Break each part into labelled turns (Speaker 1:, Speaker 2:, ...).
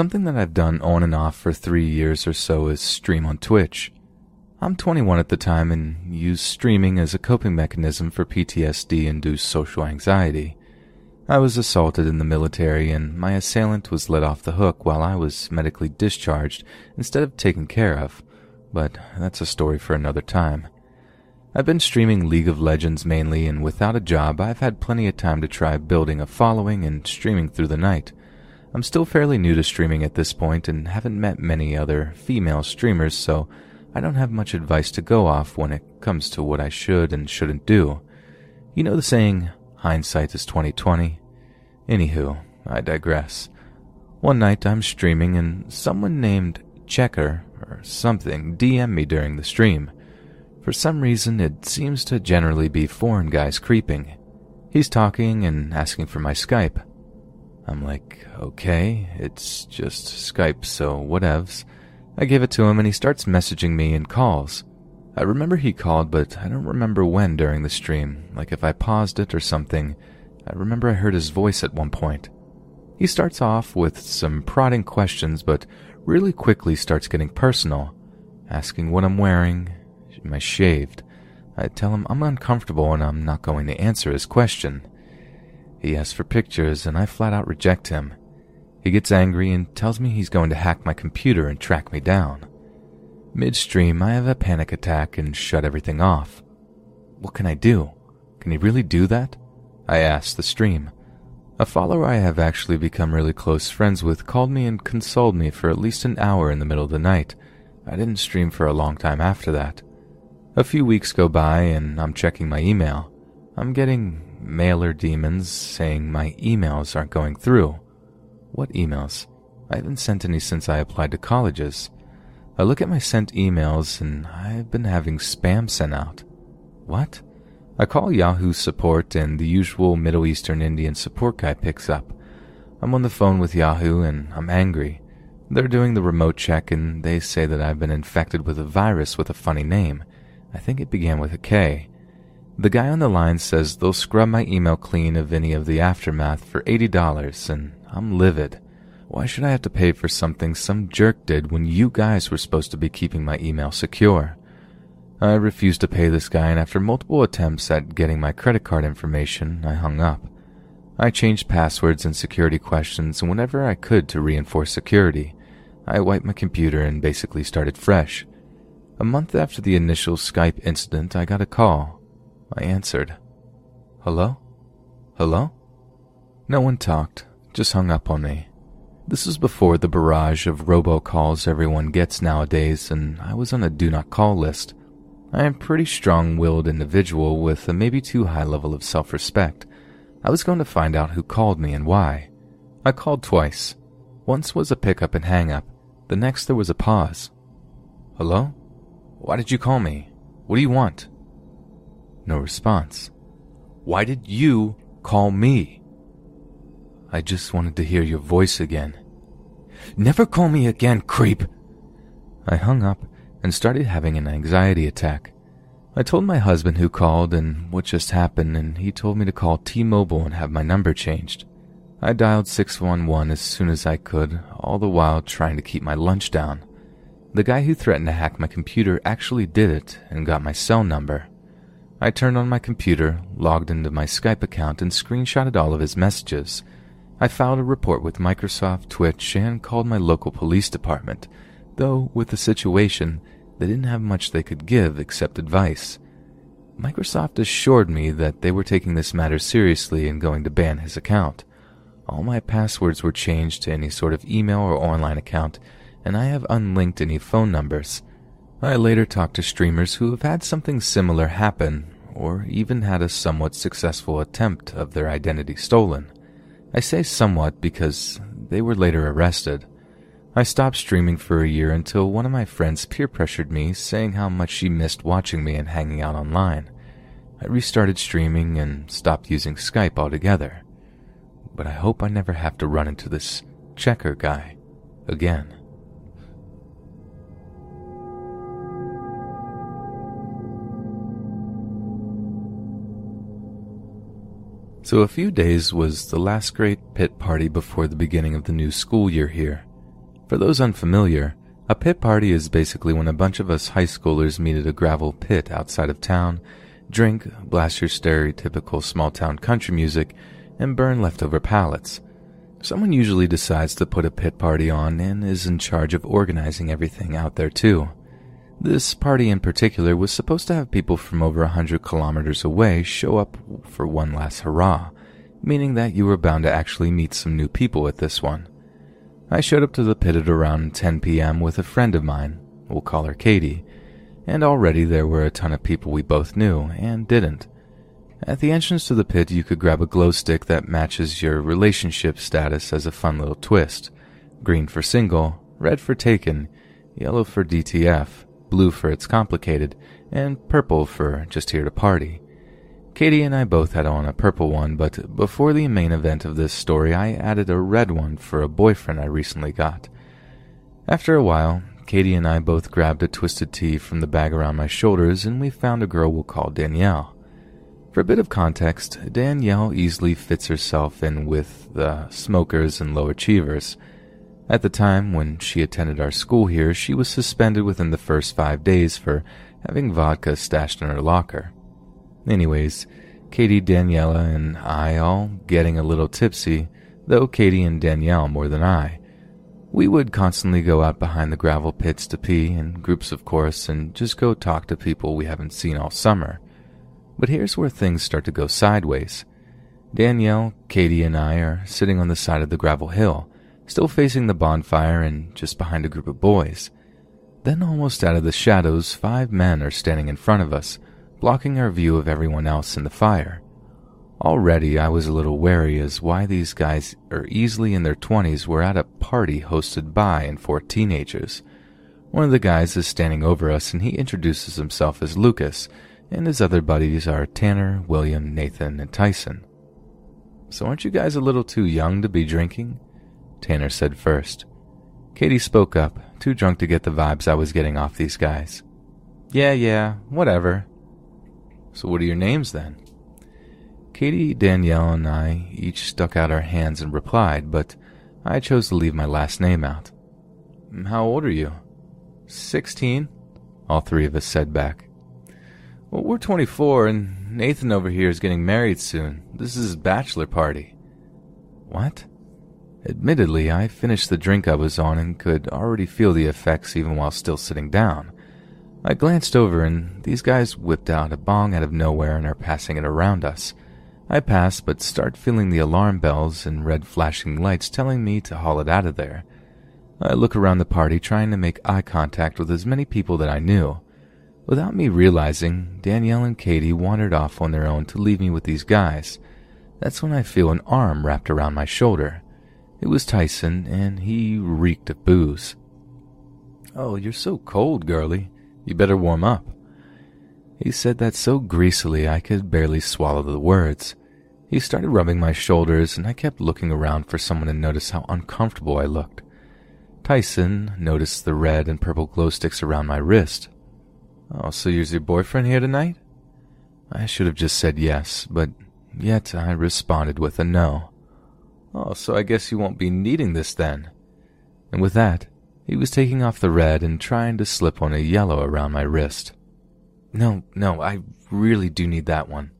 Speaker 1: Something that I've done on and off for three years or so is stream on Twitch. I'm 21 at the time and use streaming as a coping mechanism for PTSD induced social anxiety. I was assaulted in the military and my assailant was let off the hook while I was medically discharged instead of taken care of, but that's a story for another time. I've been streaming League of Legends mainly, and without a job, I've had plenty of time to try building a following and streaming through the night. I'm still fairly new to streaming at this point and haven't met many other female streamers, so I don't have much advice to go off when it comes to what I should and shouldn't do. You know the saying, hindsight is 2020? Anywho, I digress. One night I'm streaming and someone named Checker or something DM me during the stream. For some reason, it seems to generally be foreign guys creeping. He's talking and asking for my Skype. I'm like, okay, it's just Skype, so whatevs. I give it to him and he starts messaging me and calls. I remember he called, but I don't remember when during the stream, like if I paused it or something. I remember I heard his voice at one point. He starts off with some prodding questions, but really quickly starts getting personal, asking what I'm wearing, am I shaved? I tell him I'm uncomfortable and I'm not going to answer his question. He asks for pictures and I flat out reject him. He gets angry and tells me he's going to hack my computer and track me down. Midstream, I have a panic attack and shut everything off. What can I do? Can he really do that? I asked the stream. A follower I have actually become really close friends with called me and consoled me for at least an hour in the middle of the night. I didn't stream for a long time after that. A few weeks go by and I'm checking my email. I'm getting mailer daemons saying my emails aren't going through. What emails? I haven't sent any since I applied to colleges. I look at my sent emails and I've been having spam sent out. What? I call Yahoo support and the usual Middle Eastern Indian support guy picks up. I'm on the phone with Yahoo and I'm angry. They're doing the remote check and they say that I've been infected with a virus with a funny name. I think it began with a K. The guy on the line says they'll scrub my email clean of any of the aftermath for $80 and I'm livid. Why should I have to pay for something some jerk did when you guys were supposed to be keeping my email secure? I refused to pay this guy, and after multiple attempts at getting my credit card information, I hung up. I changed passwords and security questions and whenever I could to reinforce security. I wiped my computer and basically started fresh. A month after the initial Skype incident, I got a call. I answered. Hello? Hello? No one talked just hung up on me. This was before the barrage of robocalls everyone gets nowadays, and I was on a do not call list. I am a pretty strong willed individual with a maybe too high level of self respect. I was going to find out who called me and why. I called twice. Once was a pickup and hang up, the next there was a pause. Hello? Why did you call me? What do you want? No response. Why did you call me? I just wanted to hear your voice again. Never call me again, creep! I hung up and started having an anxiety attack. I told my husband who called and what just happened, and he told me to call T Mobile and have my number changed. I dialed 611 as soon as I could, all the while trying to keep my lunch down. The guy who threatened to hack my computer actually did it and got my cell number. I turned on my computer, logged into my Skype account, and screenshotted all of his messages. I filed a report with Microsoft, Twitch, and called my local police department, though with the situation, they didn't have much they could give except advice. Microsoft assured me that they were taking this matter seriously and going to ban his account. All my passwords were changed to any sort of email or online account, and I have unlinked any phone numbers. I later talked to streamers who have had something similar happen, or even had a somewhat successful attempt of their identity stolen. I say somewhat because they were later arrested. I stopped streaming for a year until one of my friends peer pressured me, saying how much she missed watching me and hanging out online. I restarted streaming and stopped using Skype altogether. But I hope I never have to run into this checker guy again. So a few days was the last great pit party before the beginning of the new school year here. For those unfamiliar, a pit party is basically when a bunch of us high schoolers meet at a gravel pit outside of town, drink, blast your stereotypical small town country music, and burn leftover pallets. Someone usually decides to put a pit party on and is in charge of organizing everything out there too. This party in particular was supposed to have people from over a hundred kilometers away show up for one last hurrah, meaning that you were bound to actually meet some new people at this one. I showed up to the pit at around 10 p.m. with a friend of mine, we'll call her Katie, and already there were a ton of people we both knew and didn't. At the entrance to the pit, you could grab a glow stick that matches your relationship status as a fun little twist. Green for single, red for taken, yellow for DTF, blue for it's complicated, and purple for just here to party. Katie and I both had on a purple one, but before the main event of this story, I added a red one for a boyfriend I recently got. After a while, Katie and I both grabbed a twisted tea from the bag around my shoulders, and we found a girl we'll call Danielle. For a bit of context, Danielle easily fits herself in with the smokers and low achievers. At the time when she attended our school here, she was suspended within the first five days for having vodka stashed in her locker. Anyways, Katie, Daniela, and I all getting a little tipsy, though Katie and Danielle more than I. We would constantly go out behind the gravel pits to pee, in groups of course, and just go talk to people we haven't seen all summer. But here's where things start to go sideways. Danielle, Katie, and I are sitting on the side of the gravel hill, still facing the bonfire and just behind a group of boys. Then, almost out of the shadows, five men are standing in front of us, blocking our view of everyone else in the fire. Already I was a little wary as why these guys are easily in their 20s were at a party hosted by and for teenagers. One of the guys is standing over us and he introduces himself as Lucas, and his other buddies are Tanner, William, Nathan, and Tyson. So aren't you guys a little too young to be drinking? Tanner said first. Katie spoke up, too drunk to get the vibes I was getting off these guys. Yeah, yeah, whatever, so, what are your names then? Katie, Danielle, and I each stuck out our hands and replied, but I chose to leave my last name out. How old are you? Sixteen, all three of us said back. Well, we're 24, and Nathan over here is getting married soon. This is his bachelor party. What? Admittedly, I finished the drink I was on and could already feel the effects even while still sitting down. I glanced over and these guys whipped out a bong out of nowhere and are passing it around us. I pass but start feeling the alarm bells and red flashing lights telling me to haul it out of there. I look around the party trying to make eye contact with as many people that I knew. Without me realizing, Danielle and Katie wandered off on their own to leave me with these guys. That's when I feel an arm wrapped around my shoulder. It was Tyson, and he reeked of booze. Oh, you're so cold, girlie. You better warm up. He said that so greasily I could barely swallow the words. He started rubbing my shoulders, and I kept looking around for someone to notice how uncomfortable I looked. Tyson noticed the red and purple glow sticks around my wrist. Oh, so you're your boyfriend here tonight? I should have just said yes, but yet I responded with a no. Oh, so I guess you won't be needing this then. And with that, he was taking off the red and trying to slip on a yellow around my wrist. No, no, I really do need that one.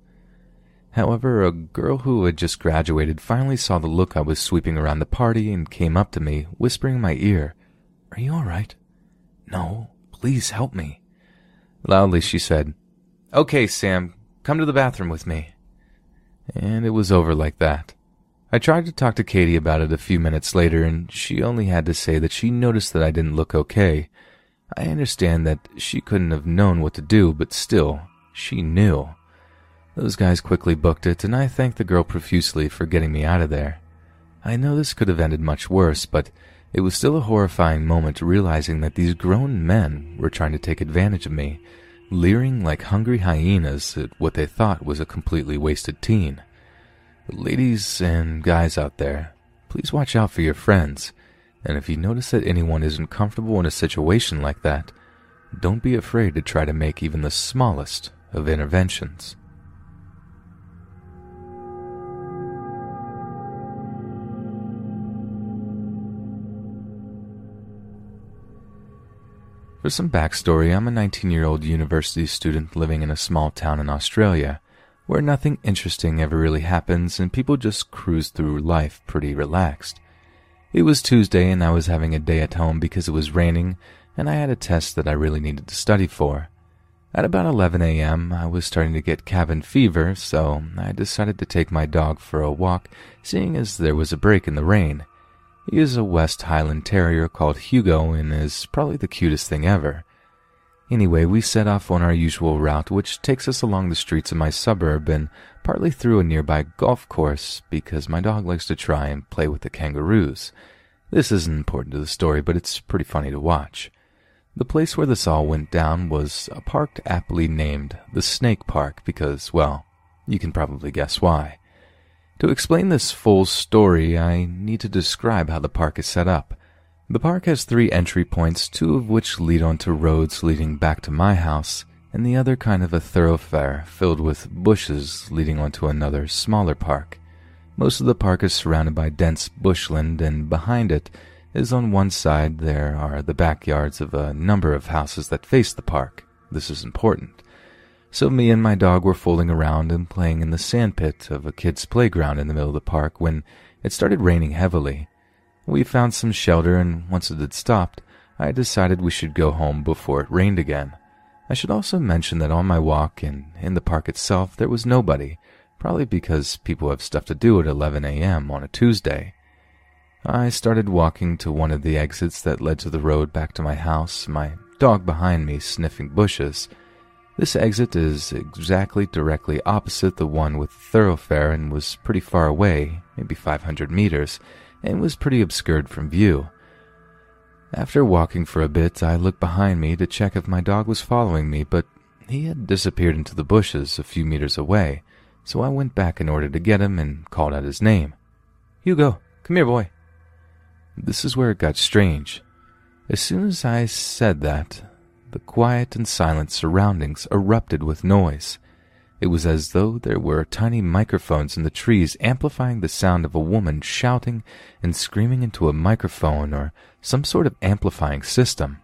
Speaker 1: However, a girl who had just graduated finally saw the look I was sweeping around the party and came up to me, whispering in my ear, Are you alright? No, please help me. Loudly she said, Okay, Sam, come to the bathroom with me. And it was over like that. I tried to talk to Katie about it a few minutes later, and she only had to say that she noticed that I didn't look okay. I understand that she couldn't have known what to do, but still, she knew. Those guys quickly booked it, and I thanked the girl profusely for getting me out of there. I know this could have ended much worse, but it was still a horrifying moment realizing that these grown men were trying to take advantage of me, leering like hungry hyenas at what they thought was a completely wasted teen. Ladies and guys out there, please watch out for your friends, and if you notice that anyone isn't comfortable in a situation like that, don't be afraid to try to make even the smallest of interventions. For some backstory, I'm a 19 year old university student living in a small town in Australia where nothing interesting ever really happens and people just cruise through life pretty relaxed. It was Tuesday and I was having a day at home because it was raining and I had a test that I really needed to study for. At about 11 a.m., I was starting to get cabin fever, so I decided to take my dog for a walk, seeing as there was a break in the rain. He is a West Highland Terrier called Hugo and is probably the cutest thing ever. Anyway, we set off on our usual route, which takes us along the streets of my suburb and partly through a nearby golf course because my dog likes to try and play with the kangaroos. This isn't important to the story, but it's pretty funny to watch. The place where this all went down was a park aptly named the Snake Park because, well, you can probably guess why. To explain this full story, I need to describe how the park is set up. The park has three entry points, two of which lead onto roads leading back to my house, and the other kind of a thoroughfare filled with bushes leading onto another, smaller park. Most of the park is surrounded by dense bushland, and behind it is on one side there are the backyards of a number of houses that face the park. This is important. So me and my dog were fooling around and playing in the sandpit of a kid's playground in the middle of the park when it started raining heavily. We found some shelter and once it had stopped, I decided we should go home before it rained again. I should also mention that on my walk and in the park itself there was nobody, probably because people have stuff to do at 11 a.m. on a Tuesday. I started walking to one of the exits that led to the road back to my house, my dog behind me sniffing bushes. This exit is exactly directly opposite the one with the thoroughfare and was pretty far away, maybe 500 meters, and was pretty obscured from view. After walking for a bit, I looked behind me to check if my dog was following me, but he had disappeared into the bushes a few meters away, so I went back in order to get him and called out his name. Hugo, come here, boy. This is where it got strange. As soon as I said that, the quiet and silent surroundings erupted with noise. It was as though there were tiny microphones in the trees amplifying the sound of a woman shouting and screaming into a microphone or some sort of amplifying system.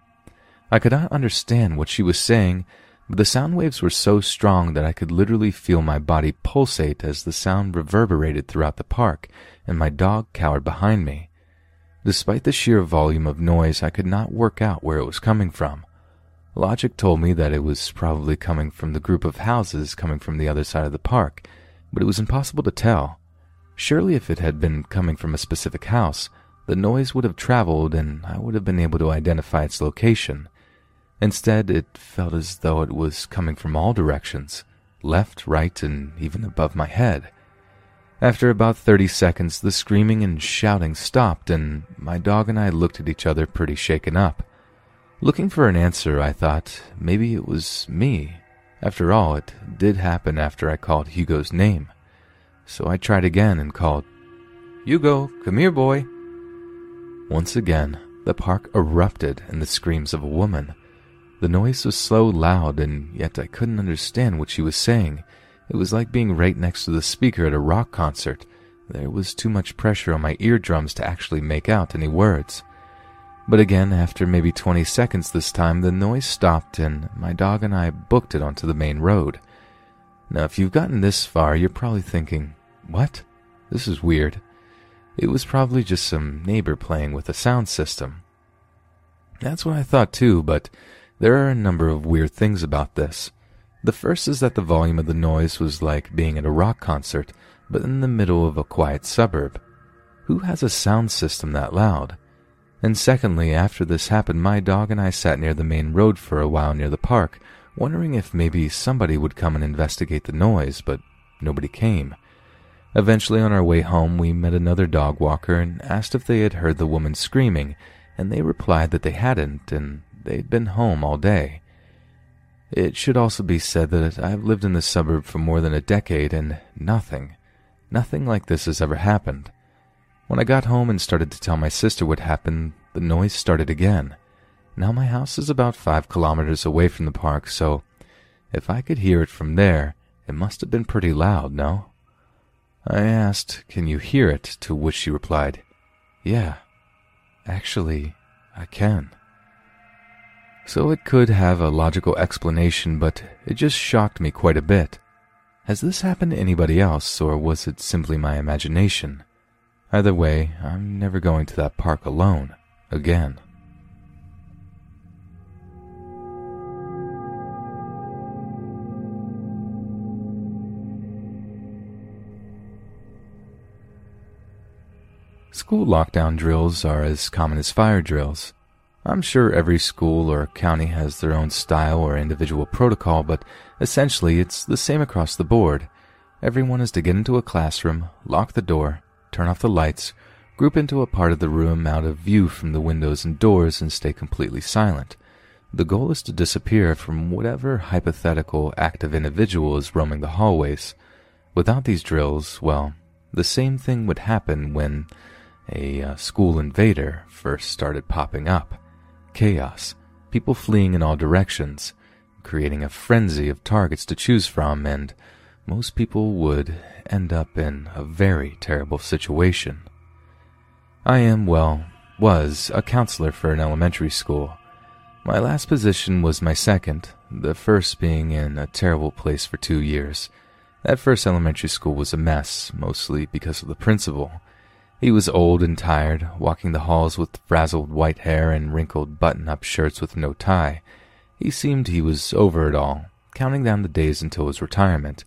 Speaker 1: I could not understand what she was saying, but the sound waves were so strong that I could literally feel my body pulsate as the sound reverberated throughout the park and my dog cowered behind me. Despite the sheer volume of noise, I could not work out where it was coming from. Logic told me that it was probably coming from the group of houses coming from the other side of the park, but it was impossible to tell. Surely, if it had been coming from a specific house, the noise would have traveled and I would have been able to identify its location. Instead, it felt as though it was coming from all directions left, right, and even above my head. After about 30 seconds, the screaming and shouting stopped, and my dog and I looked at each other pretty shaken up. Looking for an answer, I thought maybe it was me. After all, it did happen after I called Hugo's name. So I tried again and called, Hugo, come here, boy. Once again, the park erupted in the screams of a woman. The noise was so loud, and yet I couldn't understand what she was saying. It was like being right next to the speaker at a rock concert. There was too much pressure on my eardrums to actually make out any words. But again, after maybe 20 seconds this time, the noise stopped and my dog and I booked it onto the main road. Now, if you've gotten this far, you're probably thinking, what? This is weird. It was probably just some neighbor playing with a sound system. That's what I thought too, but there are a number of weird things about this. The first is that the volume of the noise was like being at a rock concert, but in the middle of a quiet suburb. Who has a sound system that loud? And secondly, after this happened, my dog and I sat near the main road for a while near the park, wondering if maybe somebody would come and investigate the noise, but nobody came. Eventually, on our way home, we met another dog walker and asked if they had heard the woman screaming, and they replied that they hadn't, and they'd been home all day. It should also be said that I've lived in this suburb for more than a decade, and nothing, nothing like this has ever happened. When I got home and started to tell my sister what happened, the noise started again. Now my house is about five kilometers away from the park, so if I could hear it from there, it must have been pretty loud, no? I asked, Can you hear it? To which she replied, Yeah, actually, I can. So it could have a logical explanation, but it just shocked me quite a bit. Has this happened to anybody else, or was it simply my imagination? Either way, I'm never going to that park alone again. School lockdown drills are as common as fire drills. I'm sure every school or county has their own style or individual protocol, but essentially it's the same across the board. Everyone is to get into a classroom, lock the door, turn off the lights, group into a part of the room out of view from the windows and doors, and stay completely silent. The goal is to disappear from whatever hypothetical active individual is roaming the hallways. Without these drills, well, the same thing would happen when a uh, school invader first started popping up chaos, people fleeing in all directions, creating a frenzy of targets to choose from, and most people would end up in a very terrible situation. I am, well, was a counselor for an elementary school. My last position was my second, the first being in a terrible place for two years. That first elementary school was a mess, mostly because of the principal. He was old and tired, walking the halls with frazzled white hair and wrinkled button-up shirts with no tie. He seemed he was over it all, counting down the days until his retirement.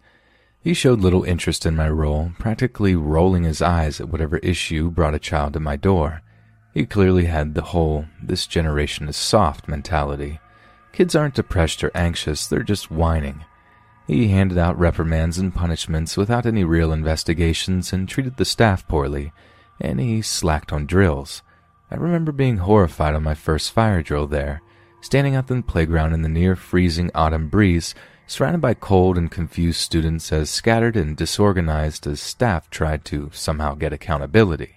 Speaker 1: He showed little interest in my role, practically rolling his eyes at whatever issue brought a child to my door. He clearly had the whole this generation is soft mentality. Kids aren't depressed or anxious, they're just whining. He handed out reprimands and punishments without any real investigations and treated the staff poorly, and he slacked on drills. I remember being horrified on my first fire drill there, standing out in the playground in the near freezing autumn breeze, surrounded by cold and confused students as scattered and disorganized as staff tried to somehow get accountability.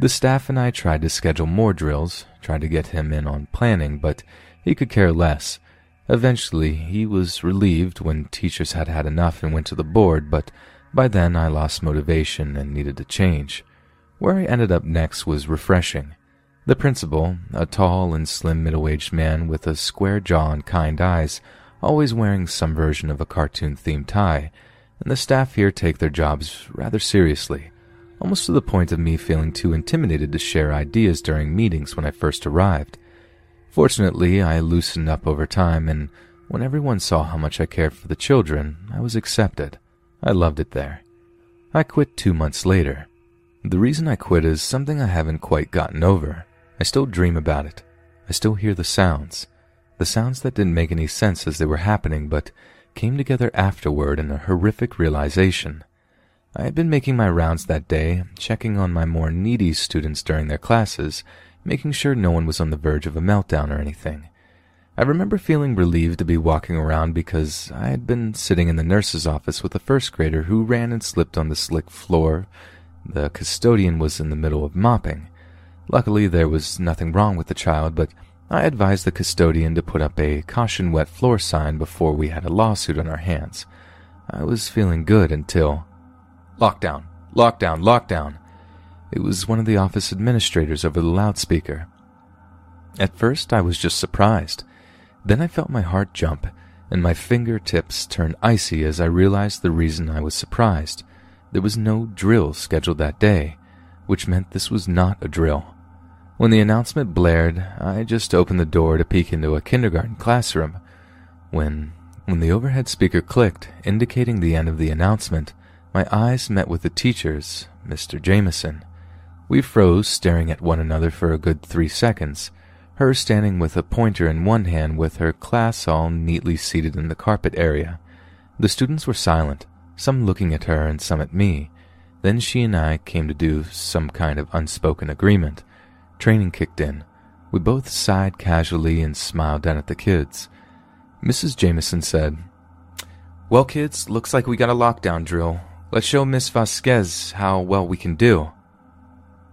Speaker 1: The staff and I tried to schedule more drills, tried to get him in on planning, but he could care less. Eventually, he was relieved when teachers had had enough and went to the board, but by then I lost motivation and needed to change. Where I ended up next was refreshing. The principal, a tall and slim middle-aged man with a square jaw and kind eyes, always wearing some version of a cartoon-themed tie, and the staff here take their jobs rather seriously, almost to the point of me feeling too intimidated to share ideas during meetings when I first arrived. Fortunately, I loosened up over time, and when everyone saw how much I cared for the children, I was accepted. I loved it there. I quit two months later. The reason I quit is something I haven't quite gotten over. I still dream about it. I still hear the sounds. The sounds that didn't make any sense as they were happening, but came together afterward in a horrific realization. I had been making my rounds that day, checking on my more needy students during their classes, making sure no one was on the verge of a meltdown or anything. I remember feeling relieved to be walking around because I had been sitting in the nurse's office with a first grader who ran and slipped on the slick floor the custodian was in the middle of mopping. Luckily, there was nothing wrong with the child, but I advised the custodian to put up a caution wet floor sign before we had a lawsuit on our hands. I was feeling good until. Lockdown! Lockdown! Lockdown! It was one of the office administrators over the loudspeaker. At first, I was just surprised. Then I felt my heart jump, and my fingertips turn icy as I realized the reason I was surprised. There was no drill scheduled that day, which meant this was not a drill. When the announcement blared, I just opened the door to peek into a kindergarten classroom. When when the overhead speaker clicked, indicating the end of the announcement, My eyes met with the teacher's, Mr. Jameson. We froze, staring at one another for a good three seconds, her standing with a pointer in one hand with her class all neatly seated in the carpet area. The students were silent, some looking at her and some at me. Then she and I came to do some kind of unspoken agreement. Training kicked in. We both sighed casually and smiled down at the kids. Mrs. Jameson said, Well, kids, looks like we got a lockdown drill. Let's show Miss Vasquez how well we can do.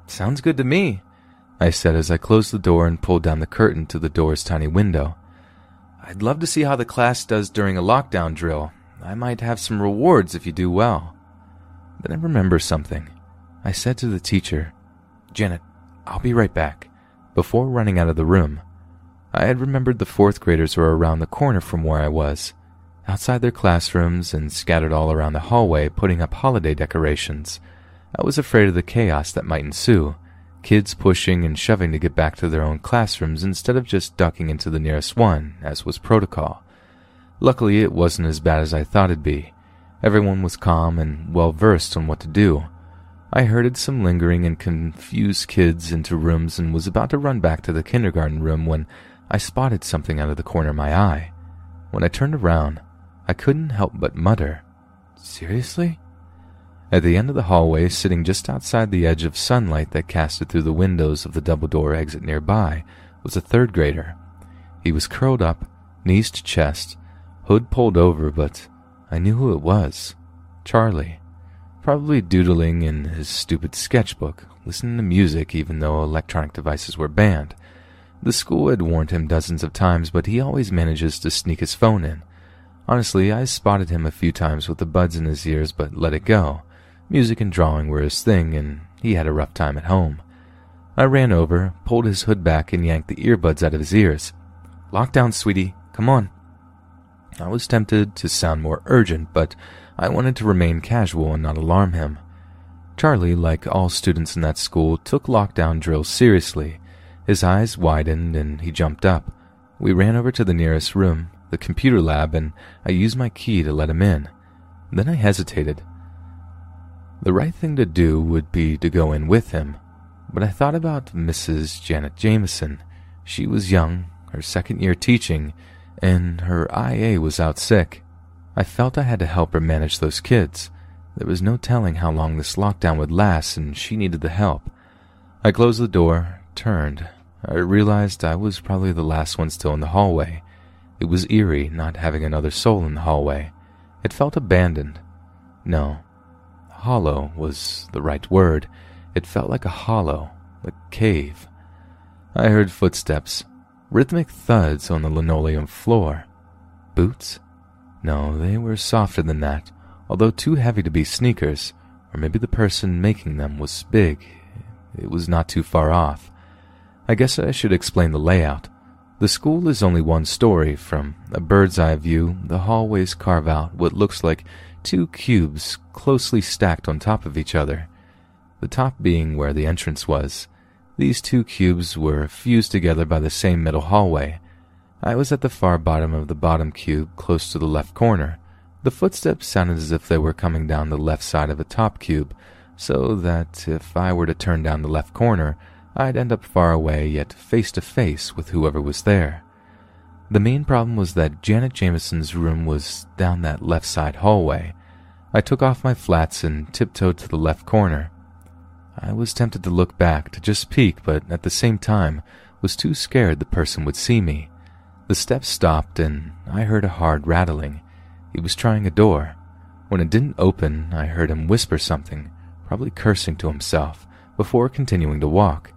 Speaker 1: Sounds good to me, I said as I closed the door and pulled down the curtain to the door's tiny window. I'd love to see how the class does during a lockdown drill. I might have some rewards if you do well. Then I remember something. I said to the teacher, Janet, I'll be right back, before running out of the room. I had remembered the fourth graders were around the corner from where I was, outside their classrooms and scattered all around the hallway putting up holiday decorations. I was afraid of the chaos that might ensue, kids pushing and shoving to get back to their own classrooms instead of just ducking into the nearest one, as was protocol. Luckily, it wasn't as bad as I thought it'd be. Everyone was calm and well versed on what to do. I herded some lingering and confused kids into rooms and was about to run back to the kindergarten room when I spotted something out of the corner of my eye. When I turned around, I couldn't help but mutter, Seriously? At the end of the hallway, sitting just outside the edge of sunlight that casted through the windows of the double door exit nearby, was a third grader. He was curled up, knees to chest, hood pulled over, but I knew who it was Charlie. Probably doodling in his stupid sketchbook, listening to music even though electronic devices were banned. The school had warned him dozens of times, but he always manages to sneak his phone in. Honestly, I spotted him a few times with the buds in his ears, but let it go. Music and drawing were his thing, and he had a rough time at home. I ran over, pulled his hood back, and yanked the earbuds out of his ears. Lock down, sweetie. Come on. I was tempted to sound more urgent, but I wanted to remain casual and not alarm him. Charlie, like all students in that school, took lockdown drills seriously. His eyes widened and he jumped up. We ran over to the nearest room, the computer lab, and I used my key to let him in. Then I hesitated. The right thing to do would be to go in with him, but I thought about Mrs. Janet Jameson. She was young, her second year teaching, and her IA was out sick. I felt I had to help her manage those kids. There was no telling how long this lockdown would last, and she needed the help. I closed the door, turned. I realized I was probably the last one still in the hallway. It was eerie not having another soul in the hallway. It felt abandoned. No, Hollow was the right word. It felt like a hollow, a cave. I heard footsteps, rhythmic thuds on the linoleum floor. Boots? No, they were softer than that, although too heavy to be sneakers, or maybe the person making them was big. It was not too far off. I guess I should explain the layout. The school is only one story. From a bird's eye view, the hallways carve out what looks like two cubes closely stacked on top of each other, the top being where the entrance was. These two cubes were fused together by the same middle hallway. I was at the far bottom of the bottom cube, close to the left corner. The footsteps sounded as if they were coming down the left side of the top cube, so that if I were to turn down the left corner, I'd end up far away yet face to face with whoever was there. The main problem was that Janet Jameson's room was down that left side hallway. I took off my flats and tiptoed to the left corner. I was tempted to look back to just peek, but at the same time was too scared the person would see me. The steps stopped and I heard a hard rattling. He was trying a door. When it didn't open, I heard him whisper something, probably cursing to himself, before continuing to walk.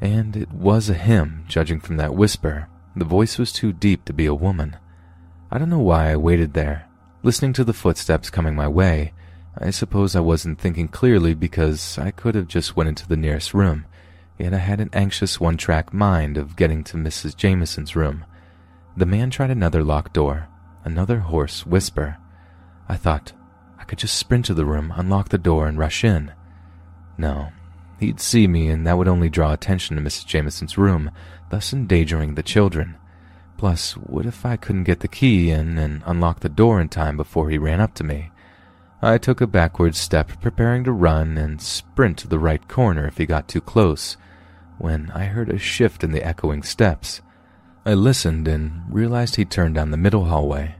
Speaker 1: And it was a him, judging from that whisper. The voice was too deep to be a woman. I don't know why I waited there, listening to the footsteps coming my way. I suppose I wasn't thinking clearly because I could have just went into the nearest room, yet I had an anxious one-track mind of getting to Mrs. Jameson's room. The man tried another locked door, another hoarse whisper. I thought I could just sprint to the room, unlock the door, and rush in. No, he'd see me, and that would only draw attention to Mrs. Jameson's room, thus endangering the children. Plus, what if I couldn't get the key in and unlock the door in time before he ran up to me? I took a backward step, preparing to run and sprint to the right corner if he got too close, when I heard a shift in the echoing steps. I listened and realized he turned down the middle hallway.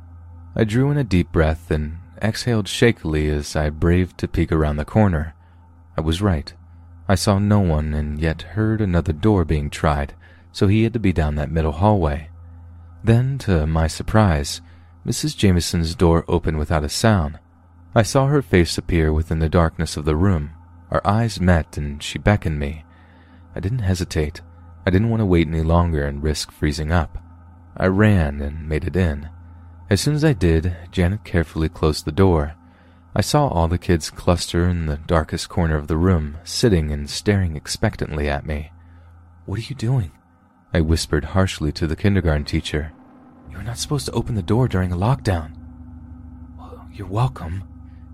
Speaker 1: I drew in a deep breath and exhaled shakily as I braved to peek around the corner. I was right. I saw no one and yet heard another door being tried, so he had to be down that middle hallway. Then, to my surprise, Mrs. Jameson's door opened without a sound. I saw her face appear within the darkness of the room. Our eyes met and she beckoned me. I didn't hesitate. I didn't want to wait any longer and risk freezing up. I ran and made it in. As soon as I did, Janet carefully closed the door. I saw all the kids cluster in the darkest corner of the room, sitting and staring expectantly at me. What are you doing? I whispered harshly to the kindergarten teacher. You are not supposed to open the door during a lockdown. Well, you're welcome,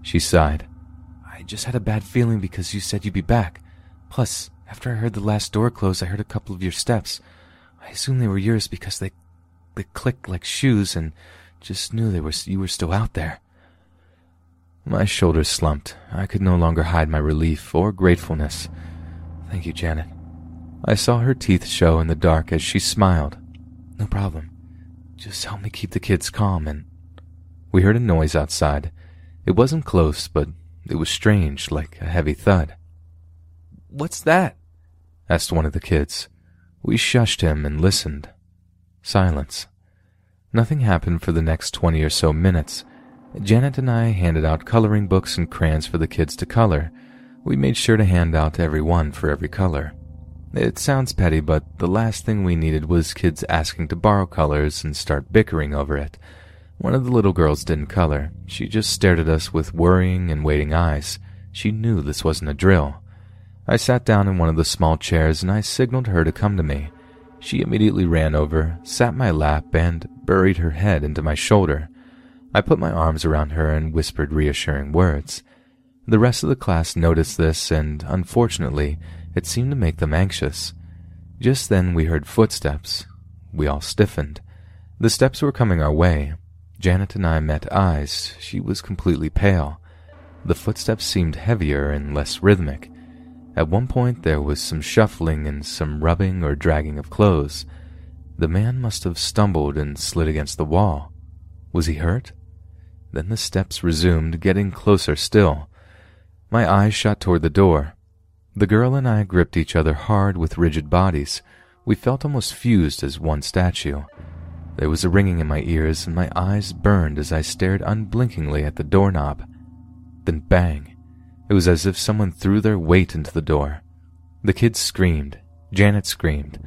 Speaker 1: she sighed. I just had a bad feeling because you said you'd be back. Plus, after I heard the last door close, I heard a couple of your steps. I assumed they were yours because they, they clicked like shoes and just knew they were, you were still out there. My shoulders slumped. I could no longer hide my relief or gratefulness. Thank you, Janet. I saw her teeth show in the dark as she smiled. No problem. Just help me keep the kids calm and. We heard a noise outside. It wasn't close, but it was strange, like a heavy thud. What's that? Asked one of the kids. We shushed him and listened. Silence. Nothing happened for the next twenty or so minutes. Janet and I handed out coloring books and crayons for the kids to color. We made sure to hand out every one for every color. It sounds petty, but the last thing we needed was kids asking to borrow colors and start bickering over it. One of the little girls didn't color. She just stared at us with worrying and waiting eyes. She knew this wasn't a drill. I sat down in one of the small chairs and I signaled her to come to me. She immediately ran over, sat my lap, and buried her head into my shoulder. I put my arms around her and whispered reassuring words. The rest of the class noticed this, and unfortunately, it seemed to make them anxious. Just then we heard footsteps. We all stiffened. The steps were coming our way. Janet and I met eyes. She was completely pale. The footsteps seemed heavier and less rhythmic. At one point there was some shuffling and some rubbing or dragging of clothes. The man must have stumbled and slid against the wall. Was he hurt? Then the steps resumed, getting closer still. My eyes shot toward the door. The girl and I gripped each other hard with rigid bodies. We felt almost fused as one statue. There was a ringing in my ears, and my eyes burned as I stared unblinkingly at the doorknob. Then bang! It was as if someone threw their weight into the door. The kids screamed. Janet screamed.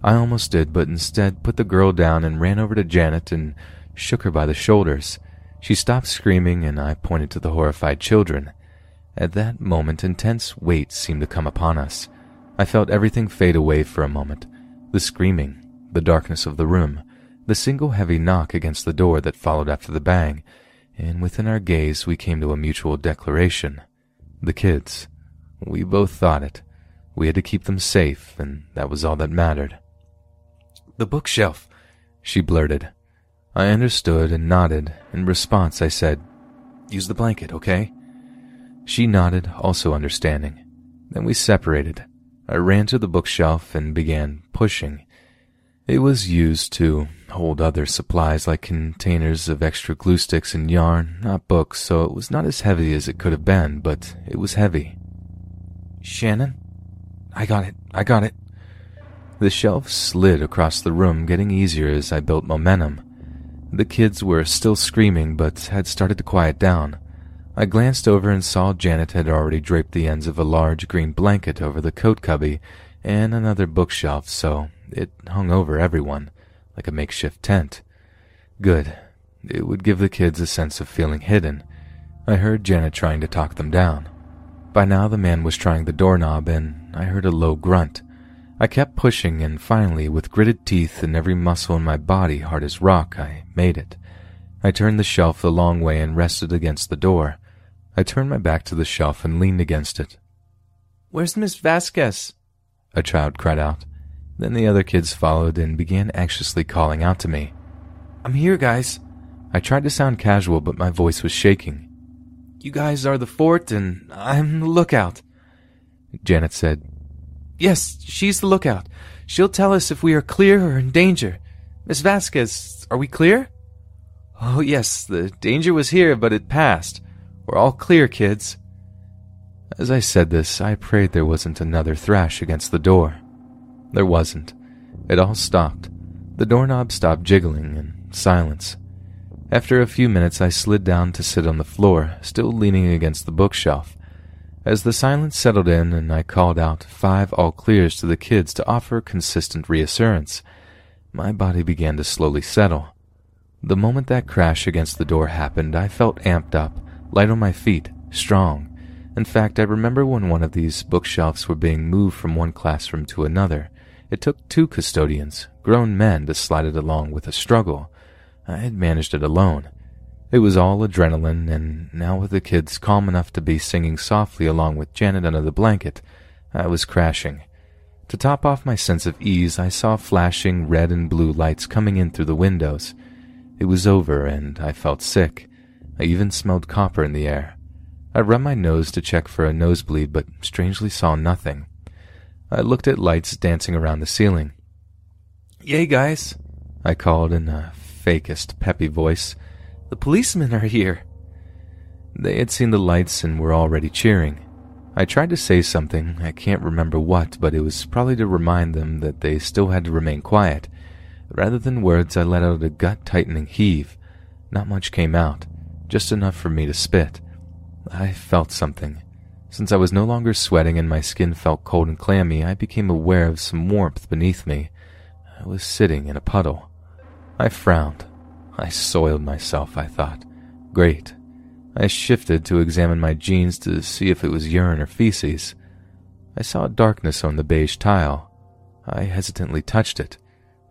Speaker 1: I almost did, but instead put the girl down and ran over to Janet and shook her by the shoulders. She stopped screaming, and I pointed to the horrified children. At that moment, intense weight seemed to come upon us. I felt everything fade away for a moment. The screaming, the darkness of the room, the single heavy knock against the door that followed after the bang, and within our gaze we came to a mutual declaration. The kids. We both thought it. We had to keep them safe, and that was all that mattered. The bookshelf, she blurted. I understood and nodded. In response, I said, Use the blanket, okay? She nodded, also understanding. Then we separated. I ran to the bookshelf and began pushing. It was used to hold other supplies like containers of extra glue sticks and yarn, not books, so it was not as heavy as it could have been, but it was heavy. Shannon? I got it, I got it. The shelf slid across the room, getting easier as I built momentum. The kids were still screaming, but had started to quiet down. I glanced over and saw Janet had already draped the ends of a large green blanket over the coat cubby and another bookshelf, so it hung over everyone, like a makeshift tent. Good. It would give the kids a sense of feeling hidden. I heard Janet trying to talk them down. By now the man was trying the doorknob, and I heard a low grunt. I kept pushing, and finally, with gritted teeth and every muscle in my body hard as rock, I made it. I turned the shelf the long way and rested against the door. I turned my back to the shelf and leaned against it. Where's Miss Vasquez? A child cried out. Then the other kids followed and began anxiously calling out to me. I'm here, guys. I tried to sound casual, but my voice was shaking. You guys are the fort and I'm the lookout. Janet said, Yes, she's the lookout. She'll tell us if we are clear or in danger. Miss Vasquez, are we clear? Oh, yes, the danger was here, but it passed. We're all clear, kids. As I said this, I prayed there wasn't another thrash against the door. There wasn't. It all stopped. The doorknob stopped jiggling, and silence. After a few minutes, I slid down to sit on the floor, still leaning against the bookshelf. As the silence settled in and I called out five all clears to the kids to offer consistent reassurance, my body began to slowly settle. The moment that crash against the door happened, I felt amped up, light on my feet, strong. In fact, I remember when one of these bookshelves were being moved from one classroom to another. It took two custodians, grown men, to slide it along with a struggle. I had managed it alone. It was all adrenaline, and now with the kids calm enough to be singing softly along with Janet under the blanket, I was crashing. To top off my sense of ease, I saw flashing red and blue lights coming in through the windows. It was over, and I felt sick. I even smelled copper in the air. I rubbed my nose to check for a nosebleed, but strangely saw nothing. I looked at lights dancing around the ceiling. Yay, guys, I called in a fakest, peppy voice. The policemen are here. They had seen the lights and were already cheering. I tried to say something, I can't remember what, but it was probably to remind them that they still had to remain quiet. Rather than words, I let out a gut tightening heave. Not much came out, just enough for me to spit. I felt something. Since I was no longer sweating and my skin felt cold and clammy, I became aware of some warmth beneath me. I was sitting in a puddle. I frowned. I soiled myself, I thought. Great. I shifted to examine my jeans to see if it was urine or feces. I saw darkness on the beige tile. I hesitantly touched it.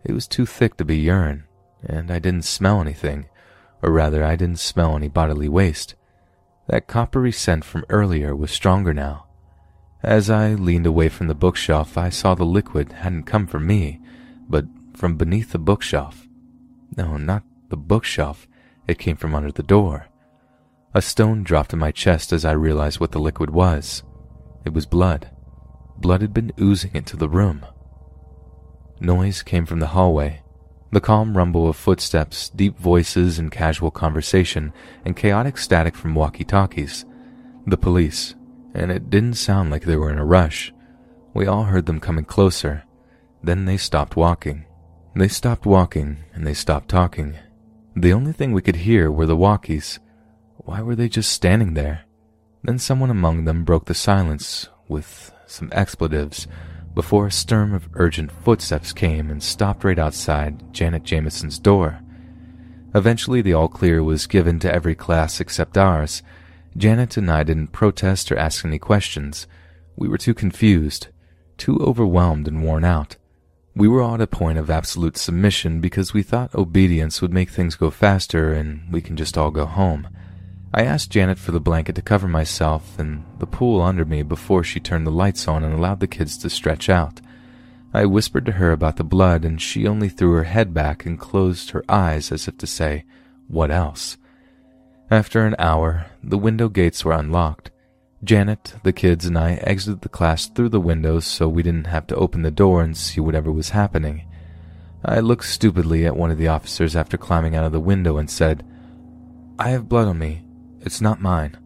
Speaker 1: It was too thick to be urine, and I didn't smell anything, or rather, I didn't smell any bodily waste. That coppery scent from earlier was stronger now. As I leaned away from the bookshelf, I saw the liquid hadn't come from me, but from beneath the bookshelf. No, not the bookshelf. It came from under the door. A stone dropped in my chest as I realized what the liquid was. It was blood. Blood had been oozing into the room. Noise came from the hallway. The calm rumble of footsteps, deep voices and casual conversation, and chaotic static from walkie-talkies. The police, and it didn't sound like they were in a rush. We all heard them coming closer. Then they stopped walking. They stopped walking, and they stopped talking. The only thing we could hear were the walkies, why were they just standing there? Then someone among them broke the silence with some expletives before a storm of urgent footsteps came and stopped right outside Janet Jameson's door. Eventually, the all clear was given to every class except ours. Janet and I didn't protest or ask any questions. We were too confused, too overwhelmed and worn out. We were all at a point of absolute submission because we thought obedience would make things go faster and we can just all go home. I asked Janet for the blanket to cover myself and the pool under me before she turned the lights on and allowed the kids to stretch out. I whispered to her about the blood, and she only threw her head back and closed her eyes as if to say, What else? After an hour, the window gates were unlocked. Janet, the kids, and I exited the class through the windows so we didn't have to open the door and see whatever was happening. I looked stupidly at one of the officers after climbing out of the window and said, I have blood on me. It's not mine.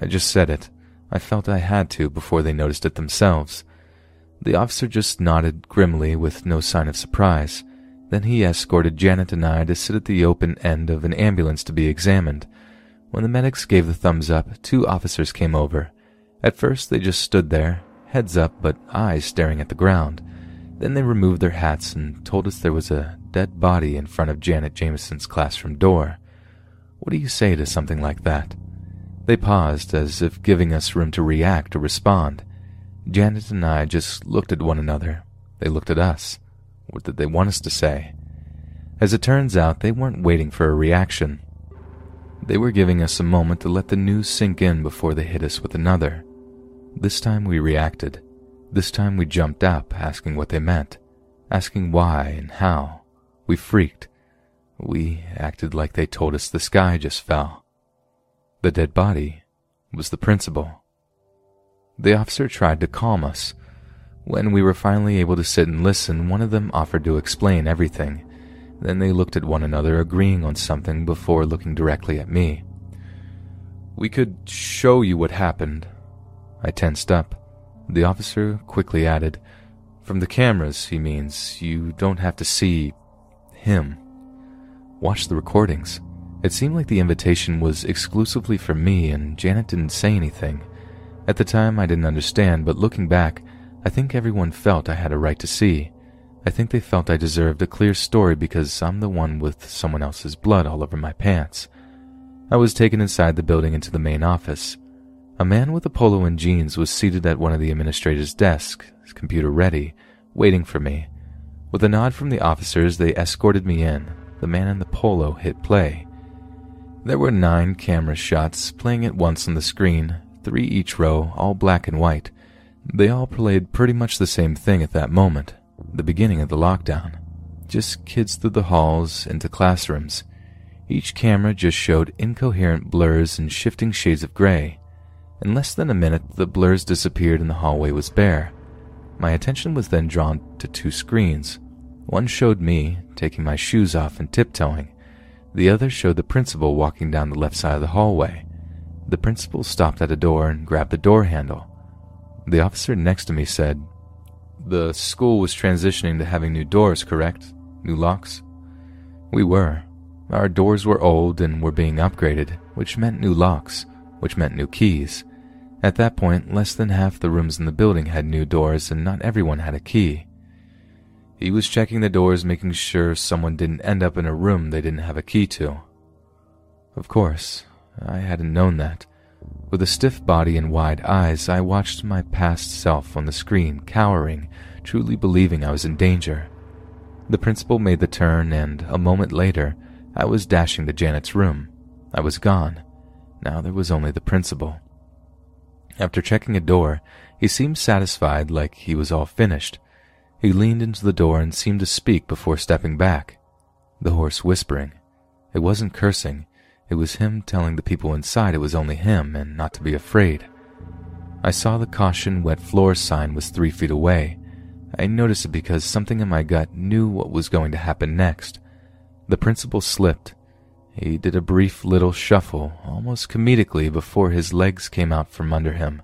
Speaker 1: I just said it. I felt I had to before they noticed it themselves. The officer just nodded grimly with no sign of surprise. Then he escorted Janet and I to sit at the open end of an ambulance to be examined. When the medics gave the thumbs up, two officers came over. At first, they just stood there, heads up but eyes staring at the ground. Then they removed their hats and told us there was a dead body in front of Janet Jameson's classroom door. What do you say to something like that? They paused as if giving us room to react or respond. Janet and I just looked at one another. They looked at us. What did they want us to say? As it turns out, they weren't waiting for a reaction. They were giving us a moment to let the news sink in before they hit us with another. This time we reacted. This time we jumped up, asking what they meant, asking why and how. We freaked. We acted like they told us the sky just fell. The dead body was the principal. The officer tried to calm us. When we were finally able to sit and listen, one of them offered to explain everything. Then they looked at one another, agreeing on something before looking directly at me. We could show you what happened. I tensed up. The officer quickly added, From the cameras, he means. You don't have to see him. Watch the recordings. It seemed like the invitation was exclusively for me, and Janet didn't say anything. At the time, I didn't understand, but looking back, I think everyone felt I had a right to see. I think they felt I deserved a clear story because I'm the one with someone else's blood all over my pants. I was taken inside the building into the main office. A man with a polo and jeans was seated at one of the administrator's desks, his computer ready, waiting for me. With a nod from the officers, they escorted me in. The man in the polo hit play. There were nine camera shots playing at once on the screen, three each row, all black and white. They all played pretty much the same thing at that moment, the beginning of the lockdown. Just kids through the halls into classrooms. Each camera just showed incoherent blurs and shifting shades of gray. In less than a minute, the blurs disappeared and the hallway was bare. My attention was then drawn to two screens. One showed me taking my shoes off and tiptoeing. The other showed the principal walking down the left side of the hallway. The principal stopped at a door and grabbed the door handle. The officer next to me said, The school was transitioning to having new doors, correct? New locks? We were. Our doors were old and were being upgraded, which meant new locks, which meant new keys. At that point, less than half the rooms in the building had new doors and not everyone had a key. He was checking the doors, making sure someone didn't end up in a room they didn't have a key to. Of course, I hadn't known that. With a stiff body and wide eyes, I watched my past self on the screen, cowering, truly believing I was in danger. The principal made the turn, and a moment later, I was dashing to Janet's room. I was gone. Now there was only the principal. After checking a door, he seemed satisfied like he was all finished. He leaned into the door and seemed to speak before stepping back. The hoarse whispering. It wasn't cursing. It was him telling the people inside it was only him and not to be afraid. I saw the caution wet floor sign was three feet away. I noticed it because something in my gut knew what was going to happen next. The principal slipped. He did a brief little shuffle, almost comedically, before his legs came out from under him.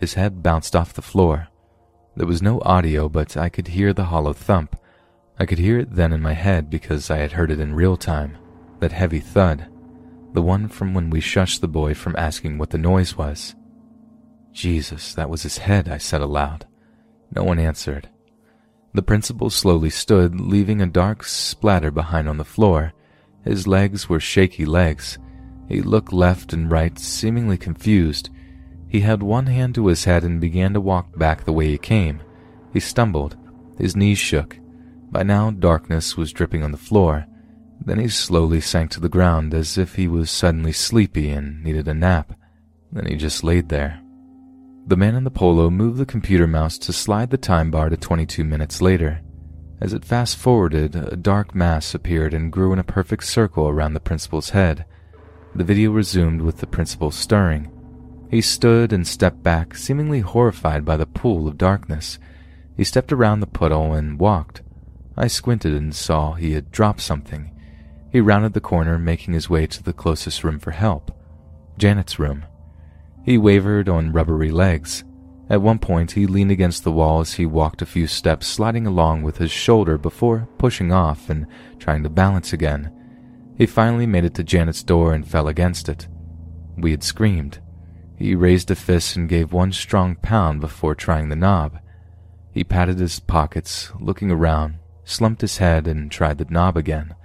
Speaker 1: His head bounced off the floor. There was no audio, but I could hear the hollow thump. I could hear it then in my head because I had heard it in real time. That heavy thud. The one from when we shushed the boy from asking what the noise was. Jesus, that was his head, I said aloud. No one answered. The principal slowly stood, leaving a dark splatter behind on the floor. His legs were shaky legs. He looked left and right, seemingly confused. He held one hand to his head and began to walk back the way he came. He stumbled. His knees shook. By now, darkness was dripping on the floor. Then he slowly sank to the ground as if he was suddenly sleepy and needed a nap. Then he just laid there. The man in the polo moved the computer mouse to slide the time bar to 22 minutes later. As it fast forwarded, a dark mass appeared and grew in a perfect circle around the principal's head. The video resumed with the principal stirring. He stood and stepped back, seemingly horrified by the pool of darkness. He stepped around the puddle and walked. I squinted and saw he had dropped something. He rounded the corner, making his way to the closest room for help Janet's room. He wavered on rubbery legs. At one point, he leaned against the wall as he walked a few steps, sliding along with his shoulder before pushing off and trying to balance again. He finally made it to Janet's door and fell against it. We had screamed. He raised a fist and gave one strong pound before trying the knob. He patted his pockets, looking around, slumped his head, and tried the knob again.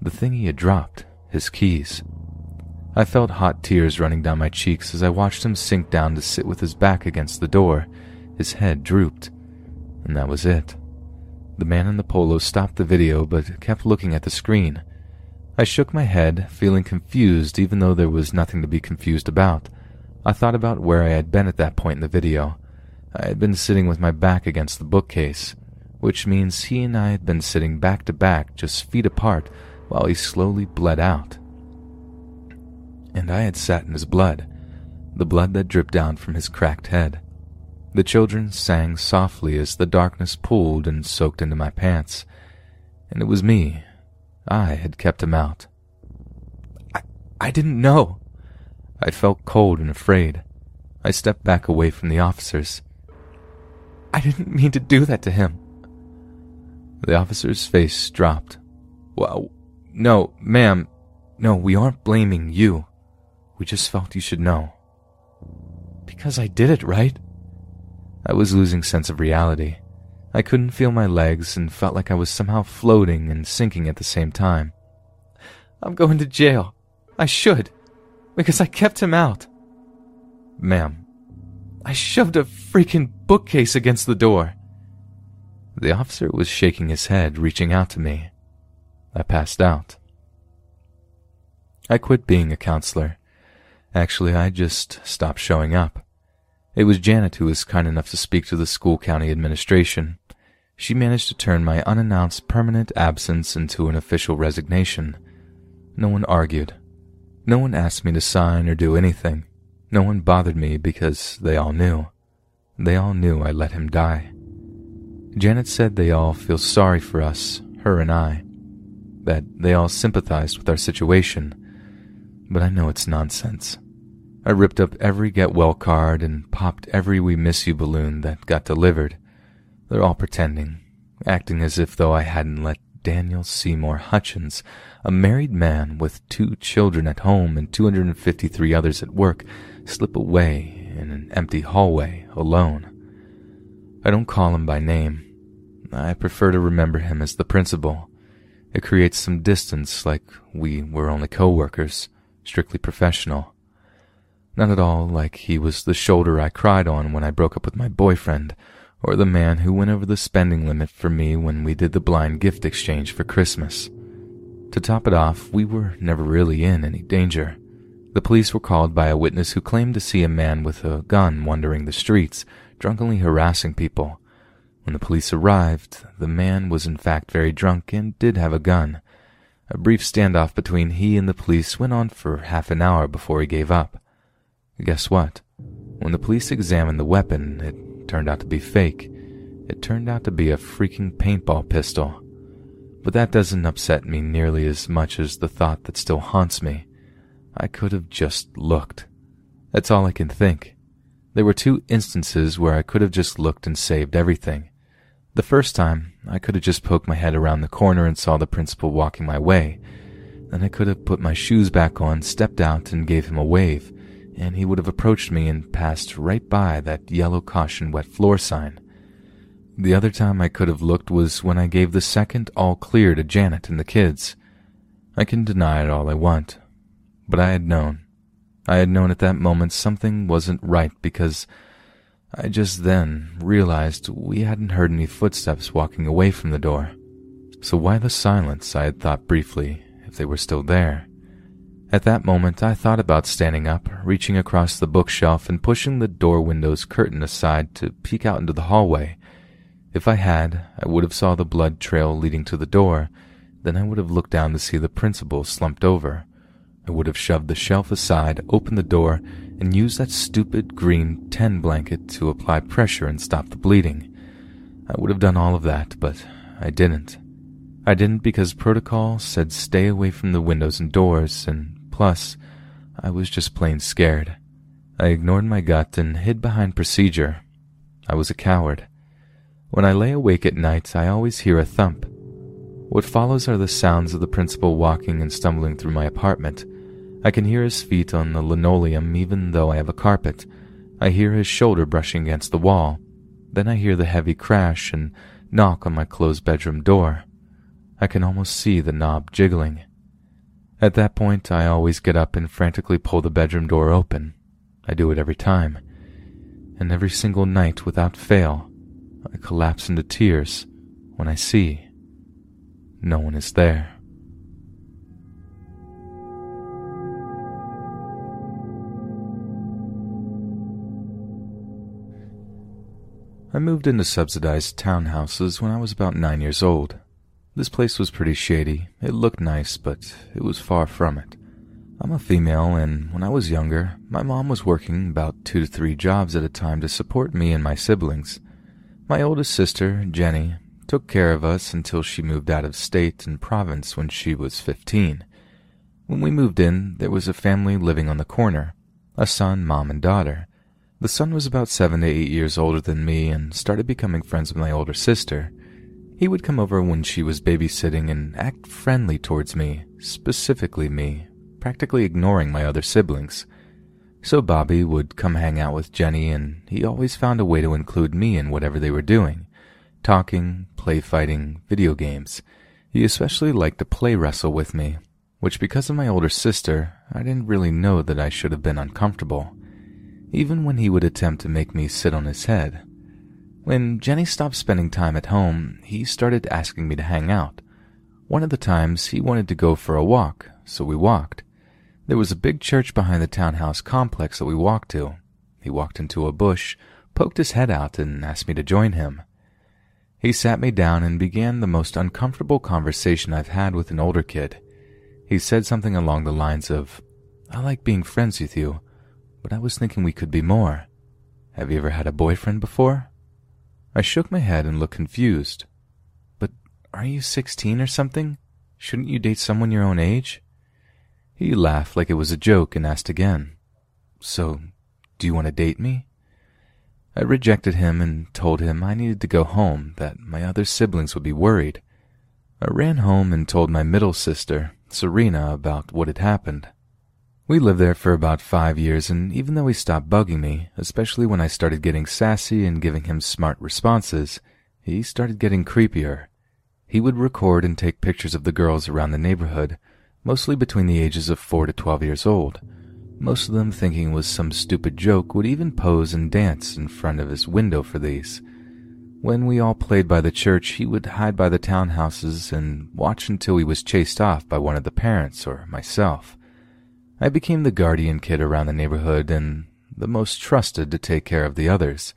Speaker 1: The thing he had dropped, his keys. I felt hot tears running down my cheeks as I watched him sink down to sit with his back against the door. His head drooped. And that was it. The man in the polo stopped the video but kept looking at the screen. I shook my head, feeling confused even though there was nothing to be confused about. I thought about where I had been at that point in the video. I had been sitting with my back against the bookcase, which means he and I had been sitting back to back, just feet apart, while he slowly bled out. and I had sat in his blood, the blood that dripped down from his cracked head. The children sang softly as the darkness pooled and soaked into my pants, and it was me. I had kept him out. I, I didn't know. I felt cold and afraid. I stepped back away from the officers. I didn't mean to do that to him. The officer's face dropped. Well, no, ma'am. No, we aren't blaming you. We just felt you should know. Because I did it, right? I was losing sense of reality. I couldn't feel my legs and felt like I was somehow floating and sinking at the same time. I'm going to jail. I should. Because I kept him out. Ma'am, I shoved a freaking bookcase against the door. The officer was shaking his head, reaching out to me. I passed out. I quit being a counselor. Actually, I just stopped showing up. It was Janet who was kind enough to speak to the school county administration. She managed to turn my unannounced permanent absence into an official resignation. No one argued. No one asked me to sign or do anything. No one bothered me because they all knew. They all knew I let him die. Janet said they all feel sorry for us, her and I, that they all sympathized with our situation, but I know it's nonsense. I ripped up every get well card and popped every we miss you balloon that got delivered. They're all pretending, acting as if though I hadn't let Daniel Seymour Hutchins, a married man with two children at home and 253 others at work, slip away in an empty hallway alone. I don't call him by name. I prefer to remember him as the principal. It creates some distance, like we were only co-workers, strictly professional. Not at all like he was the shoulder I cried on when I broke up with my boyfriend, or the man who went over the spending limit for me when we did the blind gift exchange for Christmas. To top it off, we were never really in any danger. The police were called by a witness who claimed to see a man with a gun wandering the streets, drunkenly harassing people. When the police arrived, the man was in fact very drunk and did have a gun. A brief standoff between he and the police went on for half an hour before he gave up. Guess what? When the police examined the weapon, it turned out to be fake. It turned out to be a freaking paintball pistol. But that doesn't upset me nearly as much as the thought that still haunts me. I could have just looked. That's all I can think. There were two instances where I could have just looked and saved everything. The first time, I could have just poked my head around the corner and saw the principal walking my way. Then I could have put my shoes back on, stepped out, and gave him a wave, and he would have approached me and passed right by that yellow caution wet floor sign. The other time I could have looked was when I gave the second all clear to Janet and the kids. I can deny it all I want, but I had known. I had known at that moment something wasn't right because I just then realized we hadn't heard any footsteps walking away from the door. So why the silence, I had thought briefly, if they were still there. At that moment, I thought about standing up, reaching across the bookshelf and pushing the door window's curtain aside to peek out into the hallway. If I had, I would have saw the blood trail leading to the door. Then I would have looked down to see the principal slumped over. I would have shoved the shelf aside, opened the door, and used that stupid green 10 blanket to apply pressure and stop the bleeding. I would have done all of that, but I didn't. I didn't because protocol said stay away from the windows and doors, and plus, I was just plain scared. I ignored my gut and hid behind procedure. I was a coward. When I lay awake at night, I always hear a thump. What follows are the sounds of the principal walking and stumbling through my apartment. I can hear his feet on the linoleum even though I have a carpet. I hear his shoulder brushing against the wall. Then I hear the heavy crash and knock on my closed bedroom door. I can almost see the knob jiggling. At that point, I always get up and frantically pull the bedroom door open. I do it every time. And every single night, without fail, I collapse into tears when I see no one is there. I moved into subsidized townhouses when I was about nine years old. This place was pretty shady. It looked nice, but it was far from it. I'm a female, and when I was younger, my mom was working about two to three jobs at a time to support me and my siblings. My oldest sister, Jenny, took care of us until she moved out of state and province when she was 15. When we moved in, there was a family living on the corner a son, mom, and daughter. The son was about seven to eight years older than me and started becoming friends with my older sister. He would come over when she was babysitting and act friendly towards me, specifically me, practically ignoring my other siblings. So Bobby would come hang out with Jenny, and he always found a way to include me in whatever they were doing talking, play fighting, video games. He especially liked to play wrestle with me, which because of my older sister, I didn't really know that I should have been uncomfortable, even when he would attempt to make me sit on his head. When Jenny stopped spending time at home, he started asking me to hang out. One of the times, he wanted to go for a walk, so we walked. There was a big church behind the townhouse complex that we walked to. He walked into a bush, poked his head out, and asked me to join him. He sat me down and began the most uncomfortable conversation I've had with an older kid. He said something along the lines of, I like being friends with you, but I was thinking we could be more. Have you ever had a boyfriend before? I shook my head and looked confused. But are you 16 or something? Shouldn't you date someone your own age? He laughed like it was a joke and asked again, So, do you want to date me? I rejected him and told him I needed to go home, that my other siblings would be worried. I ran home and told my middle sister, Serena, about what had happened. We lived there for about five years, and even though he stopped bugging me, especially when I started getting sassy and giving him smart responses, he started getting creepier. He would record and take pictures of the girls around the neighborhood, mostly between the ages of four to twelve years old. Most of them thinking it was some stupid joke would even pose and dance in front of his window for these. When we all played by the church, he would hide by the townhouses and watch until he was chased off by one of the parents or myself. I became the guardian kid around the neighborhood and the most trusted to take care of the others.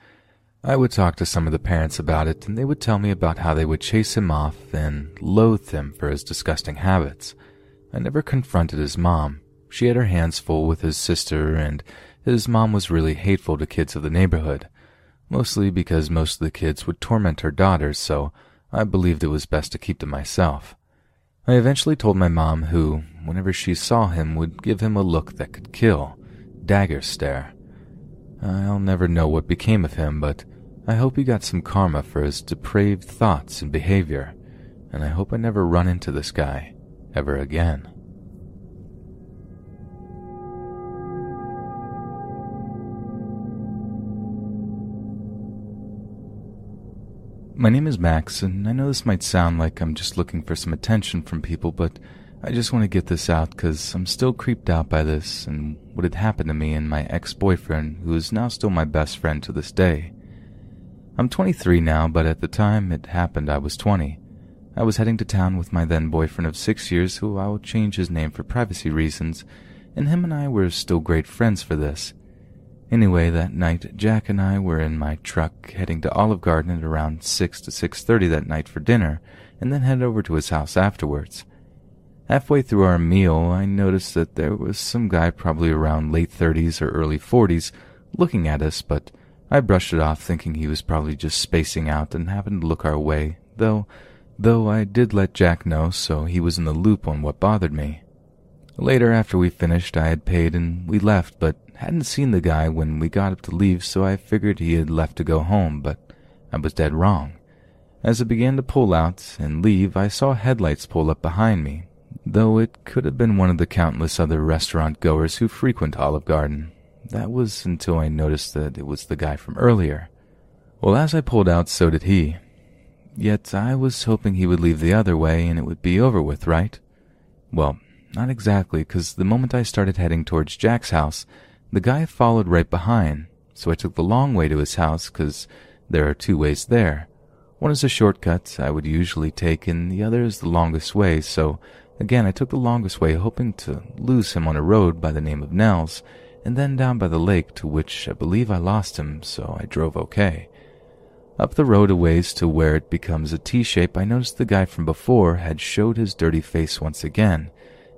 Speaker 1: I would talk to some of the parents about it, and they would tell me about how they would chase him off and loathe him for his disgusting habits. I never confronted his mom. She had her hands full with his sister, and his mom was really hateful to kids of the neighborhood mostly because most of the kids would torment her daughters, so I believed it was best to keep to myself. I eventually told my mom, who, whenever she saw him, would give him a look that could kill dagger stare. I'll never know what became of him, but I hope he got some karma for his depraved thoughts and behavior, and I hope I never run into this guy ever again. My name is Max, and I know this might sound like I'm just looking for some attention from people, but I just want to get this out because I'm still creeped out by this and what had happened to me and my ex boyfriend, who is now still my best friend to this day. I'm 23 now, but at the time it happened, I was 20. I was heading to town with my then boyfriend of six years, who I will change his name for privacy reasons, and him and I were still great friends for this. Anyway, that night, Jack and I were in my truck heading to Olive Garden at around 6 to 6.30 that night for dinner, and then headed over to his house afterwards. Halfway through our meal, I noticed that there was some guy probably around late 30s or early 40s looking at us, but I brushed it off thinking he was probably just spacing out and happened to look our way, though, though I did let Jack know so he was in the loop on what bothered me. Later, after we finished, I had paid and we left, but hadn't seen the guy when we got up to leave, so I figured he had left to go home, but I was dead wrong. As I began to pull out and leave, I saw headlights pull up behind me, though it could have been one of the countless other restaurant goers who frequent Olive Garden. That was until I noticed that it was the guy from earlier. Well, as I pulled out, so did he. Yet I was hoping he would leave the other way and it would be over with, right? Well, not exactly, because the moment I started heading towards Jack's house, the guy followed right behind, so I took the long way to his house because there are two ways there. One is a shortcut I would usually take, and the other is the longest way, so again I took the longest way, hoping to lose him on a road by the name of Nell's, and then down by the lake, to which I believe I lost him, so I drove okay. Up the road a ways to where it becomes a T shape, I noticed the guy from before had showed his dirty face once again,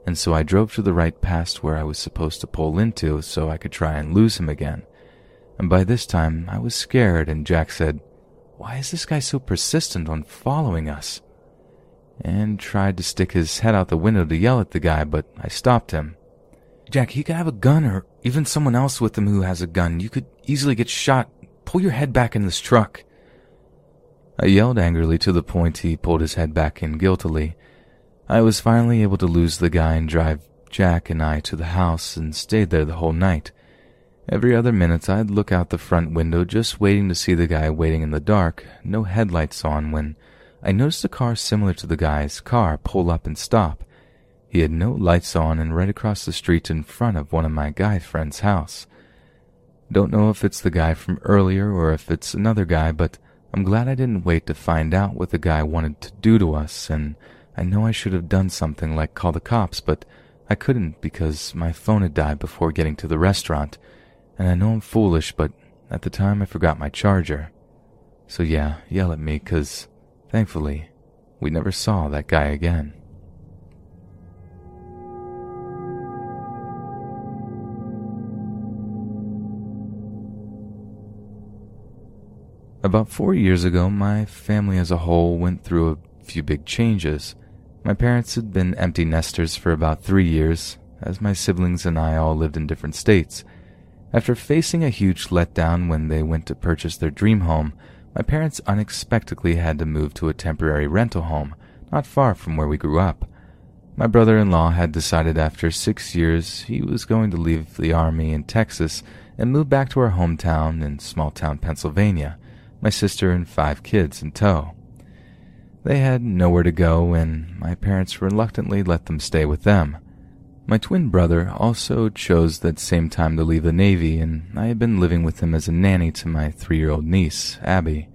Speaker 1: and so I drove to the right past where I was supposed to pull into so I could try and lose him again. And by this time, I was scared, and Jack said, Why is this guy so persistent on following us? And tried to stick his head out the window to yell at the guy, but I stopped him. Jack, he could have a gun or even someone else with him who has a gun. You could easily get shot. Pull your head back in this truck. I yelled angrily to the point he pulled his head back in guiltily. I was finally able to lose the guy and drive Jack and I to the house and stayed there the whole night. Every other minute I'd look out the front window just waiting to see the guy waiting in the dark, no headlights on, when I noticed a car similar to the guy's car pull up and stop. He had no lights on and right across the street in front of one of my guy friend's house. Don't know if it's the guy from earlier or if it's another guy, but I'm glad I didn't wait to find out what the guy wanted to do to us, and I know I should have done something like call the cops, but I couldn't because my phone had died before getting to the restaurant, and I know I'm foolish, but at the time I forgot my charger. So yeah, yell at me, cause, thankfully, we never saw that guy again. About four years ago, my family as a whole went through a few big changes. My parents had been empty nesters for about three years, as my siblings and I all lived in different states. After facing a huge letdown when they went to purchase their dream home, my parents unexpectedly had to move to a temporary rental home not far from where we grew up. My brother in law had decided after six years he was going to leave the army in Texas and move back to our hometown in small town Pennsylvania my sister and five kids in tow. They had nowhere to go, and my parents reluctantly let them stay with them. My twin brother also chose that same time to leave the Navy, and I had been living with him as a nanny to my three year old niece, Abby.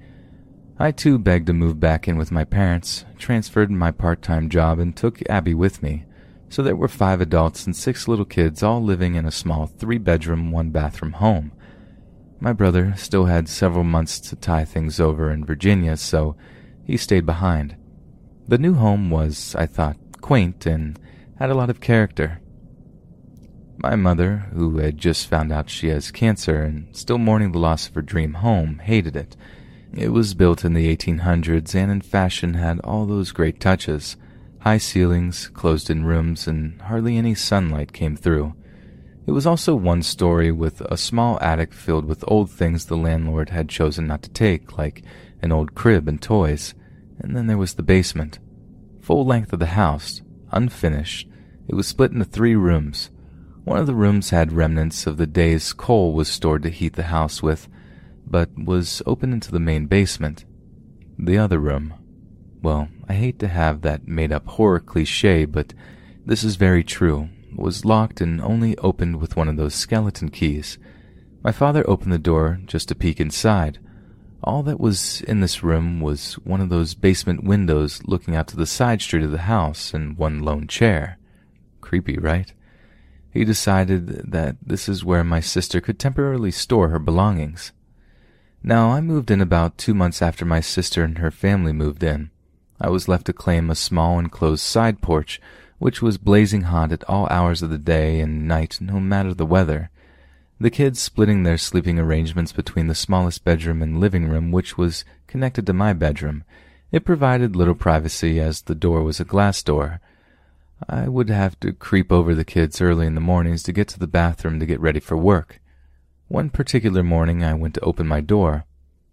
Speaker 1: I too begged to move back in with my parents, transferred my part time job, and took Abby with me. So there were five adults and six little kids all living in a small three bedroom, one bathroom home. My brother still had several months to tie things over in Virginia, so he stayed behind. The new home was, I thought, quaint and had a lot of character. My mother, who had just found out she has cancer and still mourning the loss of her dream home, hated it. It was built in the 1800s and in fashion had all those great touches high ceilings, closed in rooms, and hardly any sunlight came through. It was also one story with a small attic filled with old things the landlord had chosen not to take, like an old crib and toys. And then there was the basement. Full length of the house, unfinished, it was split into three rooms. One of the rooms had remnants of the days coal was stored to heat the house with, but was open into the main basement. The other room, well, I hate to have that made up horror cliche, but this is very true was locked and only opened with one of those skeleton keys. My father opened the door just to peek inside. All that was in this room was one of those basement windows looking out to the side street of the house and one lone chair. Creepy, right? He decided that this is where my sister could temporarily store her belongings. Now, I moved in about two months after my sister and her family moved in. I was left to claim a small enclosed side porch which was blazing hot at all hours of the day and night, no matter the weather. The kids splitting their sleeping arrangements between the smallest bedroom and living room, which was connected to my bedroom. It provided little privacy as the door was a glass door. I would have to creep over the kids early in the mornings to get to the bathroom to get ready for work. One particular morning I went to open my door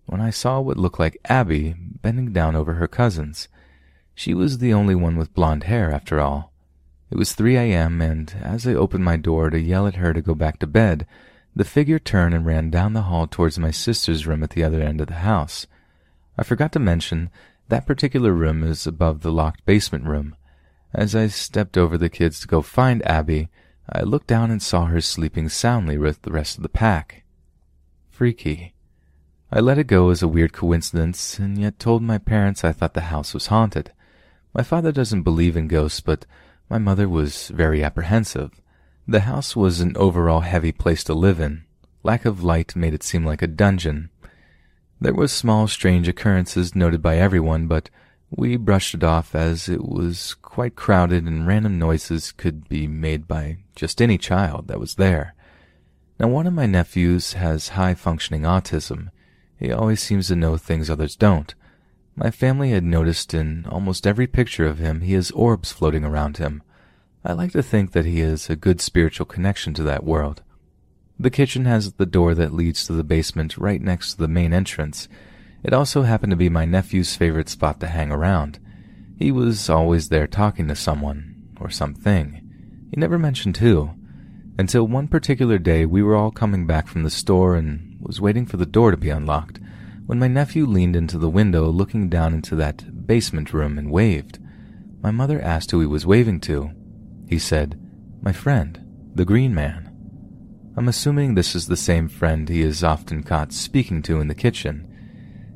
Speaker 1: when I saw what looked like Abby bending down over her cousins. She was the only one with blonde hair, after all. It was 3 a.m., and as I opened my door to yell at her to go back to bed, the figure turned and ran down the hall towards my sister's room at the other end of the house. I forgot to mention that particular room is above the locked basement room. As I stepped over the kids to go find Abby, I looked down and saw her sleeping soundly with the rest of the pack. Freaky. I let it go as a weird coincidence, and yet told my parents I thought the house was haunted. My father doesn't believe in ghosts, but my mother was very apprehensive. The house was an overall heavy place to live in. Lack of light made it seem like a dungeon. There were small strange occurrences noted by everyone, but We brushed it off as it was quite crowded and random noises could be made by just any child that was there. Now, one of my nephews has high functioning autism. He always seems to know things others don't. My family had noticed in almost every picture of him he has orbs floating around him. I like to think that he has a good spiritual connection to that world. The kitchen has the door that leads to the basement right next to the main entrance, it also happened to be my nephew's favorite spot to hang around. He was always there talking to someone, or something. He never mentioned who. Until one particular day we were all coming back from the store and was waiting for the door to be unlocked, when my nephew leaned into the window looking down into that basement room and waved. My mother asked who he was waving to. He said, My friend, the Green Man. I'm assuming this is the same friend he is often caught speaking to in the kitchen.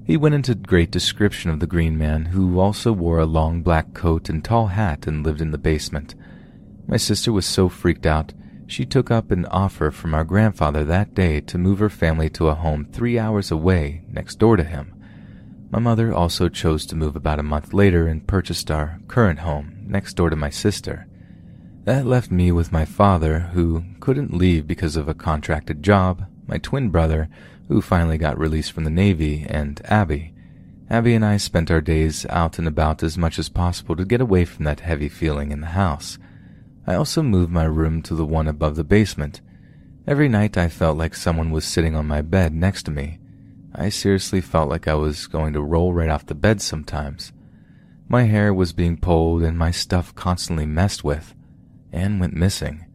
Speaker 1: He went into great description of the green man, who also wore a long black coat and tall hat and lived in the basement. My sister was so freaked out, she took up an offer from our grandfather that day to move her family to a home three hours away, next door to him. My mother also chose to move about a month later and purchased our current home, next door to my sister. That left me with my father, who couldn't leave because of a contracted job, my twin brother, who finally got released from the Navy, and Abby. Abby and I spent our days out and about as much as possible to get away from that heavy feeling in the house. I also moved my room to the one above the basement. Every night I felt like someone was sitting on my bed next to me. I seriously felt like I was going to roll right off the bed sometimes. My hair was being pulled and my stuff constantly messed with, and went missing.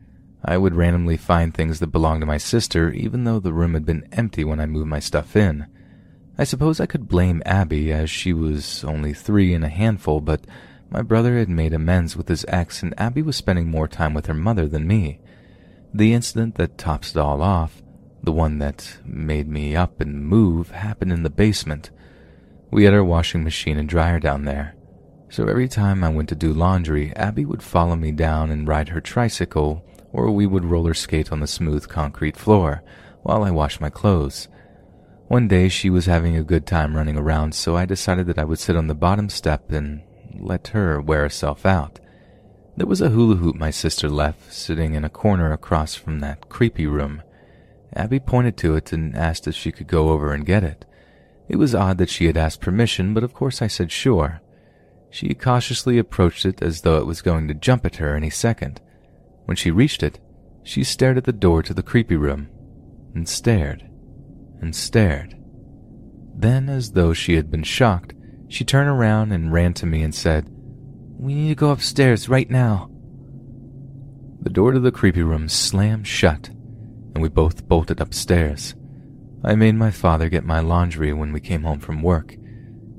Speaker 1: I would randomly find things that belonged to my sister, even though the room had been empty when I moved my stuff in. I suppose I could blame Abby, as she was only three and a handful, but my brother had made amends with his ex, and Abby was spending more time with her mother than me. The incident that tops it all off, the one that made me up and move, happened in the basement. We had our washing machine and dryer down there. So every time I went to do laundry, Abby would follow me down and ride her tricycle or we would roller skate on the smooth concrete floor while I washed my clothes. One day she was having a good time running around, so I decided that I would sit on the bottom step and let her wear herself out. There was a hula hoop my sister left sitting in a corner across from that creepy room. Abby pointed to it and asked if she could go over and get it. It was odd that she had asked permission, but of course I said sure. She cautiously approached it as though it was going to jump at her any second. When she reached it, she stared at the door to the creepy room, and stared, and stared. Then, as though she had been shocked, she turned around and ran to me and said, We need to go upstairs right now. The door to the creepy room slammed shut, and we both bolted upstairs. I made my father get my laundry when we came home from work.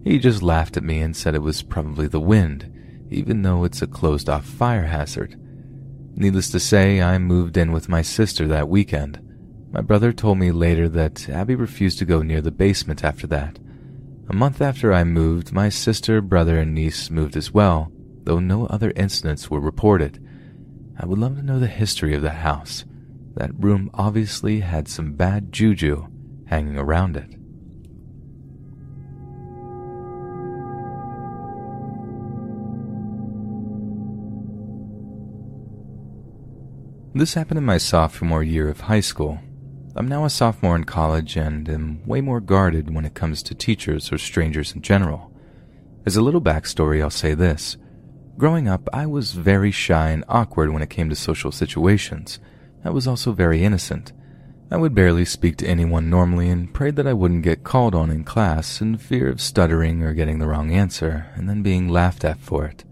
Speaker 1: He just laughed at me and said it was probably the wind, even though it's a closed off fire hazard. Needless to say, I moved in with my sister that weekend. My brother told me later that Abby refused to go near the basement after that. A month after I moved, my sister, brother, and niece moved as well, though no other incidents were reported. I would love to know the history of the house. That room obviously had some bad juju hanging around it. This happened in my sophomore year of high school. I'm now a sophomore in college and am way more guarded when it comes to teachers or strangers in general. As a little backstory, I'll say this. Growing up, I was very shy and awkward when it came to social situations. I was also very innocent. I would barely speak to anyone normally and prayed that I wouldn't get called on in class in fear of stuttering or getting the wrong answer and then being laughed at for it.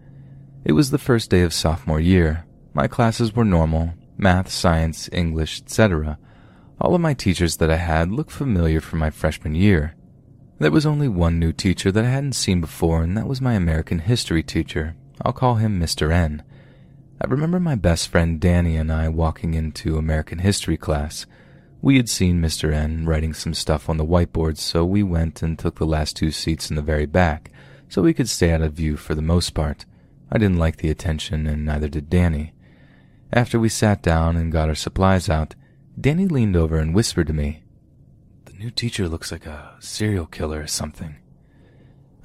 Speaker 1: It was the first day of sophomore year. My classes were normal, math, science, English, etc. All of my teachers that I had looked familiar from my freshman year. There was only one new teacher that I hadn't seen before, and that was my American history teacher. I'll call him Mr. N. I remember my best friend Danny and I walking into American history class. We had seen Mr. N writing some stuff on the whiteboard, so we went and took the last two seats in the very back, so we could stay out of view for the most part. I didn't like the attention, and neither did Danny. After we sat down and got our supplies out, Danny leaned over and whispered to me, The new teacher looks like a serial killer or something.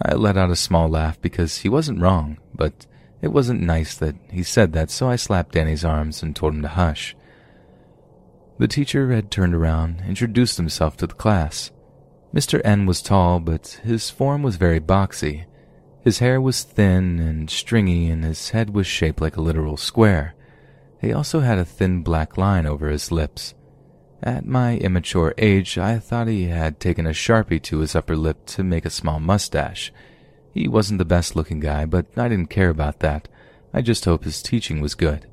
Speaker 1: I let out a small laugh because he wasn't wrong, but it wasn't nice that he said that, so I slapped Danny's arms and told him to hush. The teacher had turned around, introduced himself to the class. Mr. N was tall, but his form was very boxy. His hair was thin and stringy, and his head was shaped like a literal square. He also had a thin black line over his lips. At my immature age, I thought he had taken a sharpie to his upper lip to make a small mustache. He wasn't the best looking guy, but I didn't care about that. I just hoped his teaching was good.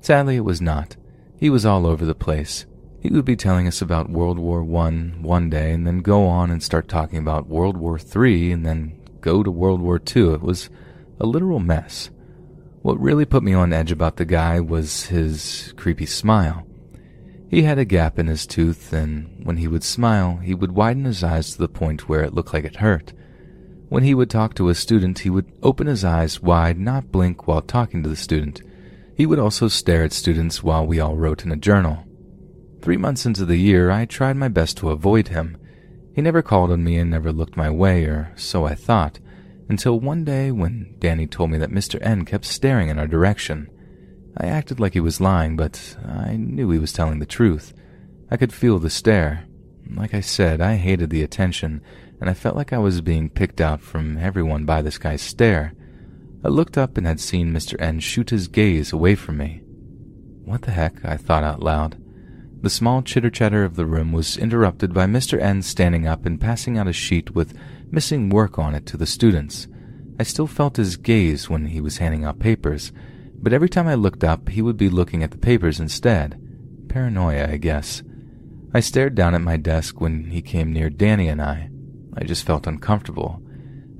Speaker 1: Sadly, it was not. He was all over the place. He would be telling us about World War One one day and then go on and start talking about World War Three and then go to World War Two. It was a literal mess. What really put me on edge about the guy was his creepy smile. He had a gap in his tooth, and when he would smile, he would widen his eyes to the point where it looked like it hurt. When he would talk to a student, he would open his eyes wide, not blink while talking to the student. He would also stare at students while we all wrote in a journal. Three months into the year, I tried my best to avoid him. He never called on me and never looked my way, or so I thought, until one day when Danny told me that Mr. N kept staring in our direction. I acted like he was lying, but I knew he was telling the truth. I could feel the stare. Like I said, I hated the attention, and I felt like I was being picked out from everyone by this guy's stare. I looked up and had seen Mr. N shoot his gaze away from me. What the heck, I thought out loud. The small chitter chatter of the room was interrupted by Mr. N standing up and passing out a sheet with missing work on it to the students. I still felt his gaze when he was handing out papers, but every time I looked up, he would be looking at the papers instead. Paranoia, I guess. I stared down at my desk when he came near Danny and I. I just felt uncomfortable.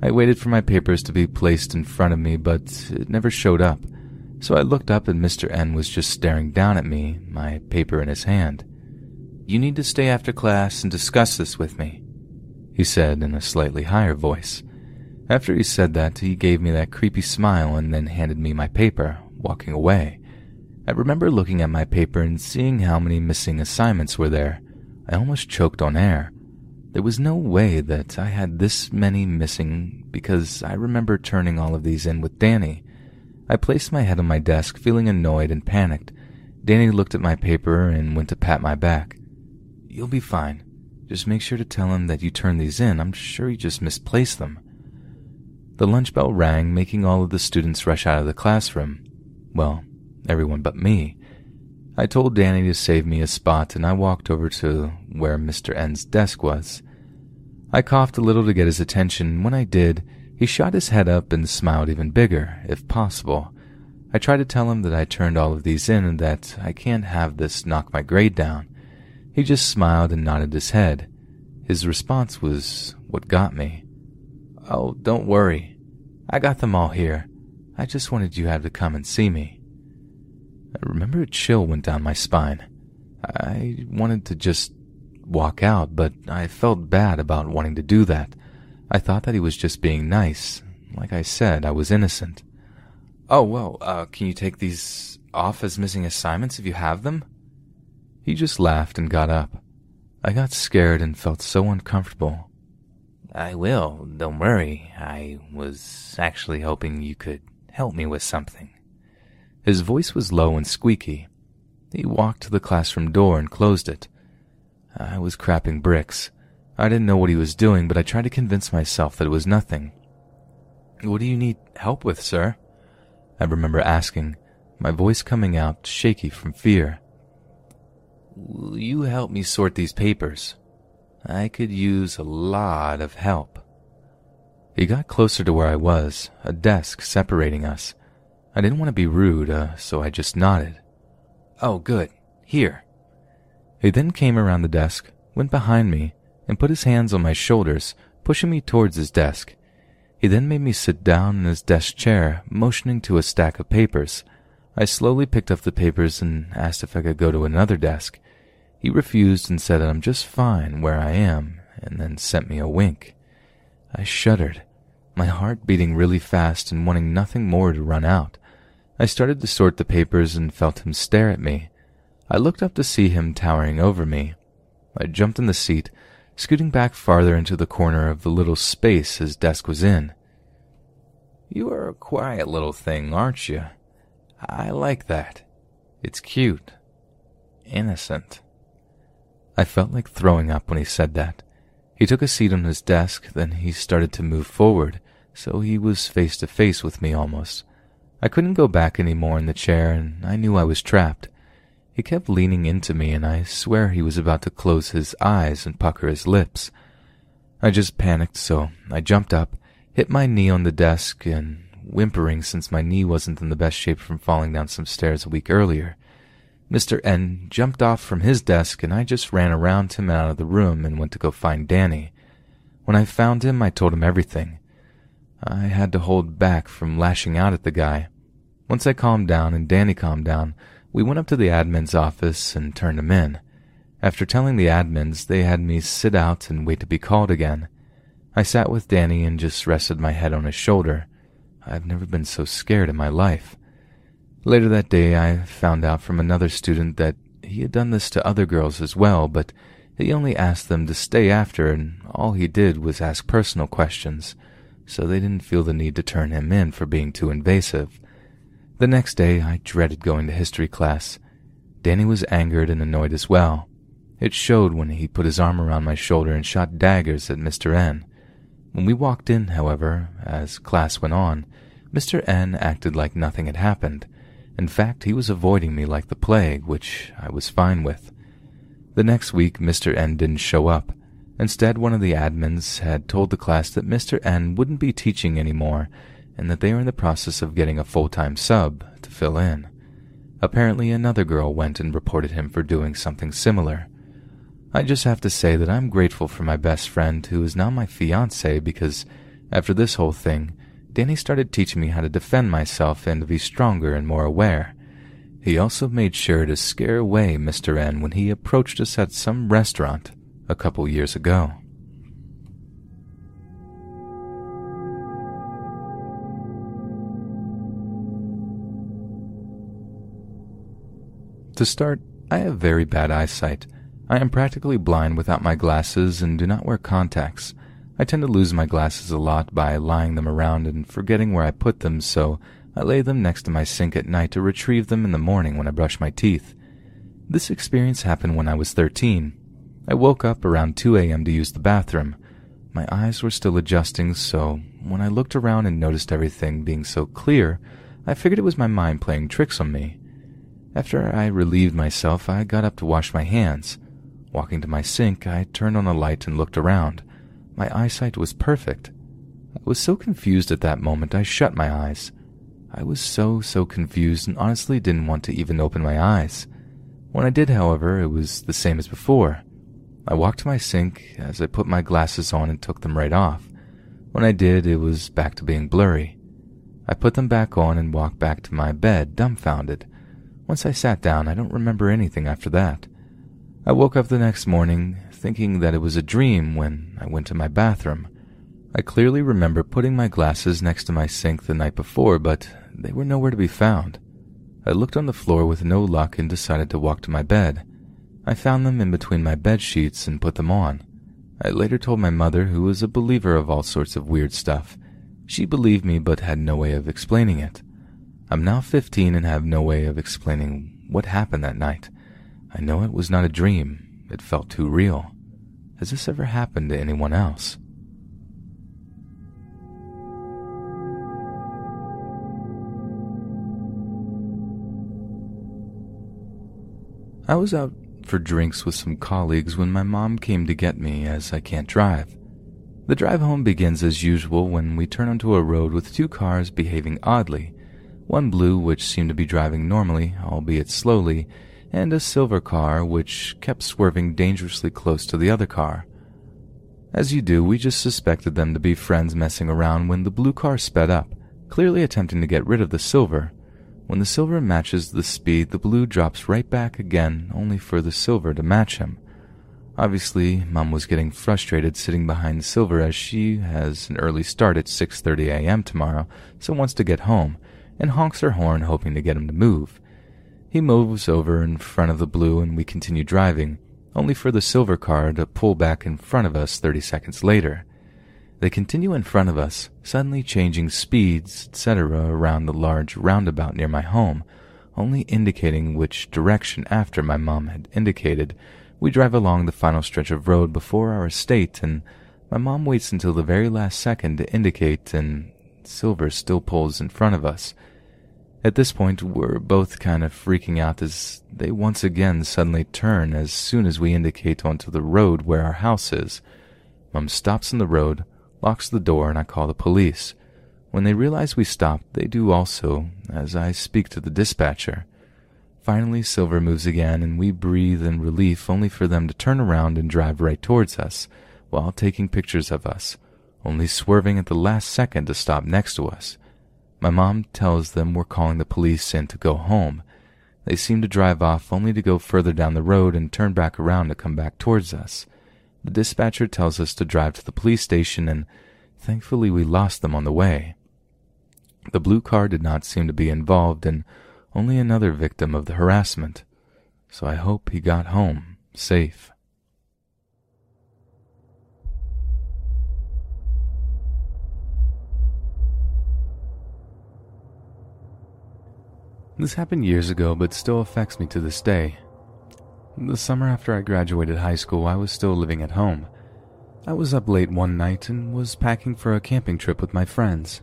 Speaker 1: I waited for my papers to be placed in front of me, but it never showed up. So I looked up and Mr. N was just staring down at me, my paper in his hand. You need to stay after class and discuss this with me, he said in a slightly higher voice. After he said that, he gave me that creepy smile and then handed me my paper, walking away. I remember looking at my paper and seeing how many missing assignments were there. I almost choked on air. There was no way that I had this many missing because I remember turning all of these in with Danny. I placed my head on my desk, feeling annoyed and panicked. Danny looked at my paper and went to pat my back. You'll be fine. Just make sure to tell him that you turned these in. I'm sure he just misplaced them. The lunch bell rang, making all of the students rush out of the classroom. Well, everyone but me. I told Danny to save me a spot and I walked over to where Mr. N's desk was. I coughed a little to get his attention. When I did, he shot his head up and smiled even bigger, if possible. I tried to tell him that I turned all of these in and that I can't have this knock my grade down. He just smiled and nodded his head. His response was what got me. Oh, don't worry. I got them all here. I just wanted you to come and see me. I remember a chill went down my spine. I wanted to just walk out, but I felt bad about wanting to do that. I thought that he was just being nice. Like I said, I was innocent. Oh, well, uh, can you take these off as missing assignments if you have them? He just laughed and got up. I got scared and felt so uncomfortable. I will, don't worry. I was actually hoping you could help me with something. His voice was low and squeaky. He walked to the classroom door and closed it. I was crapping bricks. I didn't know what he was doing, but I tried to convince myself that it was nothing. What do you need help with, sir? I remember asking, my voice coming out shaky from fear. Will you help me sort these papers? I could use a lot of help. He got closer to where I was, a desk separating us. I didn't want to be rude, uh, so I just nodded. Oh, good. Here. He then came around the desk, went behind me, and put his hands on my shoulders, pushing me towards his desk. He then made me sit down in his desk chair, motioning to a stack of papers. I slowly picked up the papers and asked if I could go to another desk. He refused and said that I'm just fine where I am, and then sent me a wink. I shuddered, my heart beating really fast and wanting nothing more to run out. I started to sort the papers and felt him stare at me. I looked up to see him towering over me. I jumped in the seat, scooting back farther into the corner of the little space his desk was in. You are a quiet little thing, aren't you? I like that. It's cute. Innocent. I felt like throwing up when he said that. He took a seat on his desk, then he started to move forward, so he was face to face with me almost. I couldn't go back any more in the chair, and I knew I was trapped. He kept leaning into me, and I swear he was about to close his eyes and pucker his lips. I just panicked, so I jumped up, hit my knee on the desk, and whimpering since my knee wasn't in the best shape from falling down some stairs a week earlier. Mr. N jumped off from his desk, and I just ran around him out of the room and went to go find Danny. When I found him, I told him everything. I had to hold back from lashing out at the guy. Once I calmed down and Danny calmed down, we went up to the admin's office and turned him in. After telling the admins, they had me sit out and wait to be called again. I sat with Danny and just rested my head on his shoulder. I've never been so scared in my life. Later that day, I found out from another student that he had done this to other girls as well, but he only asked them to stay after, and all he did was ask personal questions, so they didn't feel the need to turn him in for being too invasive. The next day, I dreaded going to history class. Danny was angered and annoyed as well. It showed when he put his arm around my shoulder and shot daggers at Mr. N. When we walked in, however, as class went on, Mr. N acted like nothing had happened. In fact, he was avoiding me like the plague, which I was fine with. The next week, Mr. N didn't show up. Instead, one of the admins had told the class that Mr. N wouldn't be teaching anymore and that they were in the process of getting a full-time sub to fill in. Apparently another girl went and reported him for doing something similar. I just have to say that I'm grateful for my best friend who is now my fiance because after this whole thing, Danny started teaching me how to defend myself and to be stronger and more aware. He also made sure to scare away Mr. N when he approached us at some restaurant a couple years ago. To start, I have very bad eyesight. I am practically blind without my glasses and do not wear contacts. I tend to lose my glasses a lot by lying them around and forgetting where I put them, so I lay them next to my sink at night to retrieve them in the morning when I brush my teeth. This experience happened when I was 13. I woke up around 2 a.m. to use the bathroom. My eyes were still adjusting, so when I looked around and noticed everything being so clear, I figured it was my mind playing tricks on me. After I relieved myself, I got up to wash my hands. Walking to my sink, I turned on a light and looked around. My eyesight was perfect. I was so confused at that moment, I shut my eyes. I was so, so confused and honestly didn't want to even open my eyes. When I did, however, it was the same as before. I walked to my sink as I put my glasses on and took them right off. When I did, it was back to being blurry. I put them back on and walked back to my bed, dumbfounded. Once I sat down, I don't remember anything after that. I woke up the next morning thinking that it was a dream when I went to my bathroom. I clearly remember putting my glasses next to my sink the night before, but they were nowhere to be found. I looked on the floor with no luck and decided to walk to my bed. I found them in between my bed sheets and put them on. I later told my mother, who was a believer of all sorts of weird stuff. She believed me but had no way of explaining it. I'm now 15 and have no way of explaining what happened that night. I know it was not a dream. It felt too real. Has this ever happened to anyone else? I was out for drinks with some colleagues when my mom came to get me as I can't drive. The drive home begins as usual when we turn onto a road with two cars behaving oddly one blue which seemed to be driving normally, albeit slowly, and a silver car which kept swerving dangerously close to the other car. As you do, we just suspected them to be friends messing around when the blue car sped up, clearly attempting to get rid of the silver. When the silver matches the speed, the blue drops right back again, only for the silver to match him. Obviously, Mom was getting frustrated sitting behind the Silver as she has an early start at 6:30 a.m. tomorrow, so wants to get home and honks her horn, hoping to get him to move. He moves over in front of the blue, and we continue driving. only for the silver car to pull back in front of us 30 seconds later. They continue in front of us, suddenly changing speeds, etc., around the large roundabout near my home, only indicating which direction after my mom had indicated. We drive along the final stretch of road before our estate, and my mom waits until the very last second to indicate, and Silver still pulls in front of us. At this point, we're both kind of freaking out as they once again suddenly turn as soon as we indicate onto the road where our house is. Mom stops in the road, locks the door, and I call the police. When they realize we stopped, they do also, as I speak to the dispatcher. Finally, Silver moves again, and we breathe in relief only for them to turn around and drive right towards us while taking pictures of us, only swerving at the last second to stop next to us. My mom tells them we're calling the police in to go home. They seem to drive off only to go further down the road and turn back around to come back towards us. The dispatcher tells us to drive to the police station, and thankfully we lost them on the way. The blue car did not seem to be involved, and only another victim of the harassment, so I hope he got home safe. This happened years ago, but still affects me to this day. The summer after I graduated high school, I was still living at home. I was up late one night and was packing for a camping trip with my friends.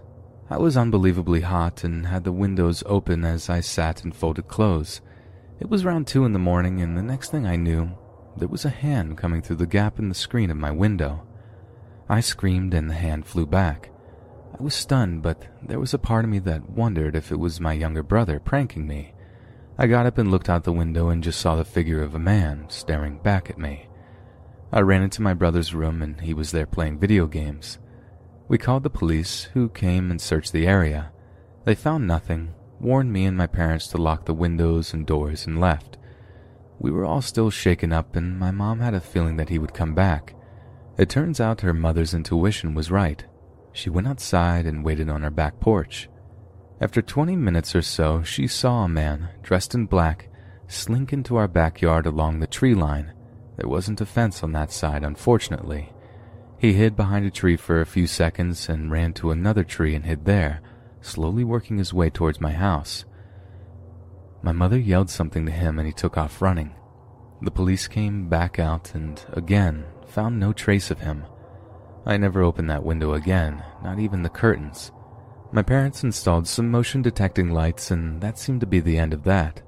Speaker 1: I was unbelievably hot and had the windows open as I sat and folded clothes. It was around two in the morning, and the next thing I knew, there was a hand coming through the gap in the screen of my window. I screamed and the hand flew back. I was stunned, but there was a part of me that wondered if it was my younger brother pranking me. I got up and looked out the window and just saw the figure of a man staring back at me. I ran into my brother's room and he was there playing video games. We called the police, who came and searched the area. They found nothing, warned me and my parents to lock the windows and doors, and left. We were all still shaken up, and my mom had a feeling that he would come back. It turns out her mother's intuition was right. She went outside and waited on her back porch. After 20 minutes or so, she saw a man, dressed in black, slink into our backyard along the tree line. There wasn't a fence on that side, unfortunately. He hid behind a tree for a few seconds and ran to another tree and hid there, slowly working his way towards my house. My mother yelled something to him and he took off running. The police came back out and, again, found no trace of him. I never opened that window again, not even the curtains. My parents installed some motion detecting lights, and that seemed to be the end of that.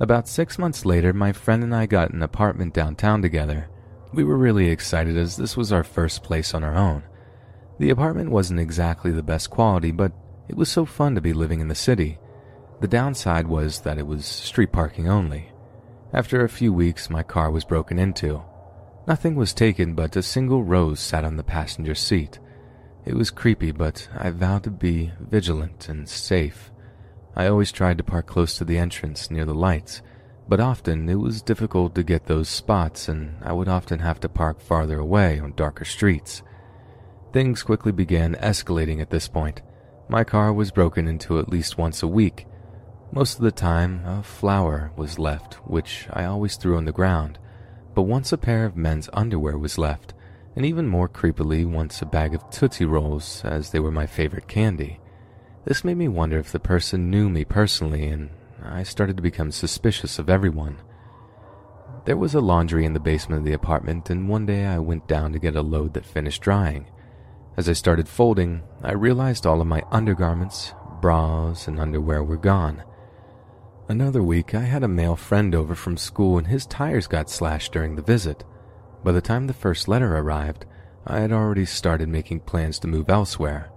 Speaker 1: About six months later, my friend and I got an apartment downtown together. We were really excited as this was our first place on our own. The apartment wasn't exactly the best quality, but it was so fun to be living in the city. The downside was that it was street parking only. After a few weeks, my car was broken into. Nothing was taken, but a single rose sat on the passenger seat. It was creepy, but I vowed to be vigilant and safe. I always tried to park close to the entrance near the lights, but often it was difficult to get those spots, and I would often have to park farther away on darker streets. Things quickly began escalating at this point. My car was broken into at least once a week. Most of the time, a flower was left, which I always threw on the ground but once a pair of men's underwear was left, and even more creepily, once a bag of Tootsie Rolls, as they were my favorite candy. This made me wonder if the person knew me personally, and I started to become suspicious of everyone. There was a laundry in the basement of the apartment, and one day I went down to get a load that finished drying. As I started folding, I realized all of my undergarments, bras, and underwear were gone. Another week, I had a male friend over from school and his tires got slashed during the visit. By the time the first letter arrived, I had already started making plans to move elsewhere.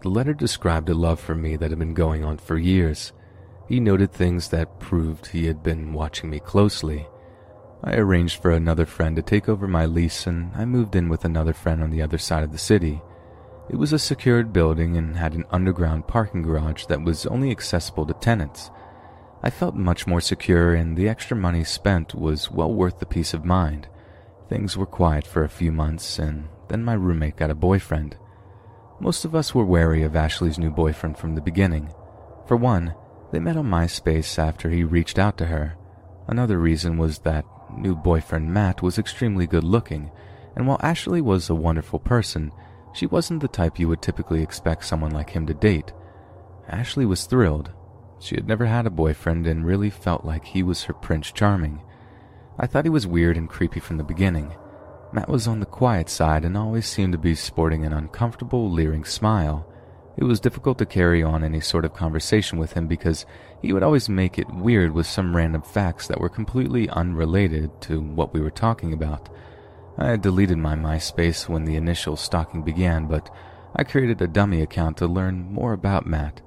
Speaker 1: The letter described a love for me that had been going on for years. He noted things that proved he had been watching me closely. I arranged for another friend to take over my lease and I moved in with another friend on the other side of the city. It was a secured building and had an underground parking garage that was only accessible to tenants. I felt much more secure, and the extra money spent was well worth the peace of mind. Things were quiet for a few months, and then my roommate got a boyfriend. Most of us were wary of Ashley's new boyfriend from the beginning. For one, they met on MySpace after he reached out to her. Another reason was that new boyfriend Matt was extremely good looking, and while Ashley was a wonderful person, she wasn't the type you would typically expect someone like him to date. Ashley was thrilled. She had never had a boyfriend and really felt like he was her Prince Charming. I thought he was weird and creepy from the beginning. Matt was on the quiet side and always seemed to be sporting an uncomfortable, leering smile. It was difficult to carry on any sort of conversation with him because he would always make it weird with some random facts that were completely unrelated to what we were talking about. I had deleted my MySpace when the initial stalking began, but I created a dummy account to learn more about Matt.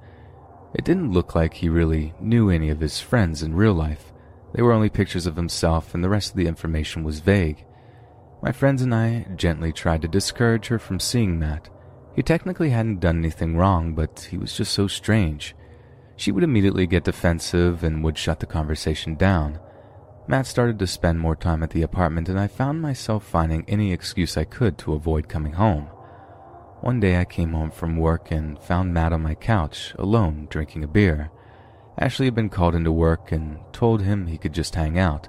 Speaker 1: It didn't look like he really knew any of his friends in real life. They were only pictures of himself, and the rest of the information was vague. My friends and I gently tried to discourage her from seeing Matt. He technically hadn't done anything wrong, but he was just so strange. She would immediately get defensive and would shut the conversation down. Matt started to spend more time at the apartment, and I found myself finding any excuse I could to avoid coming home. One day I came home from work and found Matt on my couch, alone, drinking a beer. Ashley had been called into work and told him he could just hang out.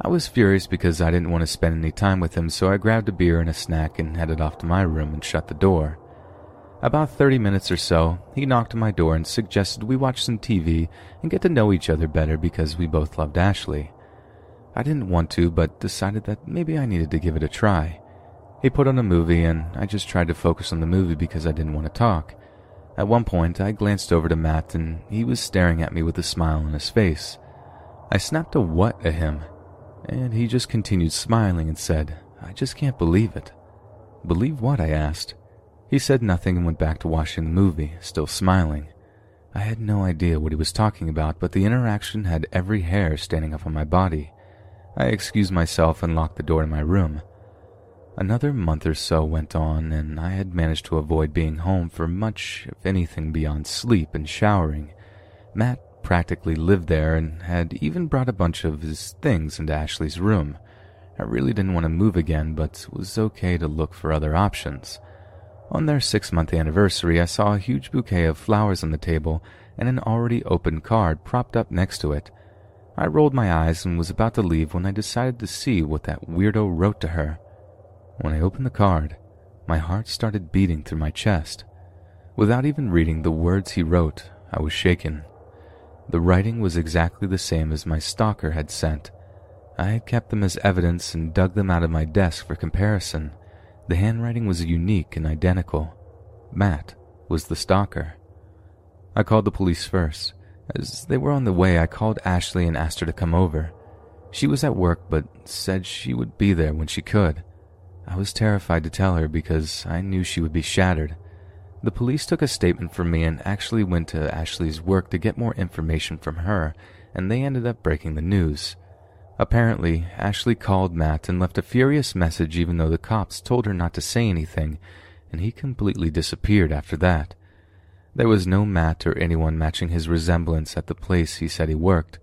Speaker 1: I was furious because I didn't want to spend any time with him, so I grabbed a beer and a snack and headed off to my room and shut the door. About 30 minutes or so, he knocked on my door and suggested we watch some TV and get to know each other better because we both loved Ashley. I didn't want to, but decided that maybe I needed to give it a try. He put on a movie, and I just tried to focus on the movie because I didn't want to talk. At one point, I glanced over to Matt, and he was staring at me with a smile on his face. I snapped a what at him, and he just continued smiling and said, I just can't believe it. Believe what? I asked. He said nothing and went back to watching the movie, still smiling. I had no idea what he was talking about, but the interaction had every hair standing up on my body. I excused myself and locked the door to my room. Another month or so went on, and I had managed to avoid being home for much, if anything, beyond sleep and showering. Matt practically lived there and had even brought a bunch of his things into Ashley's room. I really didn't want to move again, but was okay to look for other options. On their six month anniversary, I saw a huge bouquet of flowers on the table and an already opened card propped up next to it. I rolled my eyes and was about to leave when I decided to see what that weirdo wrote to her. When I opened the card, my heart started beating through my chest. Without even reading the words he wrote, I was shaken. The writing was exactly the same as my stalker had sent. I had kept them as evidence and dug them out of my desk for comparison. The handwriting was unique and identical. Matt was the stalker. I called the police first. As they were on the way, I called Ashley and asked her to come over. She was at work but said she would be there when she could. I was terrified to tell her because I knew she would be shattered. The police took a statement from me and actually went to Ashley's work to get more information from her, and they ended up breaking the news. Apparently, Ashley called Matt and left a furious message even though the cops told her not to say anything, and he completely disappeared after that. There was no Matt or anyone matching his resemblance at the place he said he worked.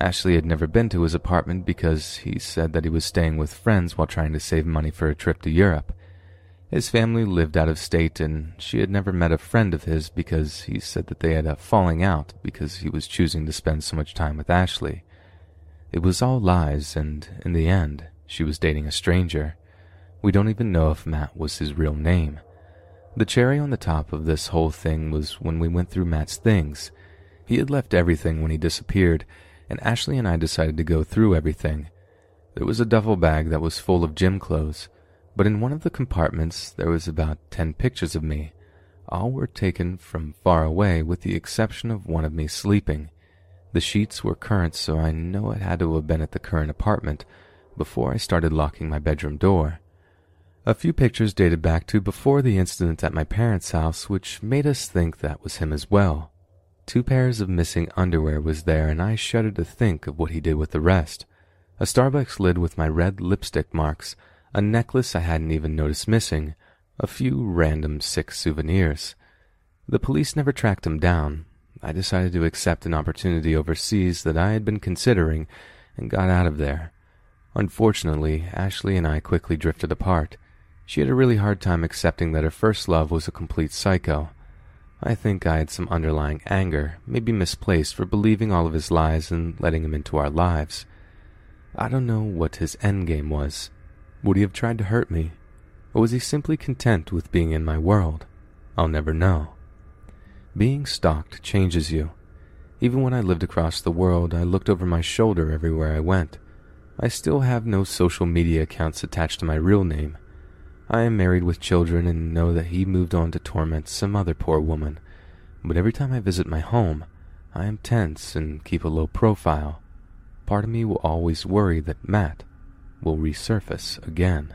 Speaker 1: Ashley had never been to his apartment because he said that he was staying with friends while trying to save money for a trip to Europe. His family lived out of state and she had never met a friend of his because he said that they had a falling out because he was choosing to spend so much time with Ashley. It was all lies, and in the end, she was dating a stranger. We don't even know if Matt was his real name. The cherry on the top of this whole thing was when we went through Matt's things. He had left everything when he disappeared, and Ashley and I decided to go through everything. There was a duffel bag that was full of gym clothes, but in one of the compartments there was about ten pictures of me. All were taken from far away with the exception of one of me sleeping. The sheets were current, so I know it had to have been at the current apartment before I started locking my bedroom door. A few pictures dated back to before the incident at my parents' house, which made us think that was him as well. Two pairs of missing underwear was there, and I shuddered to think of what he did with the rest. A Starbucks lid with my red lipstick marks, a necklace I hadn't even noticed missing, a few random sick souvenirs. The police never tracked him down, I decided to accept an opportunity overseas that I had been considering and got out of there. Unfortunately, Ashley and I quickly drifted apart. She had a really hard time accepting that her first love was a complete psycho. I think I had some underlying anger, maybe misplaced, for believing all of his lies and letting him into our lives. I don't know what his endgame was. Would he have tried to hurt me? Or was he simply content with being in my world? I'll never know. Being stalked changes you. Even when I lived across the world, I looked over my shoulder everywhere I went. I still have no social media accounts attached to my real name. I am married with children and know that he moved on to torment some other poor woman. But every time I visit my home, I am tense and keep a low profile. Part of me will always worry that Matt will resurface again.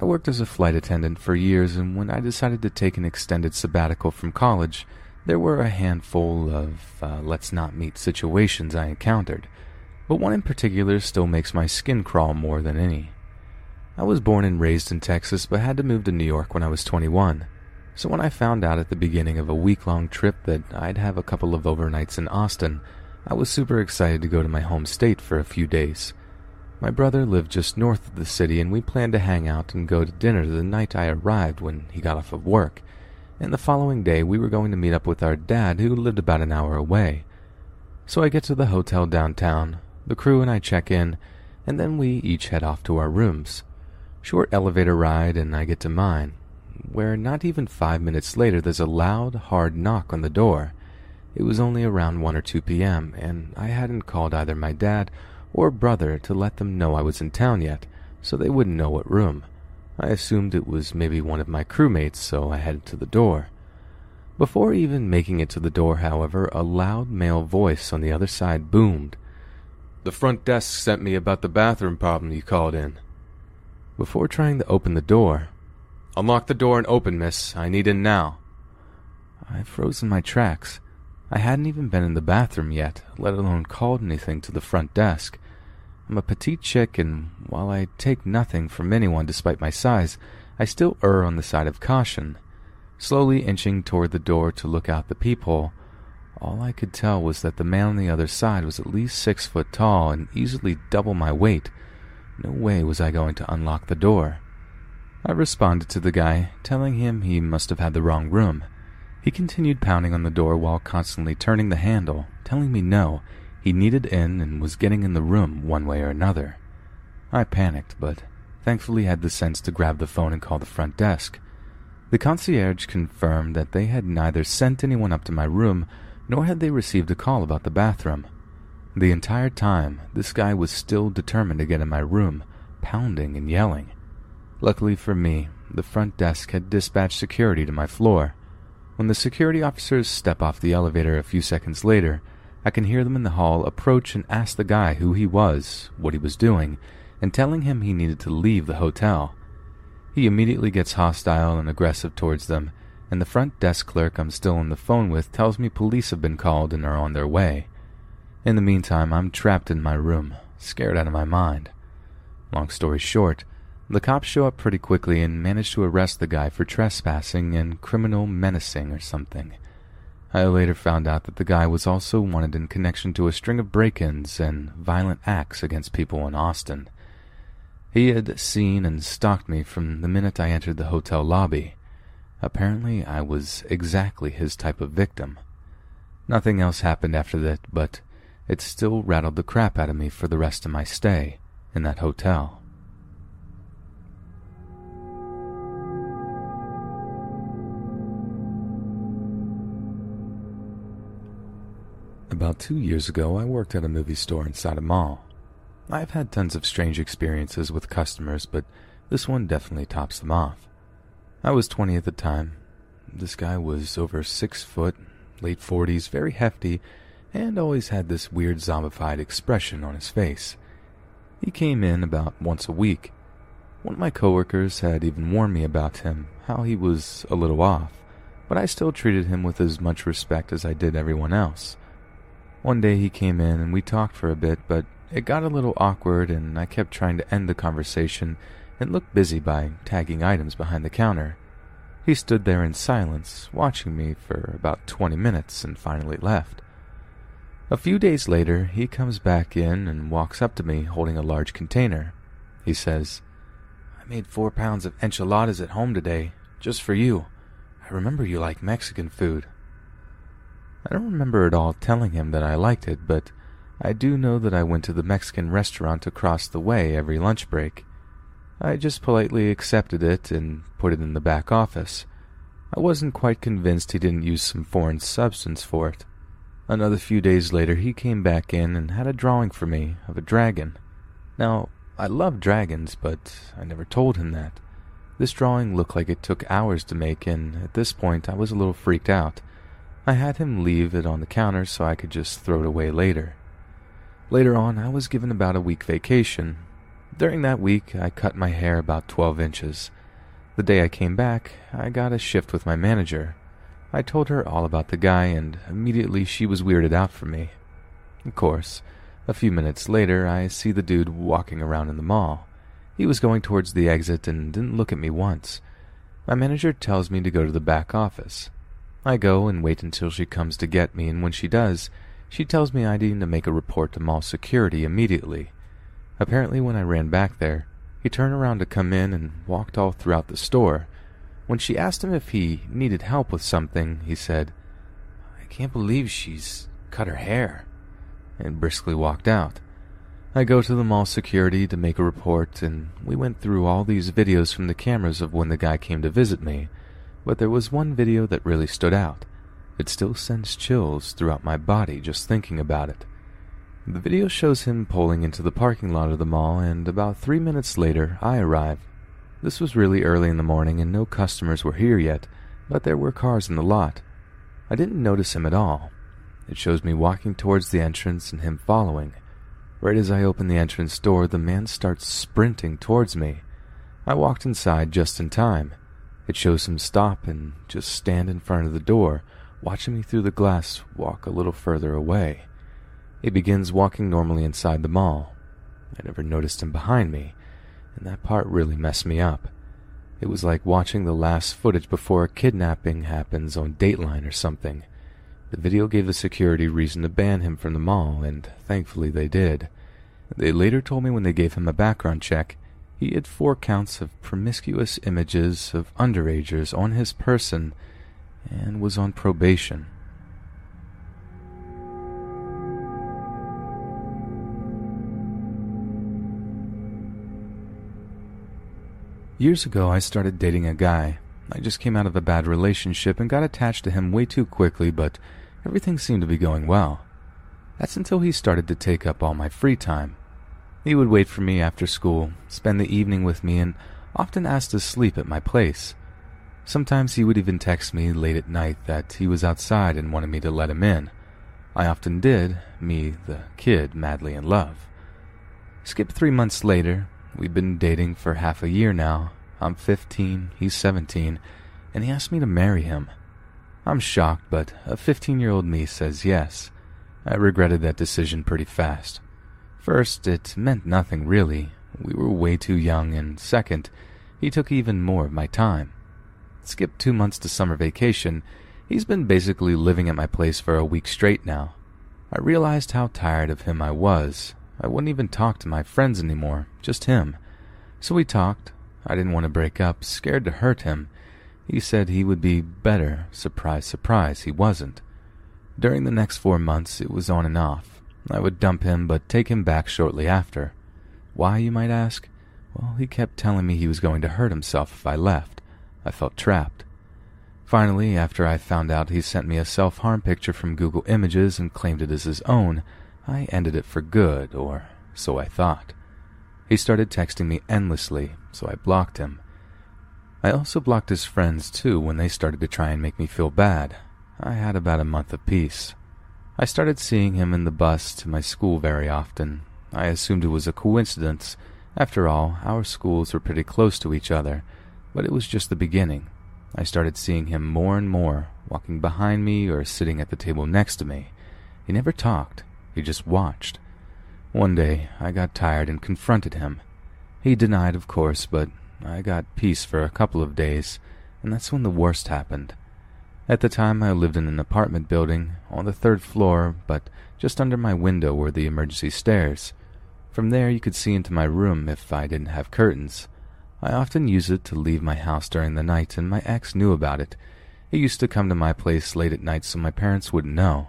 Speaker 1: I worked as a flight attendant for years, and when I decided to take an extended sabbatical from college, there were a handful of uh, let's not meet situations I encountered, but one in particular still makes my skin crawl more than any. I was born and raised in Texas, but had to move to New York when I was 21. So when I found out at the beginning of a week long trip that I'd have a couple of overnights in Austin, I was super excited to go to my home state for a few days. My brother lived just north of the city, and we planned to hang out and go to dinner the night I arrived when he got off of work. And the following day, we were going to meet up with our dad, who lived about an hour away. So I get to the hotel downtown, the crew and I check in, and then we each head off to our rooms. Short elevator ride, and I get to mine, where not even five minutes later there's a loud, hard knock on the door. It was only around 1 or 2 p.m., and I hadn't called either my dad or brother to let them know I was in town yet, so they wouldn't know what room. I assumed it was maybe one of my crewmates, so I headed to the door. Before even making it to the door, however, a loud male voice on the other side boomed. The front desk sent me about the bathroom problem you called in. Before trying to open the door, Unlock the door and open, miss. I need in now. I froze in my tracks. I hadn't even been in the bathroom yet, let alone called anything to the front desk. I'm a petite chick, and while I take nothing from anyone despite my size, I still err on the side of caution. Slowly inching toward the door to look out the peephole, all I could tell was that the man on the other side was at least six foot tall and easily double my weight. No way was I going to unlock the door. I responded to the guy, telling him he must have had the wrong room. He continued pounding on the door while constantly turning the handle, telling me no, he needed in and was getting in the room one way or another. I panicked, but thankfully had the sense to grab the phone and call the front desk. The concierge confirmed that they had neither sent anyone up to my room nor had they received a call about the bathroom. The entire time, this guy was still determined to get in my room, pounding and yelling. Luckily for me, the front desk had dispatched security to my floor. When the security officers step off the elevator a few seconds later, I can hear them in the hall approach and ask the guy who he was, what he was doing, and telling him he needed to leave the hotel. He immediately gets hostile and aggressive towards them, and the front desk clerk I'm still on the phone with tells me police have been called and are on their way. In the meantime, I'm trapped in my room, scared out of my mind. Long story short, the cops show up pretty quickly and manage to arrest the guy for trespassing and criminal menacing or something. I later found out that the guy was also wanted in connection to a string of break ins and violent acts against people in Austin. He had seen and stalked me from the minute I entered the hotel lobby. Apparently, I was exactly his type of victim. Nothing else happened after that, but it still rattled the crap out of me for the rest of my stay in that hotel. About two years ago, I worked at a movie store inside a mall. I've had tons of strange experiences with customers, but this one definitely tops them off. I was 20 at the time. This guy was over six foot, late 40s, very hefty, and always had this weird zombified expression on his face. He came in about once a week. One of my coworkers had even warned me about him, how he was a little off, but I still treated him with as much respect as I did everyone else. One day he came in and we talked for a bit, but it got a little awkward and I kept trying to end the conversation and looked busy by tagging items behind the counter. He stood there in silence, watching me for about 20 minutes and finally left. A few days later, he comes back in and walks up to me holding a large container. He says, I made four pounds of enchiladas at home today. just for you. I remember you like Mexican food. I don't remember at all telling him that I liked it, but I do know that I went to the Mexican restaurant across the way every lunch break. I just politely accepted it and put it in the back office. I wasn't quite convinced he didn't use some foreign substance for it. Another few days later, he came back in and had a drawing for me of a dragon. Now, I love dragons, but I never told him that. This drawing looked like it took hours to make, and at this point I was a little freaked out. I had him leave it on the counter so I could just throw it away later. Later on, I was given about a week vacation. During that week, I cut my hair about 12 inches. The day I came back, I got a shift with my manager. I told her all about the guy, and immediately she was weirded out for me. Of course, a few minutes later, I see the dude walking around in the mall. He was going towards the exit and didn't look at me once. My manager tells me to go to the back office. I go and wait until she comes to get me, and when she does, she tells me I need to make a report to mall security immediately. Apparently, when I ran back there, he turned around to come in and walked all throughout the store. When she asked him if he needed help with something, he said, I can't believe she's cut her hair, and briskly walked out. I go to the mall security to make a report, and we went through all these videos from the cameras of when the guy came to visit me, but there was one video that really stood out. It still sends chills throughout my body just thinking about it. The video shows him pulling into the parking lot of the mall, and about three minutes later, I arrive. This was really early in the morning, and no customers were here yet, but there were cars in the lot. I didn't notice him at all. It shows me walking towards the entrance and him following. Right as I open the entrance door, the man starts sprinting towards me. I walked inside just in time. It shows him stop and just stand in front of the door, watching me through the glass walk a little further away. He begins walking normally inside the mall. I never noticed him behind me, and that part really messed me up. It was like watching the last footage before a kidnapping happens on Dateline or something. The video gave the security reason to ban him from the mall, and thankfully they did. They later told me when they gave him a background check, he had four counts of promiscuous images of underagers on his person and was on probation. Years ago, I started dating a guy. I just came out of a bad relationship and got attached to him way too quickly, but everything seemed to be going well. That's until he started to take up all my free time. He would wait for me after school, spend the evening with me, and often ask to sleep at my place. Sometimes he would even text me late at night that he was outside and wanted me to let him in. I often did, me, the kid, madly in love. Skip three months later, we've been dating for half a year now. I'm 15, he's 17, and he asked me to marry him. I'm shocked, but a 15 year old me says yes. I regretted that decision pretty fast. First, it meant nothing really. We were way too young, and second, he took even more of my time. Skip two months to summer vacation, he's been basically living at my place for a week straight now. I realized how tired of him I was. I wouldn't even talk to my friends anymore, just him. So we talked. I didn't want to break up, scared to hurt him. He said he would be better. Surprise, surprise, he wasn't. During the next four months, it was on and off. I would dump him, but take him back shortly after. Why, you might ask? Well, he kept telling me he was going to hurt himself if I left. I felt trapped. Finally, after I found out he sent me a self harm picture from Google Images and claimed it as his own, I ended it for good, or so I thought. He started texting me endlessly, so I blocked him. I also blocked his friends too when they started to try and make me feel bad. I had about a month of peace. I started seeing him in the bus to my school very often. I assumed it was a coincidence. After all, our schools were pretty close to each other, but it was just the beginning. I started seeing him more and more, walking behind me or sitting at the table next to me. He never talked, he just watched. One day, I got tired and confronted him. He denied, of course, but I got peace for a couple of days, and that's when the worst happened. At the time, I lived in an apartment building on the third floor, but just under my window were the emergency stairs. From there, you could see into my room if I didn't have curtains. I often use it to leave my house during the night, and my ex knew about it. He used to come to my place late at night so my parents wouldn't know.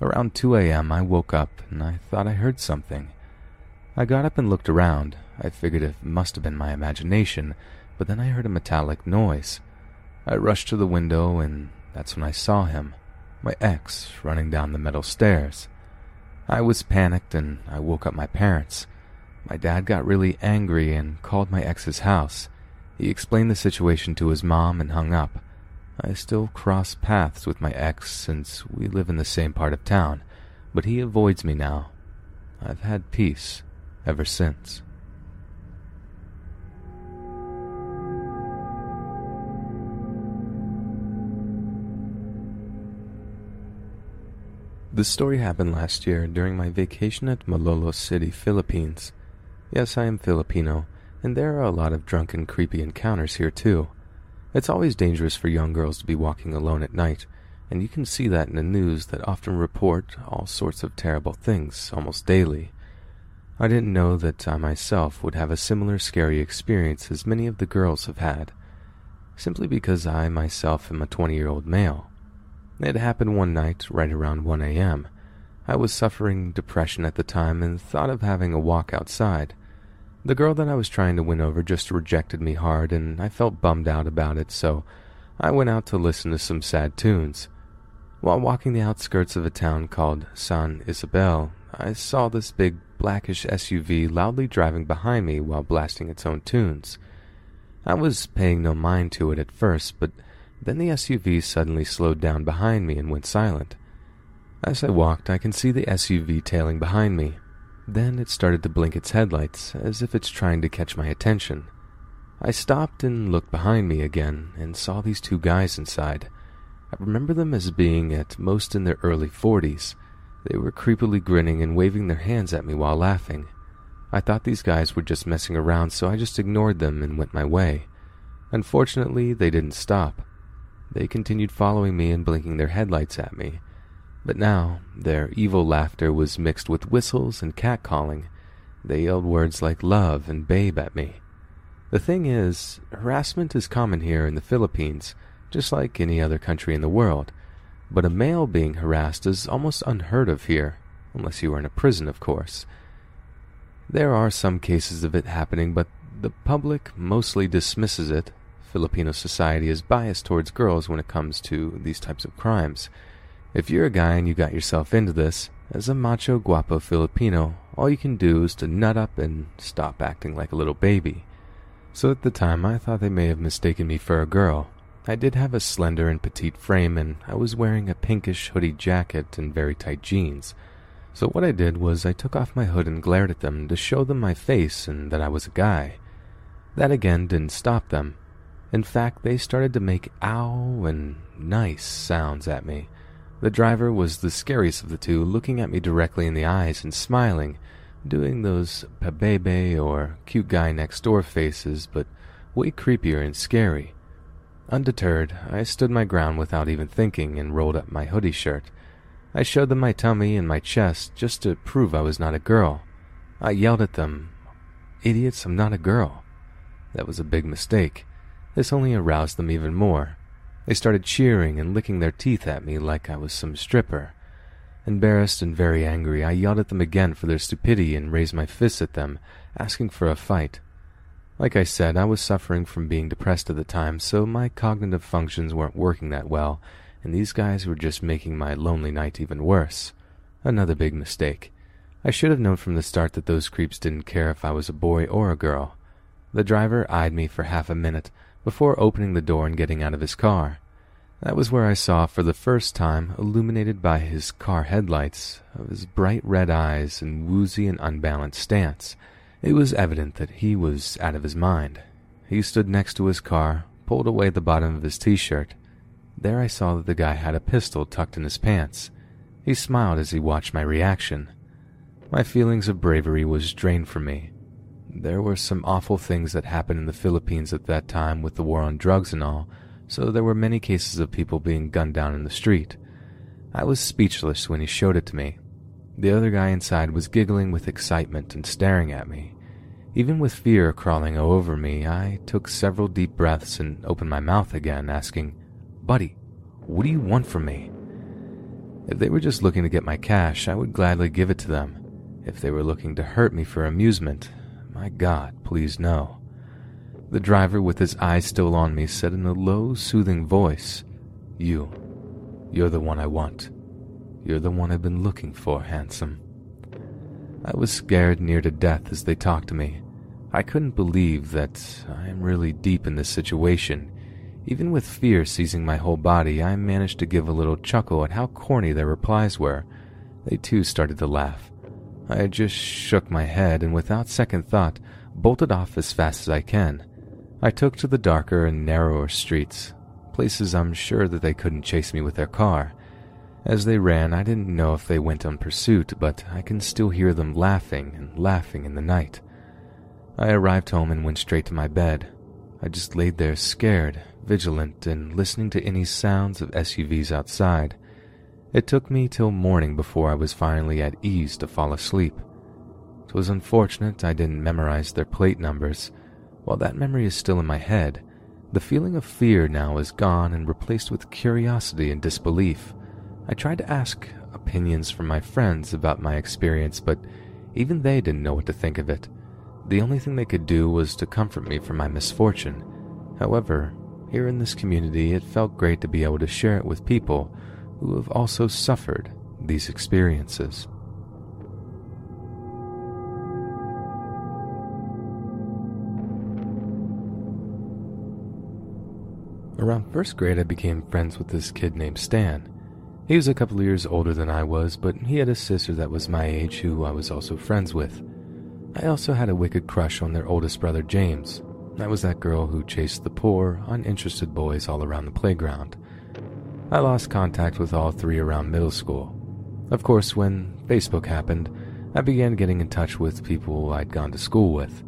Speaker 1: Around 2 a.m., I woke up and I thought I heard something. I got up and looked around. I figured it must have been my imagination, but then I heard a metallic noise. I rushed to the window, and that's when I saw him, my ex, running down the metal stairs. I was panicked and I woke up my parents. My dad got really angry and called my ex's house. He explained the situation to his mom and hung up. I still cross paths with my ex since we live in the same part of town, but he avoids me now. I've had peace ever since. This story happened last year during my vacation at Malolos City, Philippines. Yes, I am Filipino, and there are a lot of drunken, creepy encounters here too. It's always dangerous for young girls to be walking alone at night, and you can see that in the news that often report all sorts of terrible things almost daily. I didn't know that I myself would have a similar scary experience as many of the girls have had, simply because I myself am a 20 year old male. It happened one night, right around 1 a.m. I was suffering depression at the time and thought of having a walk outside. The girl that I was trying to win over just rejected me hard, and I felt bummed out about it, so I went out to listen to some sad tunes. While walking the outskirts of a town called San Isabel, I saw this big blackish SUV loudly driving behind me while blasting its own tunes. I was paying no mind to it at first, but then the SUV suddenly slowed down behind me and went silent. As I walked, I can see the SUV tailing behind me. Then it started to blink its headlights, as if it's trying to catch my attention. I stopped and looked behind me again and saw these two guys inside. I remember them as being at most in their early 40s. They were creepily grinning and waving their hands at me while laughing. I thought these guys were just messing around, so I just ignored them and went my way. Unfortunately, they didn't stop. They continued following me and blinking their headlights at me. But now, their evil laughter was mixed with whistles and catcalling. They yelled words like love and babe at me. The thing is, harassment is common here in the Philippines, just like any other country in the world. But a male being harassed is almost unheard of here, unless you are in a prison, of course. There are some cases of it happening, but the public mostly dismisses it Filipino society is biased towards girls when it comes to these types of crimes. If you're a guy and you got yourself into this, as a macho guapo Filipino, all you can do is to nut up and stop acting like a little baby. So at the time, I thought they may have mistaken me for a girl. I did have a slender and petite frame, and I was wearing a pinkish hoodie jacket and very tight jeans. So what I did was I took off my hood and glared at them to show them my face and that I was a guy. That again didn't stop them. In fact, they started to make ow and nice sounds at me. The driver was the scariest of the two, looking at me directly in the eyes and smiling, doing those pabebe or cute guy next door faces, but way creepier and scary. Undeterred, I stood my ground without even thinking and rolled up my hoodie shirt. I showed them my tummy and my chest just to prove I was not a girl. I yelled at them, Idiots, I'm not a girl. That was a big mistake. This only aroused them even more. They started cheering and licking their teeth at me like I was some stripper. Embarrassed and very angry, I yelled at them again for their stupidity and raised my fists at them, asking for a fight. Like I said, I was suffering from being depressed at the time, so my cognitive functions weren't working that well, and these guys were just making my lonely night even worse. Another big mistake. I should have known from the start that those creeps didn't care if I was a boy or a girl. The driver eyed me for half a minute, before opening the door and getting out of his car. That was where I saw for the first time, illuminated by his car headlights, of his bright red eyes and woozy and unbalanced stance. It was evident that he was out of his mind. He stood next to his car, pulled away the bottom of his t-shirt. There I saw that the guy had a pistol tucked in his pants. He smiled as he watched my reaction. My feelings of bravery was drained from me. There were some awful things that happened in the Philippines at that time with the war on drugs and all, so there were many cases of people being gunned down in the street. I was speechless when he showed it to me. The other guy inside was giggling with excitement and staring at me. Even with fear crawling over me, I took several deep breaths and opened my mouth again, asking, Buddy, what do you want from me? If they were just looking to get my cash, I would gladly give it to them. If they were looking to hurt me for amusement, my God, please no. The driver, with his eyes still on me, said in a low, soothing voice, You, you're the one I want. You're the one I've been looking for, handsome. I was scared near to death as they talked to me. I couldn't believe that I am really deep in this situation. Even with fear seizing my whole body, I managed to give a little chuckle at how corny their replies were. They too started to laugh. I just shook my head and without second thought, bolted off as fast as I can. I took to the darker and narrower streets, places I'm sure that they couldn't chase me with their car. As they ran, I didn't know if they went on pursuit, but I can still hear them laughing and laughing in the night. I arrived home and went straight to my bed. I just laid there scared, vigilant, and listening to any sounds of SUVs outside. It took me till morning before I was finally at ease to fall asleep. It was unfortunate I didn't memorize their plate numbers. While that memory is still in my head, the feeling of fear now is gone and replaced with curiosity and disbelief. I tried to ask opinions from my friends about my experience, but even they didn't know what to think of it. The only thing they could do was to comfort me for my misfortune. However, here in this community, it felt great to be able to share it with people who have also suffered these experiences. Around first grade, I became friends with this kid named Stan. He was a couple of years older than I was, but he had a sister that was my age who I was also friends with. I also had a wicked crush on their oldest brother, James. I was that girl who chased the poor, uninterested boys all around the playground. I lost contact with all three around middle school. Of course, when Facebook happened, I began getting in touch with people I'd gone to school with.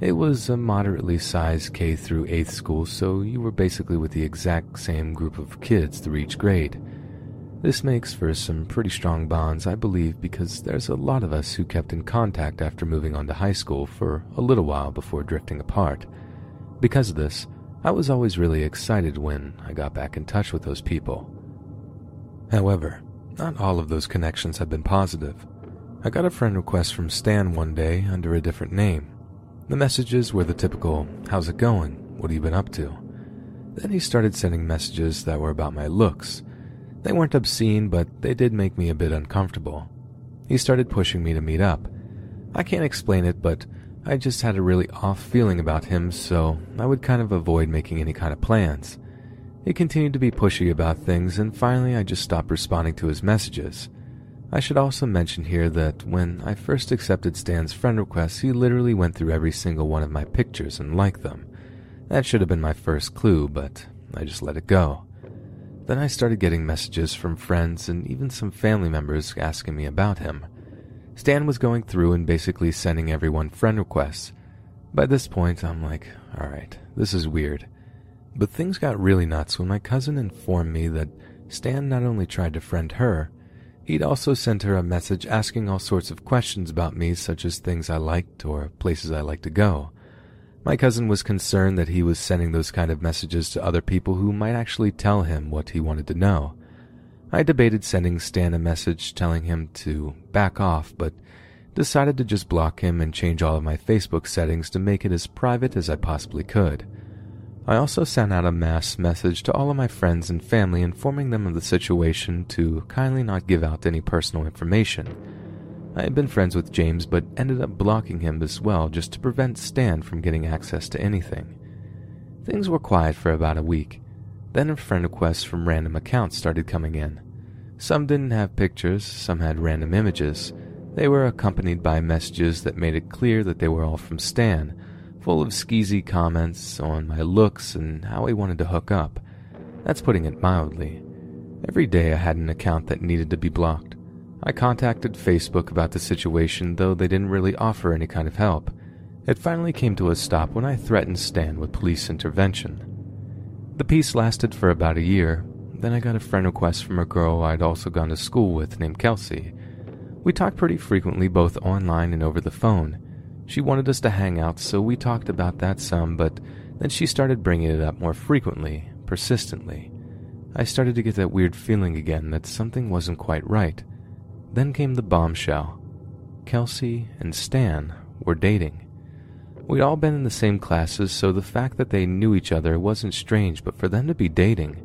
Speaker 1: It was a moderately sized K through 8th school, so you were basically with the exact same group of kids through each grade. This makes for some pretty strong bonds, I believe, because there's a lot of us who kept in contact after moving on to high school for a little while before drifting apart. Because of this, I was always really excited when I got back in touch with those people. However, not all of those connections have been positive. I got a friend request from Stan one day under a different name. The messages were the typical, How's it going? What have you been up to? Then he started sending messages that were about my looks. They weren't obscene, but they did make me a bit uncomfortable. He started pushing me to meet up. I can't explain it, but I just had a really off feeling about him, so I would kind of avoid making any kind of plans. He continued to be pushy about things, and finally I just stopped responding to his messages. I should also mention here that when I first accepted Stan's friend request, he literally went through every single one of my pictures and liked them. That should have been my first clue, but I just let it go. Then I started getting messages from friends and even some family members asking me about him. Stan was going through and basically sending everyone friend requests. By this point, I'm like, alright, this is weird. But things got really nuts when my cousin informed me that Stan not only tried to friend her, He'd also sent her a message asking all sorts of questions about me, such as things I liked or places I liked to go. My cousin was concerned that he was sending those kind of messages to other people who might actually tell him what he wanted to know. I debated sending Stan a message telling him to back off, but decided to just block him and change all of my Facebook settings to make it as private as I possibly could. I also sent out a mass message to all of my friends and family informing them of the situation to kindly not give out any personal information. I had been friends with James but ended up blocking him as well just to prevent Stan from getting access to anything. Things were quiet for about a week. Then friend requests from random accounts started coming in. Some didn't have pictures, some had random images. They were accompanied by messages that made it clear that they were all from Stan, full of skeezy comments on my looks and how he wanted to hook up. That's putting it mildly. Every day I had an account that needed to be blocked. I contacted Facebook about the situation, though they didn't really offer any kind of help. It finally came to a stop when I threatened Stan with police intervention. The peace lasted for about a year. Then I got a friend request from a girl I'd also gone to school with named Kelsey. We talked pretty frequently both online and over the phone. She wanted us to hang out, so we talked about that some, but then she started bringing it up more frequently, persistently. I started to get that weird feeling again that something wasn't quite right. Then came the bombshell. Kelsey and Stan were dating. We'd all been in the same classes, so the fact that they knew each other wasn't strange, but for them to be dating.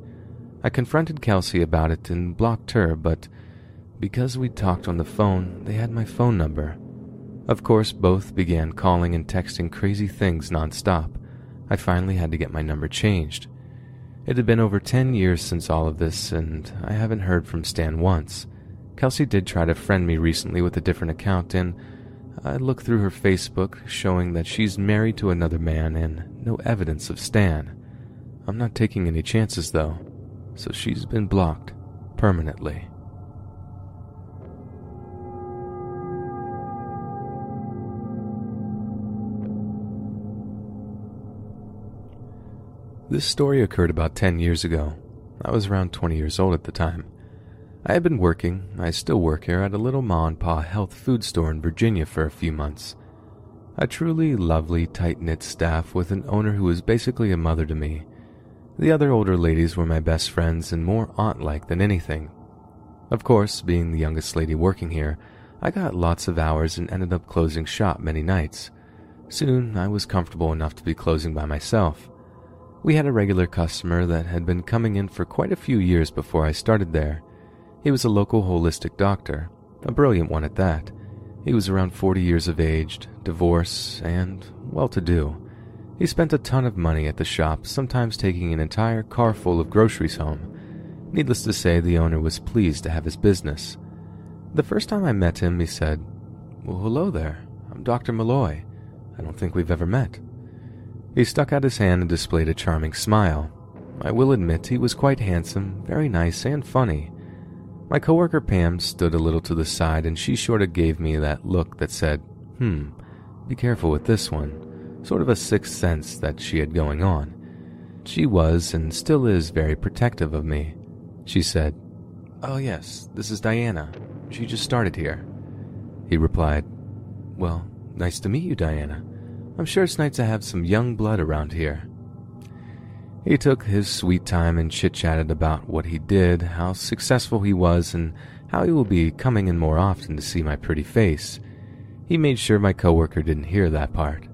Speaker 1: I confronted Kelsey about it and blocked her, but because we talked on the phone, they had my phone number. Of course, both began calling and texting crazy things nonstop. I finally had to get my number changed. It had been over 10 years since all of this, and I haven't heard from Stan once. Kelsey did try to friend me recently with a different account, and I looked through her Facebook, showing that she's married to another man and no evidence of Stan. I'm not taking any chances, though, so she's been blocked permanently. This story occurred about 10 years ago. I was around 20 years old at the time. I had been working, I still work here, at a little ma and pa health food store in Virginia for a few months. A truly lovely, tight knit staff with an owner who was basically a mother to me. The other older ladies were my best friends and more aunt like than anything. Of course, being the youngest lady working here, I got lots of hours and ended up closing shop many nights. Soon, I was comfortable enough to be closing by myself. We had a regular customer that had been coming in for quite a few years before I started there. He was a local holistic doctor, a brilliant one at that. He was around 40 years of age, divorced, and well to do. He spent a ton of money at the shop, sometimes taking an entire car full of groceries home. Needless to say, the owner was pleased to have his business. The first time I met him, he said, Well, hello there. I'm Dr. Malloy. I don't think we've ever met. He stuck out his hand and displayed a charming smile. I will admit he was quite handsome, very nice, and funny. My coworker Pam stood a little to the side and she sort of gave me that look that said, hmm, be careful with this one, sort of a sixth sense that she had going on. She was and still is very protective of me. She said, Oh, yes, this is Diana. She just started here. He replied, Well, nice to meet you, Diana. I'm sure it's nice to have some young blood around here. He took his sweet time and chit chatted about what he did, how successful he was, and how he will be coming in more often to see my pretty face. He made sure my coworker didn't hear that part.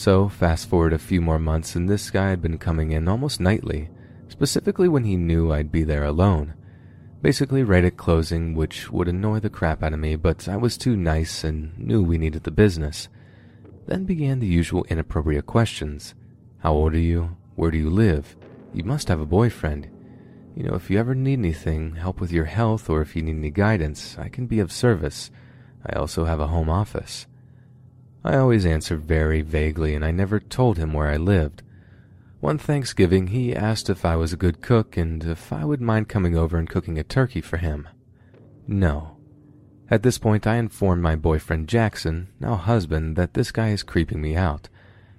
Speaker 1: So, fast forward a few more months, and this guy had been coming in almost nightly, specifically when he knew I'd be there alone. Basically, right at closing, which would annoy the crap out of me, but I was too nice and knew we needed the business. Then began the usual inappropriate questions. How old are you? Where do you live? You must have a boyfriend. You know, if you ever need anything, help with your health, or if you need any guidance, I can be of service. I also have a home office. I always answered very vaguely, and I never told him where I lived. One Thanksgiving, he asked if I was a good cook and if I would mind coming over and cooking a turkey for him. No, at this point, I informed my boyfriend Jackson, now husband, that this guy is creeping me out.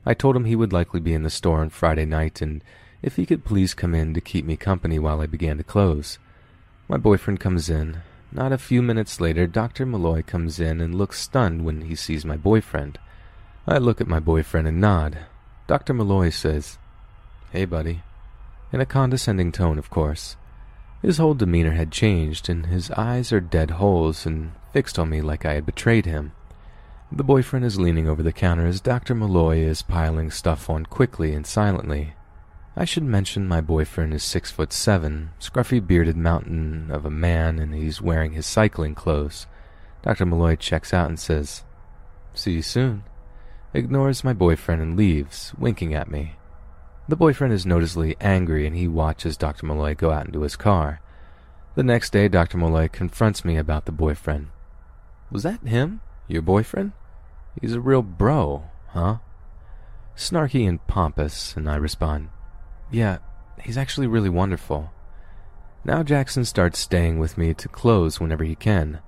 Speaker 1: I told him he would likely be in the store on Friday night and if he could please come in to keep me company while I began to close. My boyfriend comes in. Not a few minutes later, Dr. Malloy comes in and looks stunned when he sees my boyfriend. I look at my boyfriend and nod. Dr. Malloy says, Hey, buddy. In a condescending tone, of course. His whole demeanor had changed, and his eyes are dead holes, and fixed on me like I had betrayed him. The boyfriend is leaning over the counter as Dr. Malloy is piling stuff on quickly and silently. I should mention my boyfriend is six foot seven, scruffy bearded mountain of a man, and he's wearing his cycling clothes. Dr. Malloy checks out and says, See you soon. Ignores my boyfriend and leaves, winking at me. The boyfriend is noticeably angry and he watches Dr. Malloy go out into his car. The next day, Dr. Malloy confronts me about the boyfriend. Was that him? Your boyfriend? He's a real bro, huh? Snarky and pompous, and I respond, Yeah, he's actually really wonderful. Now Jackson starts staying with me to close whenever he can.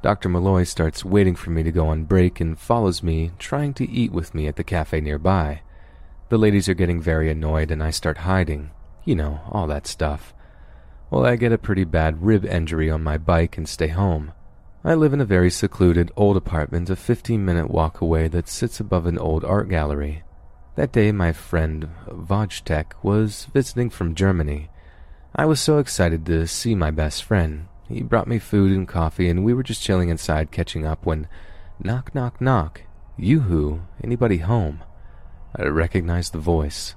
Speaker 1: Dr. Malloy starts waiting for me to go on break and follows me, trying to eat with me at the cafe nearby. The ladies are getting very annoyed and I start hiding. You know, all that stuff. Well, I get a pretty bad rib injury on my bike and stay home. I live in a very secluded old apartment a 15 minute walk away that sits above an old art gallery. That day, my friend Vojtek was visiting from Germany. I was so excited to see my best friend. He brought me food and coffee, and we were just chilling inside catching up when knock, knock, knock. You who? Anybody home? I recognized the voice.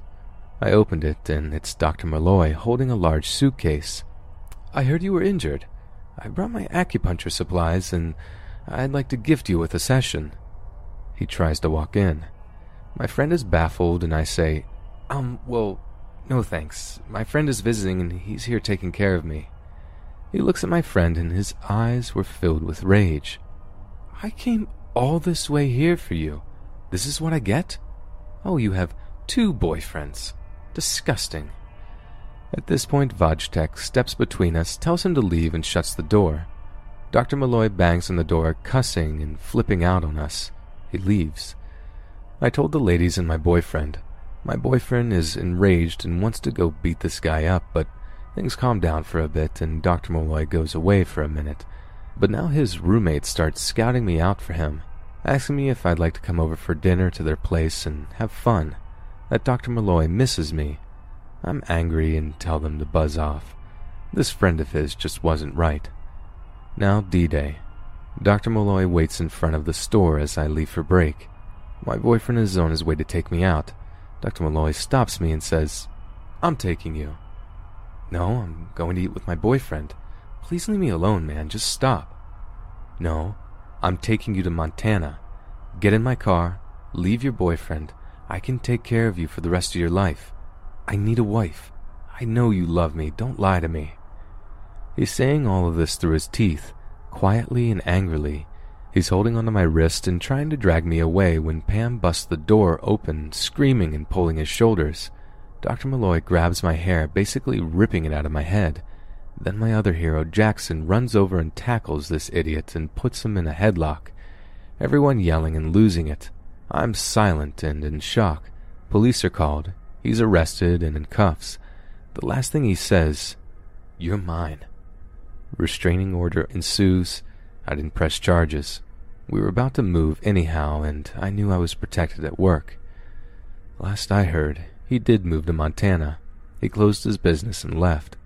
Speaker 1: I opened it, and it's Dr. Malloy holding a large suitcase. I heard you were injured. I brought my acupuncture supplies, and I'd like to gift you with a session. He tries to walk in. My friend is baffled, and I say, Um, well, no thanks. My friend is visiting, and he's here taking care of me. He looks at my friend, and his eyes were filled with rage. I came all this way here for you. This is what I get? Oh, you have two boyfriends. Disgusting. At this point, Vojtek steps between us, tells him to leave, and shuts the door. Dr. Malloy bangs on the door, cussing and flipping out on us. He leaves. I told the ladies and my boyfriend. My boyfriend is enraged and wants to go beat this guy up, but things calm down for a bit and Dr. Malloy goes away for a minute. But now his roommate starts scouting me out for him, asking me if I'd like to come over for dinner to their place and have fun. That Dr. Malloy misses me I'm angry and tell them to buzz off. This friend of his just wasn't right. Now D-Day. Dr. Malloy waits in front of the store as I leave for break. My boyfriend is on his way to take me out. Dr. Malloy stops me and says, I'm taking you. No, I'm going to eat with my boyfriend. Please leave me alone, man. Just stop. No, I'm taking you to Montana. Get in my car, leave your boyfriend. I can take care of you for the rest of your life. I need a wife. I know you love me. Don't lie to me. He's saying all of this through his teeth, quietly and angrily. He's holding onto my wrist and trying to drag me away when Pam busts the door open, screaming and pulling his shoulders. Dr. Malloy grabs my hair, basically ripping it out of my head. Then my other hero, Jackson, runs over and tackles this idiot and puts him in a headlock. Everyone yelling and losing it. I'm silent and in shock. Police are called, He's arrested and in cuffs. The last thing he says, You're mine. Restraining order ensues. I didn't press charges. We were about to move anyhow, and I knew I was protected at work. Last I heard, he did move to Montana. He closed his business and left.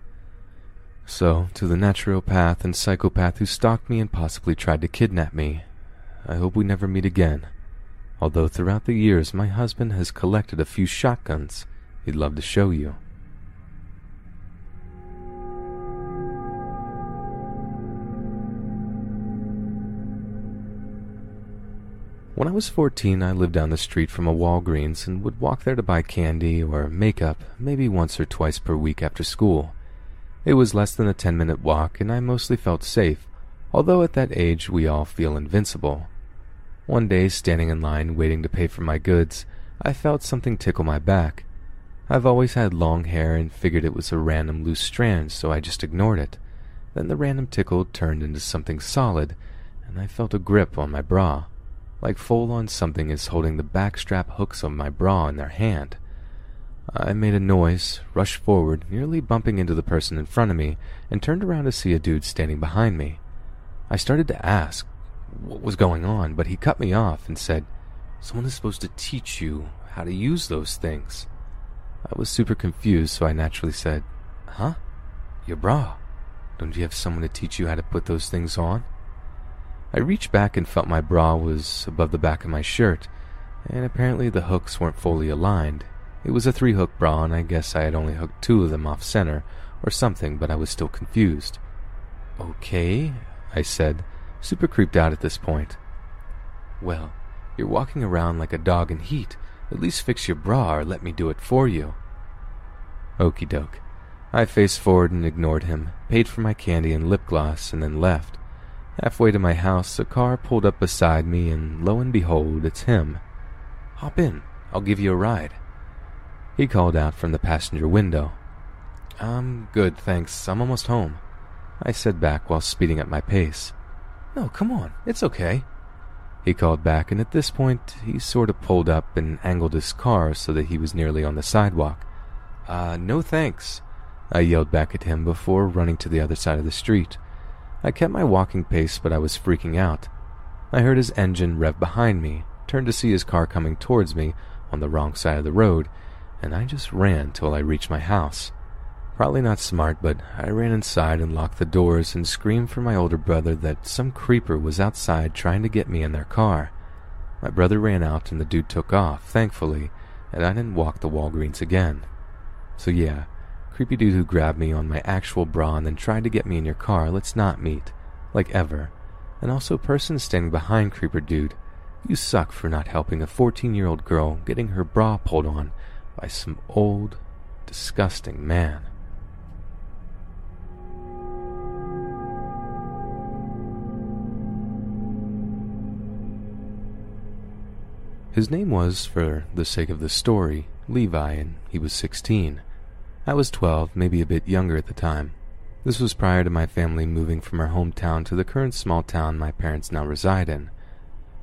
Speaker 1: So, to the naturopath and psychopath who stalked me and possibly tried to kidnap me, I hope we never meet again. Although throughout the years my husband has collected a few shotguns he'd love to show you. When I was 14, I lived down the street from a Walgreens and would walk there to buy candy or makeup maybe once or twice per week after school. It was less than a 10 minute walk, and I mostly felt safe, although at that age we all feel invincible. One day, standing in line waiting to pay for my goods, I felt something tickle my back. I've always had long hair and figured it was a random loose strand, so I just ignored it. Then the random tickle turned into something solid, and I felt a grip on my bra, like full on something is holding the backstrap hooks of my bra in their hand. I made a noise, rushed forward, nearly bumping into the person in front of me, and turned around to see a dude standing behind me. I started to ask what was going on, but he cut me off and said, Someone is supposed to teach you how to use those things. I was super confused, so I naturally said, Huh? Your bra. Don't you have someone to teach you how to put those things on? I reached back and felt my bra was above the back of my shirt, and apparently the hooks weren't fully aligned. It was a three hook bra, and I guess I had only hooked two of them off center, or something, but I was still confused. Okay, I said, super creeped out at this point. Well, you're walking around like a dog in heat, at least fix your bra or let me do it for you. Okey doke. I faced forward and ignored him, paid for my candy and lip gloss, and then left. Halfway to my house, a car pulled up beside me, and lo and behold, it's him. Hop in, I'll give you a ride. He called out from the passenger window. I'm good, thanks. I'm almost home. I said back while speeding up my pace. No, come on, it's okay. He called back, and at this point, he sort of pulled up and angled his car so that he was nearly on the sidewalk. Uh, no thanks, I yelled back at him before running to the other side of the street. I kept my walking pace, but I was freaking out. I heard his engine rev behind me, turned to see his car coming towards me on the wrong side of the road, and I just ran till I reached my house. Probably not smart, but I ran inside and locked the doors and screamed for my older brother that some creeper was outside trying to get me in their car. My brother ran out and the dude took off, thankfully, and I didn't walk the Walgreens again. So yeah, creepy dude who grabbed me on my actual bra and then tried to get me in your car, let's not meet. Like ever. And also person standing behind creeper dude, you suck for not helping a 14 year old girl getting her bra pulled on by some old, disgusting man. His name was, for the sake of the story, Levi, and he was 16. I was 12, maybe a bit younger at the time. This was prior to my family moving from our hometown to the current small town my parents now reside in.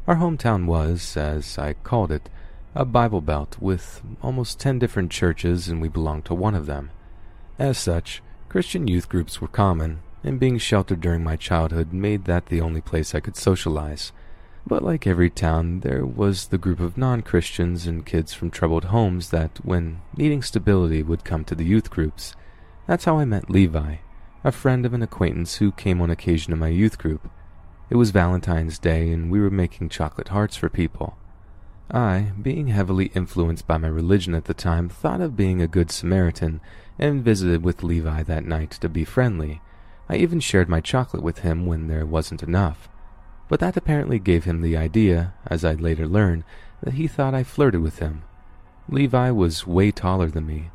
Speaker 1: Our hometown was, as I called it, a Bible Belt with almost ten different churches, and we belonged to one of them. As such, Christian youth groups were common, and being sheltered during my childhood made that the only place I could socialize. But like every town, there was the group of non Christians and kids from troubled homes that, when needing stability, would come to the youth groups. That's how I met Levi, a friend of an acquaintance who came on occasion to my youth group. It was Valentine's Day, and we were making chocolate hearts for people. I, being heavily influenced by my religion at the time, thought of being a good Samaritan and visited with Levi that night to be friendly. I even shared my chocolate with him when there wasn't enough. But that apparently gave him the idea, as I'd later learn, that he thought I flirted with him. Levi was way taller than me.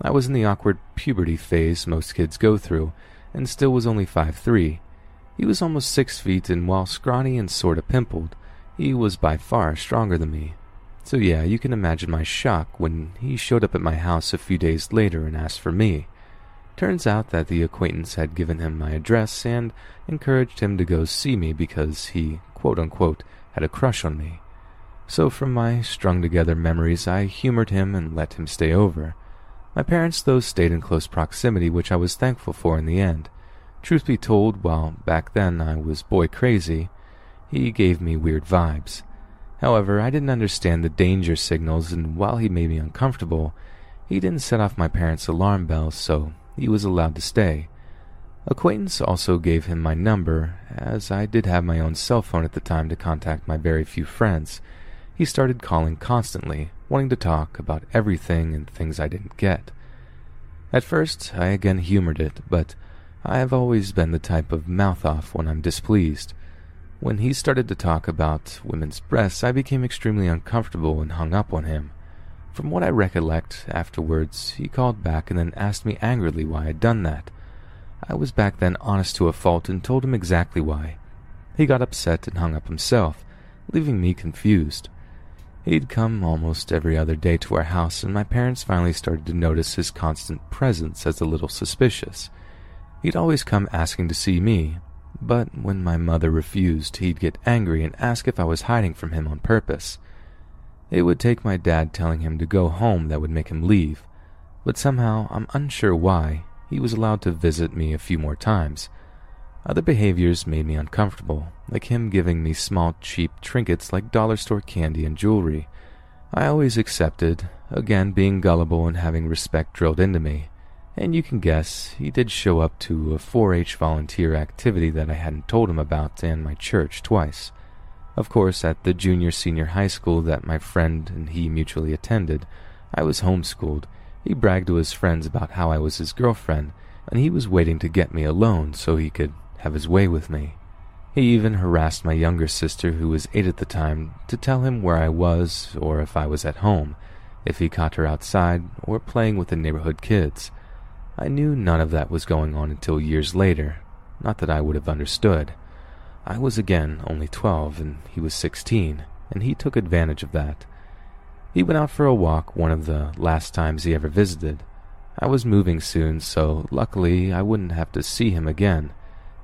Speaker 1: I was in the awkward puberty phase most kids go through, and still was only five three. He was almost six feet, and while scrawny and sorta pimpled, he was by far stronger than me. So yeah, you can imagine my shock when he showed up at my house a few days later and asked for me. Turns out that the acquaintance had given him my address and encouraged him to go see me because he, quote unquote, had a crush on me. So from my strung together memories, I humored him and let him stay over. My parents, though, stayed in close proximity, which I was thankful for in the end. Truth be told, while back then I was boy crazy, he gave me weird vibes. However, I didn't understand the danger signals, and while he made me uncomfortable, he didn't set off my parents' alarm bells, so he was allowed to stay. Acquaintance also gave him my number, as I did have my own cell phone at the time to contact my very few friends. He started calling constantly, wanting to talk about everything and things I didn't get. At first, I again humored it, but I have always been the type of mouth off when I'm displeased. When he started to talk about women's breasts, I became extremely uncomfortable and hung up on him. From what I recollect, afterwards, he called back and then asked me angrily why I'd done that. I was back then honest to a fault and told him exactly why. He got upset and hung up himself, leaving me confused. He'd come almost every other day to our house, and my parents finally started to notice his constant presence as a little suspicious. He'd always come asking to see me, but when my mother refused, he'd get angry and ask if I was hiding from him on purpose. It would take my dad telling him to go home that would make him leave, but somehow, I'm unsure why, he was allowed to visit me a few more times. Other behaviors made me uncomfortable, like him giving me small, cheap trinkets like dollar store candy and jewelry. I always accepted, again being gullible and having respect drilled into me. And you can guess, he did show up to a 4 H volunteer activity that I hadn't told him about and my church twice. Of course, at the junior senior high school that my friend and he mutually attended, I was homeschooled. He bragged to his friends about how I was his girlfriend, and he was waiting to get me alone so he could have his way with me. He even harassed my younger sister, who was eight at the time, to tell him where I was or if I was at home, if he caught her outside or playing with the neighborhood kids. I knew none of that was going on until years later, not that I would have understood. I was again only 12 and he was 16, and he took advantage of that. He went out for a walk one of the last times he ever visited. I was moving soon, so luckily I wouldn't have to see him again.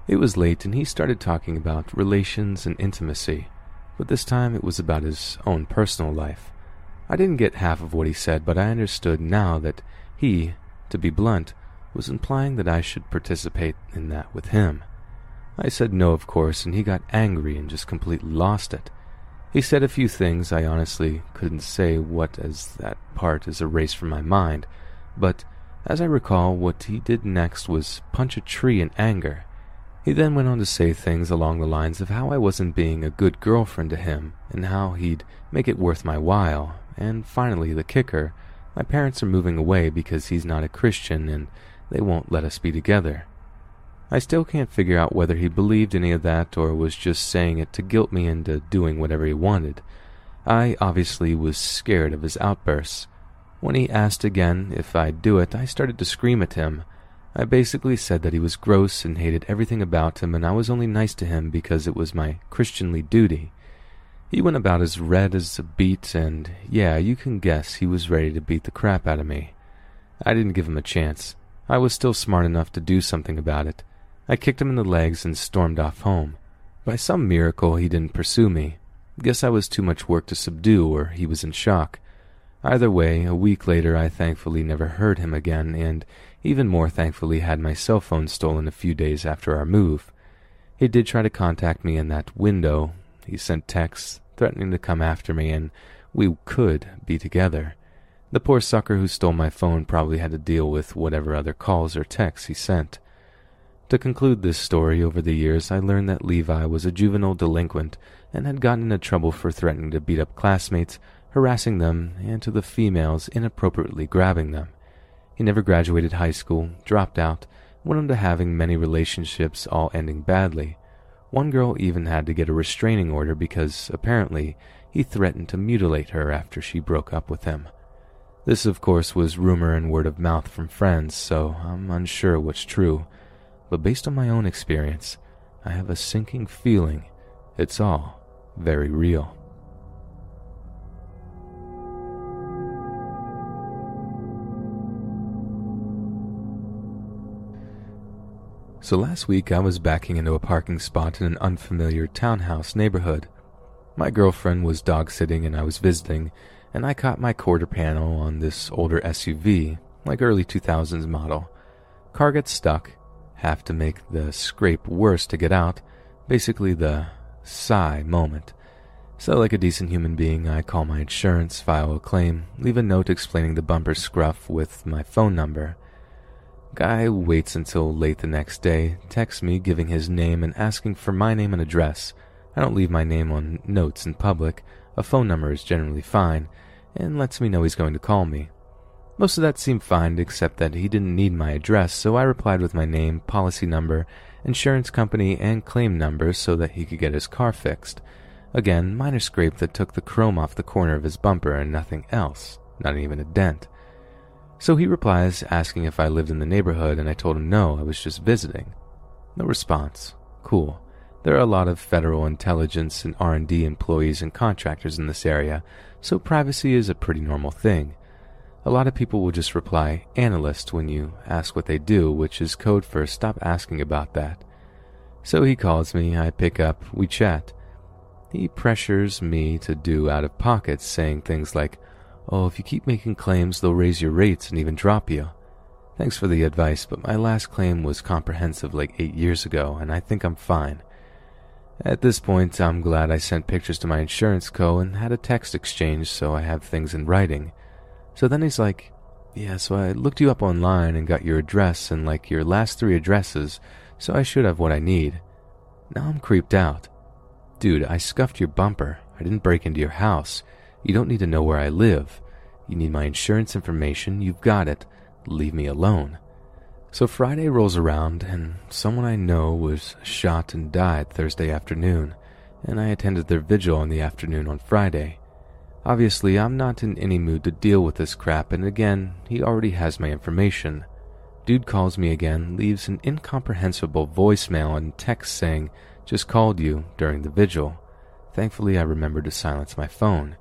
Speaker 1: It was late and he started talking about relations and intimacy, but this time it was about his own personal life. I didn't get half of what he said, but I understood now that he, to be blunt, was implying that I should participate in that with him. I said no, of course, and he got angry and just completely lost it. He said a few things I honestly couldn't say what as that part is erased from my mind, but as I recall, what he did next was punch a tree in anger. He then went on to say things along the lines of how I wasn't being a good girlfriend to him and how he'd make it worth my while, and finally, the kicker my parents are moving away because he's not a Christian and they won't let us be together. I still can't figure out whether he believed any of that or was just saying it to guilt me into doing whatever he wanted. I obviously was scared of his outbursts. When he asked again if I'd do it, I started to scream at him. I basically said that he was gross and hated everything about him, and I was only nice to him because it was my Christianly duty. He went about as red as a beet, and yeah, you can guess he was ready to beat the crap out of me. I didn't give him a chance. I was still smart enough to do something about it. I kicked him in the legs and stormed off home. By some miracle, he didn't pursue me. Guess I was too much work to subdue, or he was in shock. Either way, a week later, I thankfully never heard him again, and even more thankfully had my cell phone stolen a few days after our move. He did try to contact me in that window. He sent texts threatening to come after me, and we could be together. The poor sucker who stole my phone probably had to deal with whatever other calls or texts he sent. To conclude this story, over the years I learned that Levi was a juvenile delinquent and had gotten into trouble for threatening to beat up classmates, harassing them, and to the females inappropriately grabbing them. He never graduated high school, dropped out, went on to having many relationships, all ending badly. One girl even had to get a restraining order because, apparently, he threatened to mutilate her after she broke up with him. This, of course, was rumor and word of mouth from friends, so I'm unsure what's true but based on my own experience, I have a sinking feeling it's all very real. So last week I was backing into a parking spot in an unfamiliar townhouse neighborhood. My girlfriend was dog sitting and I was visiting, and I caught my quarter panel on this older SUV, like early 2000s model. Car gets stuck, have to make the scrape worse to get out, basically the sigh moment. So, like a decent human being, I call my insurance, file a claim, leave a note explaining the bumper scruff with my phone number. Guy waits until late the next day, texts me giving his name and asking for my name and address. I don't leave my name on notes in public, a phone number is generally fine, and lets me know he's going to call me. Most of that seemed fine, except that he didn't need my address, so I replied with my name, policy number, insurance company, and claim number so that he could get his car fixed. Again, minor scrape that took the chrome off the corner of his bumper and nothing else, not even a dent. So he replies asking if I lived in the neighborhood, and I told him no, I was just visiting. No response. Cool. There are a lot of federal intelligence and R&D employees and contractors in this area, so privacy is a pretty normal thing. A lot of people will just reply analyst when you ask what they do, which is code for stop asking about that. So he calls me, I pick up, we chat. He pressures me to do out of pocket, saying things like, Oh, if you keep making claims, they'll raise your rates and even drop you. Thanks for the advice, but my last claim was comprehensive like eight years ago, and I think I'm fine. At this point, I'm glad I sent pictures to my insurance co and had a text exchange so I have things in writing. So then he's like, Yeah, so I looked you up online and got your address and like your last three addresses, so I should have what I need. Now I'm creeped out. Dude, I scuffed your bumper. I didn't break into your house. You don't need to know where I live. You need my insurance information. You've got it. Leave me alone. So Friday rolls around, and someone I know was shot and died Thursday afternoon, and I attended their vigil in the afternoon on Friday. Obviously, I'm not in any mood to deal with this crap, and again, he already has my information. Dude calls me again, leaves an incomprehensible voicemail and text saying, just called you during the vigil. Thankfully, I remembered to silence my phone.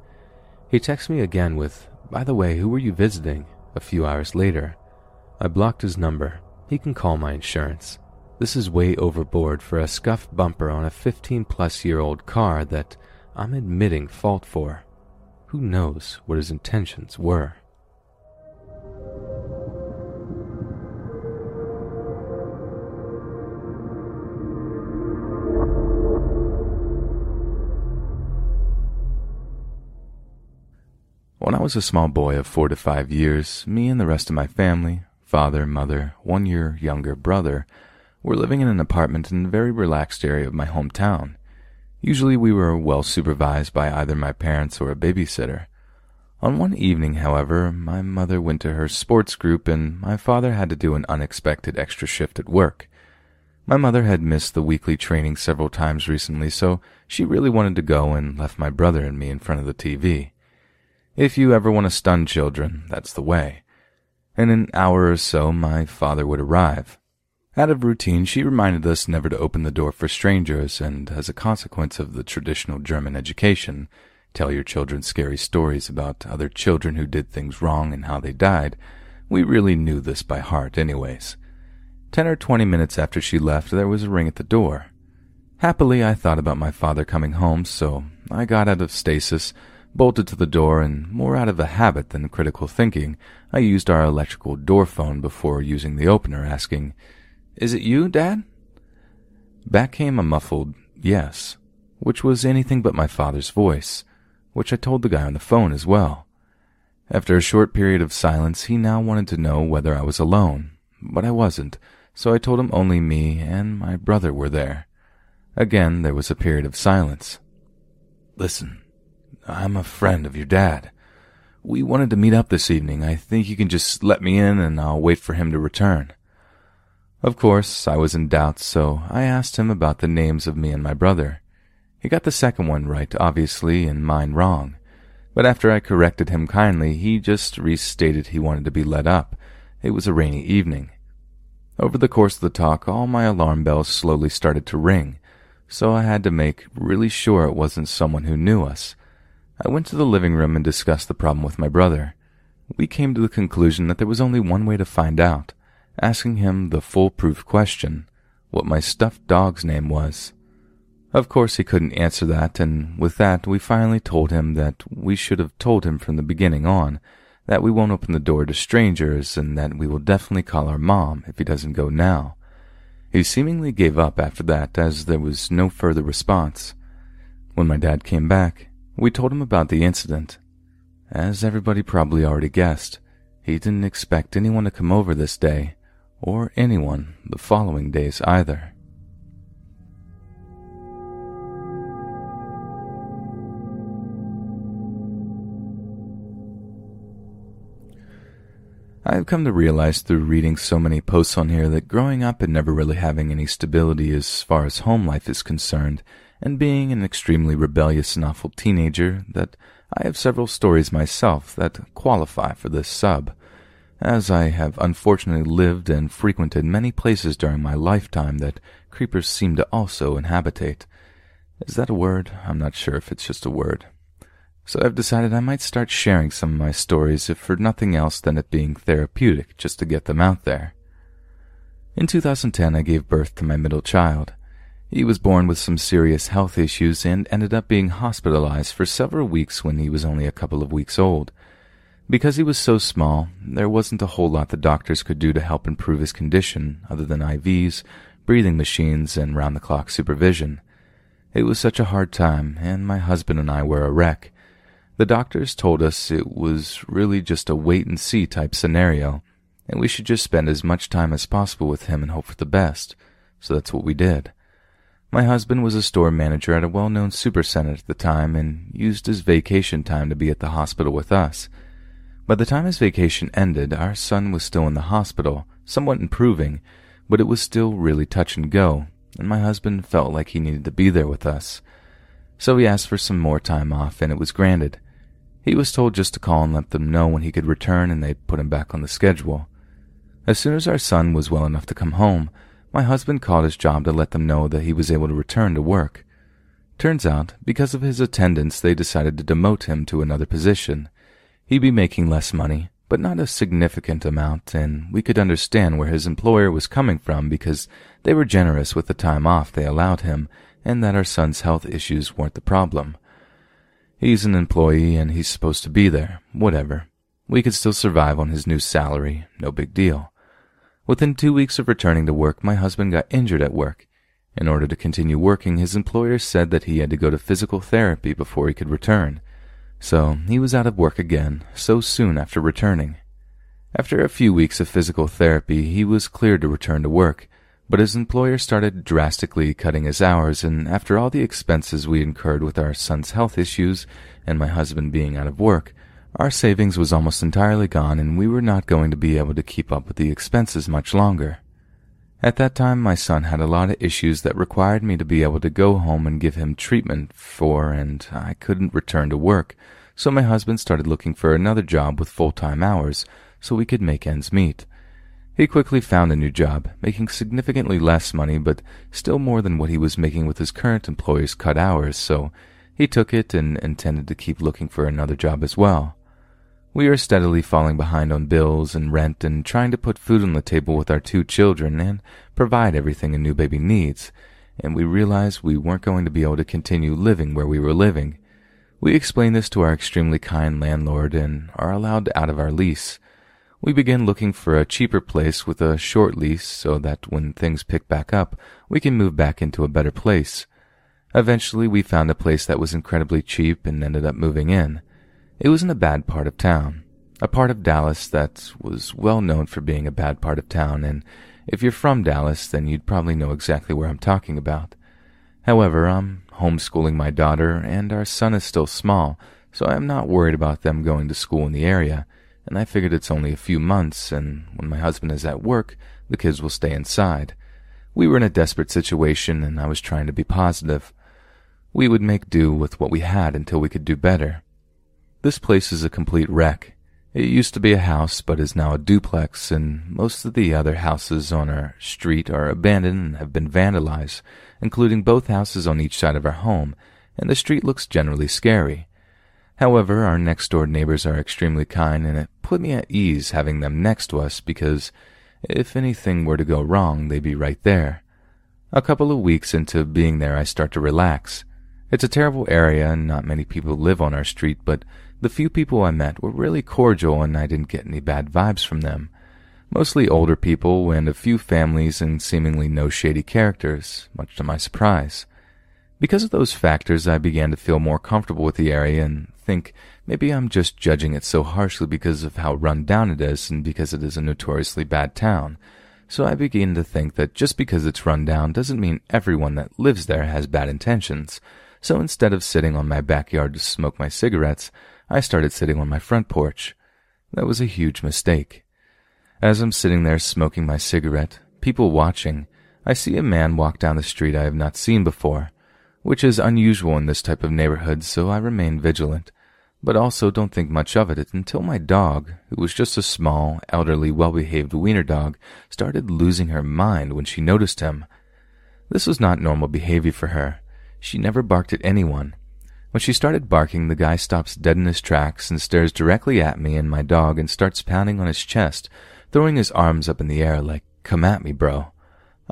Speaker 1: He texts me again with, by the way, who were you visiting? A few hours later. I blocked his number. He can call my insurance. This is way overboard for a scuffed bumper on a 15 plus year old car that I'm admitting fault for who knows what his intentions were? When I was a small boy of four to five years, me and the rest of my family father, mother, one year younger brother were living in an apartment in a very relaxed area of my hometown Usually we were well supervised by either my parents or a babysitter. On one evening, however, my mother went to her sports group and my father had to do an unexpected extra shift at work. My mother had missed the weekly training several times recently, so she really wanted to go and left my brother and me in front of the TV. If you ever want to stun children, that's the way. In an hour or so, my father would arrive. Out of routine, she reminded us never to open the door for strangers, and as a consequence of the traditional German education, tell your children scary stories about other children who did things wrong and how they died, we really knew this by heart anyways. Ten or twenty minutes after she left, there was a ring at the door. Happily, I thought about my father coming home, so I got out of stasis, bolted to the door, and more out of a habit than critical thinking, I used our electrical door phone before using the opener, asking, Is it you, Dad? Back came a muffled yes, which was anything but my father's voice, which I told the guy on the phone as well. After a short period of silence, he now wanted to know whether I was alone, but I wasn't, so I told him only me and my brother were there. Again, there was a period of silence. Listen, I'm a friend of your dad. We wanted to meet up this evening. I think you can just let me in and I'll wait for him to return. Of course, I was in doubt, so I asked him about the names of me and my brother. He got the second one right, obviously, and mine wrong. But after I corrected him kindly, he just restated he wanted to be let up. It was a rainy evening. Over the course of the talk, all my alarm bells slowly started to ring, so I had to make really sure it wasn't someone who knew us. I went to the living room and discussed the problem with my brother. We came to the conclusion that there was only one way to find out, asking him the foolproof question, what my stuffed dog's name was. Of course he couldn't answer that, and with that we finally told him that we should have told him from the beginning on, that we won't open the door to strangers and that we will definitely call our mom if he doesn't go now. He seemingly gave up after that as there was no further response. When my dad came back, we told him about the incident. As everybody probably already guessed, he didn't expect anyone to come over this day, or anyone the following days either. I've come to realize through reading so many posts on here that growing up and never really having any stability as far as home life is concerned, and being an extremely rebellious and awful teenager, that I have several stories myself that qualify for this sub, as I have unfortunately lived and frequented many places during my lifetime that creepers seem to also inhabitate. Is that a word? I'm not sure if it's just a word so I've decided I might start sharing some of my stories if for nothing else than it being therapeutic just to get them out there. In 2010, I gave birth to my middle child. He was born with some serious health issues and ended up being hospitalized for several weeks when he was only a couple of weeks old. Because he was so small, there wasn't a whole lot the doctors could do to help improve his condition other than IVs, breathing machines, and round the clock supervision. It was such a hard time, and my husband and I were a wreck. The doctors told us it was really just a wait and see type scenario, and we should just spend as much time as possible with him and hope for the best. So that's what we did. My husband was a store manager at a well known supercenter at the time and used his vacation time to be at the hospital with us. By the time his vacation ended, our son was still in the hospital, somewhat improving, but it was still really touch and go, and my husband felt like he needed to be there with us. So he asked for some more time off, and it was granted. He was told just to call and let them know when he could return and they'd put him back on the schedule. As soon as our son was well enough to come home, my husband called his job to let them know that he was able to return to work. Turns out, because of his attendance, they decided to demote him to another position. He'd be making less money, but not a significant amount, and we could understand where his employer was coming from because they were generous with the time off they allowed him, and that our son's health issues weren't the problem. He's an employee and he's supposed to be there. Whatever. We could still survive on his new salary. No big deal. Within two weeks of returning to work, my husband got injured at work. In order to continue working, his employer said that he had to go to physical therapy before he could return. So he was out of work again so soon after returning. After a few weeks of physical therapy, he was cleared to return to work, but his employer started drastically cutting his hours, and after all the expenses we incurred with our son's health issues and my husband being out of work, our savings was almost entirely gone and we were not going to be able to keep up with the expenses much longer. At that time, my son had a lot of issues that required me to be able to go home and give him treatment for, and I couldn't return to work, so my husband started looking for another job with full-time hours so we could make ends meet. He quickly found a new job, making significantly less money, but still more than what he was making with his current employer's cut hours, so he took it and intended to keep looking for another job as well. We are steadily falling behind on bills and rent and trying to put food on the table with our two children and provide everything a new baby needs, and we realized we weren't going to be able to continue living where we were living. We explained this to our extremely kind landlord and are allowed out of our lease. We begin looking for a cheaper place with a short lease so that when things pick back up, we can move back into a better place. Eventually, we found a place that was incredibly cheap and ended up moving in. It was in a bad part of town, a part of Dallas that was well known for being a bad part of town, and if you're from Dallas, then you'd probably know exactly where I'm talking about. However, I'm homeschooling my daughter, and our son is still small, so I am not worried about them going to school in the area and I figured it's only a few months, and when my husband is at work, the kids will stay inside. We were in a desperate situation, and I was trying to be positive. We would make do with what we had until we could do better. This place is a complete wreck. It used to be a house, but is now a duplex, and most of the other houses on our street are abandoned and have been vandalized, including both houses on each side of our home, and the street looks generally scary. However, our next door neighbors are extremely kind, and it put me at ease having them next to us because if anything were to go wrong, they'd be right there. A couple of weeks into being there, I start to relax. It's a terrible area and not many people live on our street, but the few people I met were really cordial and I didn't get any bad vibes from them. Mostly older people and a few families and seemingly no shady characters, much to my surprise. Because of those factors, I began to feel more comfortable with the area and think maybe I'm just judging it so harshly because of how run down it is and because it is a notoriously bad town. So I begin to think that just because it's run down doesn't mean everyone that lives there has bad intentions. So instead of sitting on my backyard to smoke my cigarettes, I started sitting on my front porch. That was a huge mistake. As I'm sitting there smoking my cigarette, people watching, I see a man walk down the street I have not seen before which is unusual in this type of neighborhood, so I remain vigilant, but also don't think much of it until my dog, who was just a small, elderly, well-behaved wiener dog, started losing her mind when she noticed him. This was not normal behavior for her. She never barked at anyone. When she started barking, the guy stops dead in his tracks and stares directly at me and my dog and starts pounding on his chest, throwing his arms up in the air like, come at me, bro.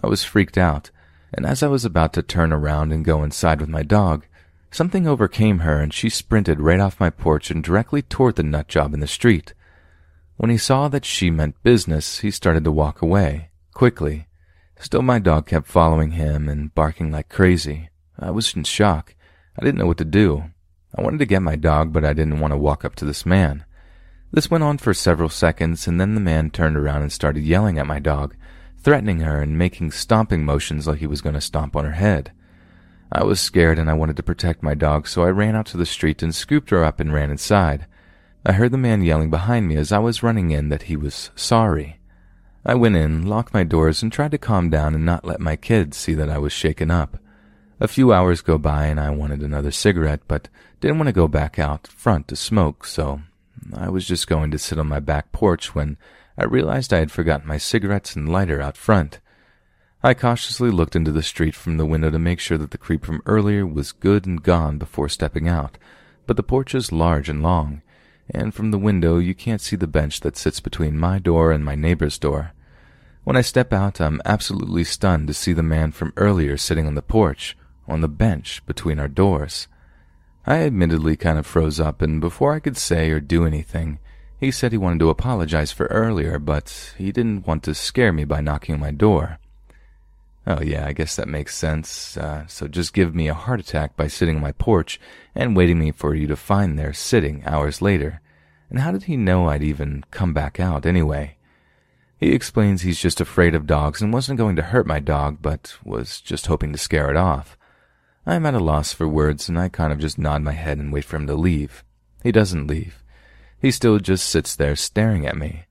Speaker 1: I was freaked out and as I was about to turn around and go inside with my dog, something overcame her and she sprinted right off my porch and directly toward the nut job in the street. When he saw that she meant business, he started to walk away, quickly. Still my dog kept following him and barking like crazy. I was in shock. I didn't know what to do. I wanted to get my dog, but I didn't want to walk up to this man. This went on for several seconds, and then the man turned around and started yelling at my dog, threatening her and making stomping motions like he was going to stomp on her head. I was scared and I wanted to protect my dog, so I ran out to the street and scooped her up and ran inside. I heard the man yelling behind me as I was running in that he was sorry. I went in, locked my doors, and tried to calm down and not let my kids see that I was shaken up. A few hours go by and I wanted another cigarette, but didn't want to go back out front to smoke, so I was just going to sit on my back porch when I realized I had forgotten my cigarettes and lighter out front. I cautiously looked into the street from the window to make sure that the creep from earlier was good and gone before stepping out, but the porch is large and long, and from the window you can't see the bench that sits between my door and my neighbor's door. When I step out, I'm absolutely stunned to see the man from earlier sitting on the porch, on the bench between our doors. I admittedly kind of froze up, and before I could say or do anything, he said he wanted to apologize for earlier, but he didn't want to scare me by knocking on my door. Oh, yeah, I guess that makes sense. Uh, so just give me a heart attack by sitting on my porch and waiting me for you to find there sitting hours later. And how did he know I'd even come back out anyway? He explains he's just afraid of dogs and wasn't going to hurt my dog, but was just hoping to scare it off. I'm at a loss for words, and I kind of just nod my head and wait for him to leave. He doesn't leave. He still just sits there staring at me.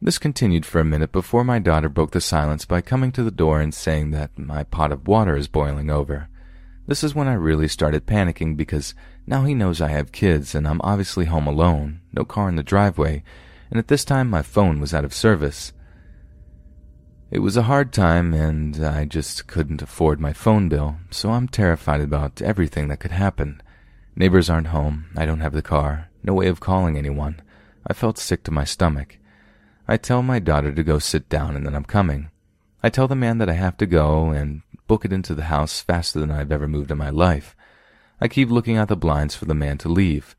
Speaker 1: This continued for a minute before my daughter broke the silence by coming to the door and saying that my pot of water is boiling over. This is when I really started panicking because now he knows I have kids and I'm obviously home alone, no car in the driveway, and at this time my phone was out of service. It was a hard time and I just couldn't afford my phone bill, so I'm terrified about everything that could happen. Neighbors aren't home, I don't have the car, no way of calling anyone. I felt sick to my stomach. I tell my daughter to go sit down and then I'm coming. I tell the man that I have to go and book it into the house faster than I've ever moved in my life. I keep looking out the blinds for the man to leave.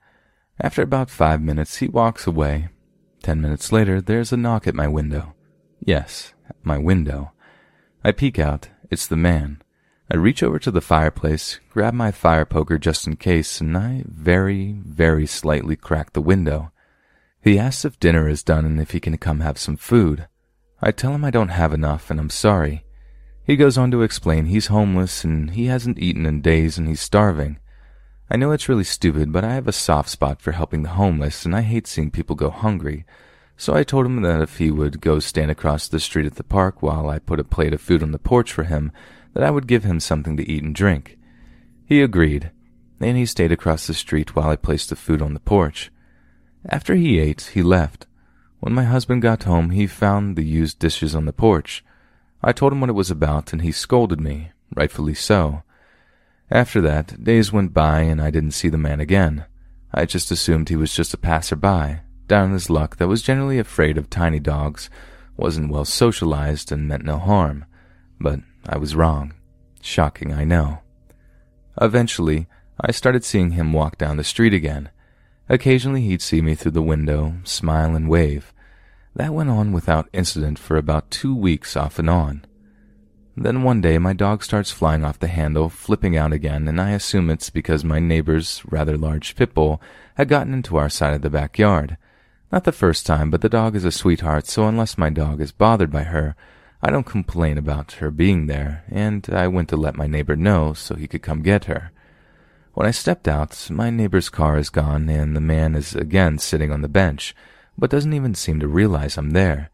Speaker 1: After about five minutes, he walks away. Ten minutes later, there's a knock at my window. Yes, my window. I peek out. It's the man. I reach over to the fireplace, grab my fire poker just in case, and I very, very slightly crack the window. He asks if dinner is done and if he can come have some food. I tell him I don't have enough and I'm sorry. He goes on to explain he's homeless and he hasn't eaten in days and he's starving. I know it's really stupid, but I have a soft spot for helping the homeless and I hate seeing people go hungry. So I told him that if he would go stand across the street at the park while I put a plate of food on the porch for him, that I would give him something to eat and drink. He agreed, and he stayed across the street while I placed the food on the porch. After he ate, he left. When my husband got home, he found the used dishes on the porch. I told him what it was about, and he scolded me, rightfully so. After that, days went by, and I didn't see the man again. I just assumed he was just a passerby, down on his luck that was generally afraid of tiny dogs, wasn't well socialized, and meant no harm. But I was wrong. Shocking, I know. Eventually, I started seeing him walk down the street again. Occasionally he'd see me through the window, smile and wave. That went on without incident for about two weeks off and on. Then one day my dog starts flying off the handle, flipping out again, and I assume it's because my neighbor's rather large pit bull had gotten into our side of the backyard. Not the first time, but the dog is a sweetheart, so unless my dog is bothered by her, I don't complain about her being there, and I went to let my neighbor know so he could come get her. When I stepped out, my neighbor's car is gone, and the man is again sitting on the bench, but doesn't even seem to realize I'm there.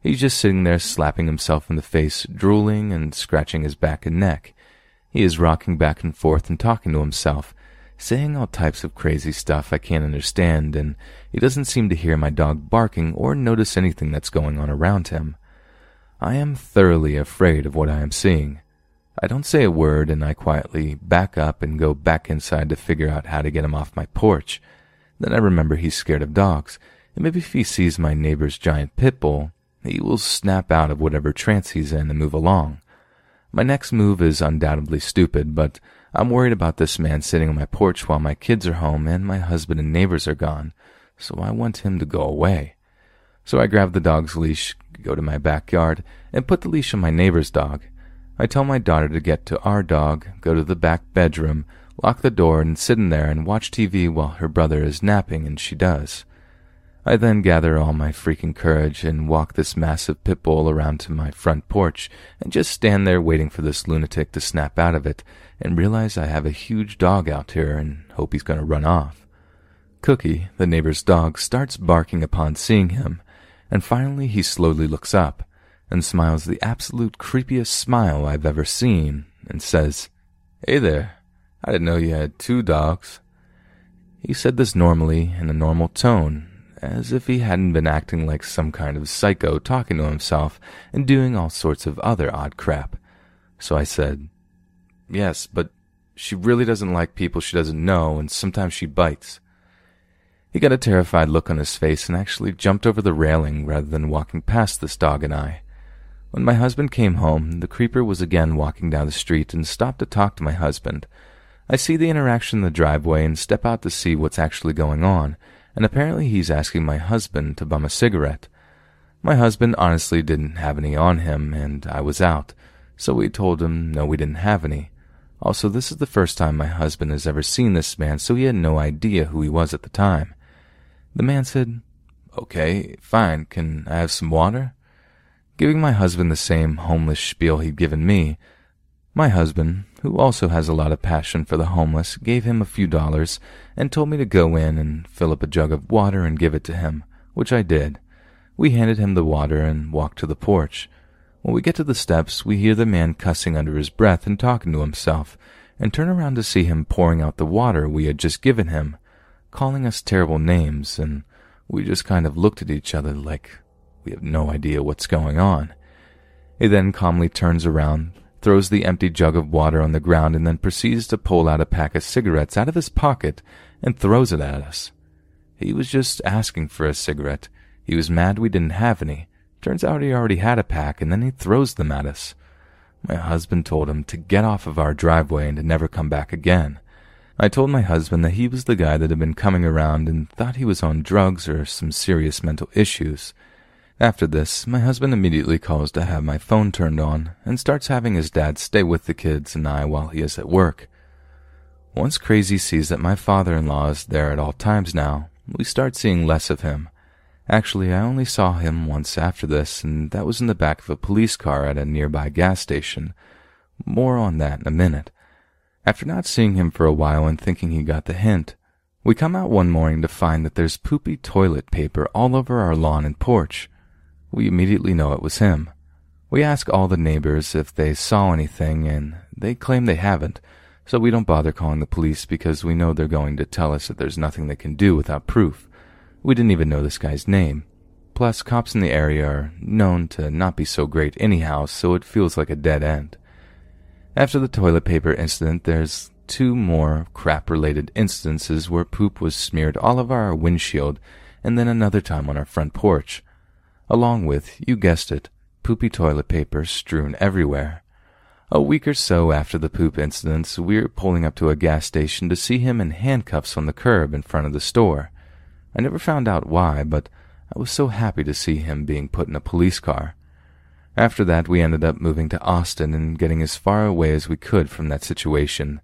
Speaker 1: He's just sitting there slapping himself in the face, drooling and scratching his back and neck. He is rocking back and forth and talking to himself, saying all types of crazy stuff I can't understand, and he doesn't seem to hear my dog barking or notice anything that's going on around him. I am thoroughly afraid of what I am seeing. I don't say a word and I quietly back up and go back inside to figure out how to get him off my porch. Then I remember he's scared of dogs, and maybe if he sees my neighbor's giant pit bull, he will snap out of whatever trance he's in and move along. My next move is undoubtedly stupid, but I'm worried about this man sitting on my porch while my kids are home and my husband and neighbors are gone, so I want him to go away. So I grab the dog's leash, go to my backyard, and put the leash on my neighbor's dog. I tell my daughter to get to our dog, go to the back bedroom, lock the door, and sit in there and watch TV while her brother is napping, and she does. I then gather all my freaking courage and walk this massive pit bull around to my front porch and just stand there waiting for this lunatic to snap out of it and realize I have a huge dog out here and hope he's going to run off. Cookie, the neighbor's dog, starts barking upon seeing him, and finally he slowly looks up and smiles the absolute creepiest smile I've ever seen and says, Hey there, I didn't know you had two dogs. He said this normally in a normal tone, as if he hadn't been acting like some kind of psycho talking to himself and doing all sorts of other odd crap. So I said, Yes, but she really doesn't like people she doesn't know, and sometimes she bites. He got a terrified look on his face and actually jumped over the railing rather than walking past this dog and I. When my husband came home, the creeper was again walking down the street and stopped to talk to my husband. I see the interaction in the driveway and step out to see what's actually going on, and apparently he's asking my husband to bum a cigarette. My husband honestly didn't have any on him, and I was out, So we told him no, we didn't have any. Also, this is the first time my husband has ever seen this man, so he had no idea who he was at the time. The man said, Okay, fine, can I have some water? Giving my husband the same homeless spiel he'd given me, my husband, who also has a lot of passion for the homeless, gave him a few dollars and told me to go in and fill up a jug of water and give it to him, which I did. We handed him the water and walked to the porch. When we get to the steps, we hear the man cussing under his breath and talking to himself, and turn around to see him pouring out the water we had just given him, calling us terrible names, and we just kind of looked at each other like we have no idea what's going on. He then calmly turns around, throws the empty jug of water on the ground, and then proceeds to pull out a pack of cigarettes out of his pocket and throws it at us. He was just asking for a cigarette. He was mad we didn't have any. Turns out he already had a pack, and then he throws them at us. My husband told him to get off of our driveway and to never come back again. I told my husband that he was the guy that had been coming around and thought he was on drugs or some serious mental issues. After this, my husband immediately calls to have my phone turned on and starts having his dad stay with the kids and I while he is at work. Once Crazy sees that my father-in-law is there at all times now, we start seeing less of him. Actually, I only saw him once after this, and that was in the back of a police car at a nearby gas station. More on that in a minute. After not seeing him for a while and thinking he got the hint, we come out one morning to find that there's poopy toilet paper all over our lawn and porch. We immediately know it was him. We ask all the neighbors if they saw anything, and they claim they haven't, so we don't bother calling the police because we know they're going to tell us that there's nothing they can do without proof. We didn't even know this guy's name. Plus, cops in the area are known to not be so great anyhow, so it feels like a dead end. After the toilet paper incident, there's two more crap related instances where poop was smeared all over our windshield, and then another time on our front porch along with, you guessed it, poopy toilet paper strewn everywhere. A week or so after the poop incidents, we're pulling up to a gas station to see him in handcuffs on the curb in front of the store. I never found out why, but I was so happy to see him being put in a police car. After that, we ended up moving to Austin and getting as far away as we could from that situation.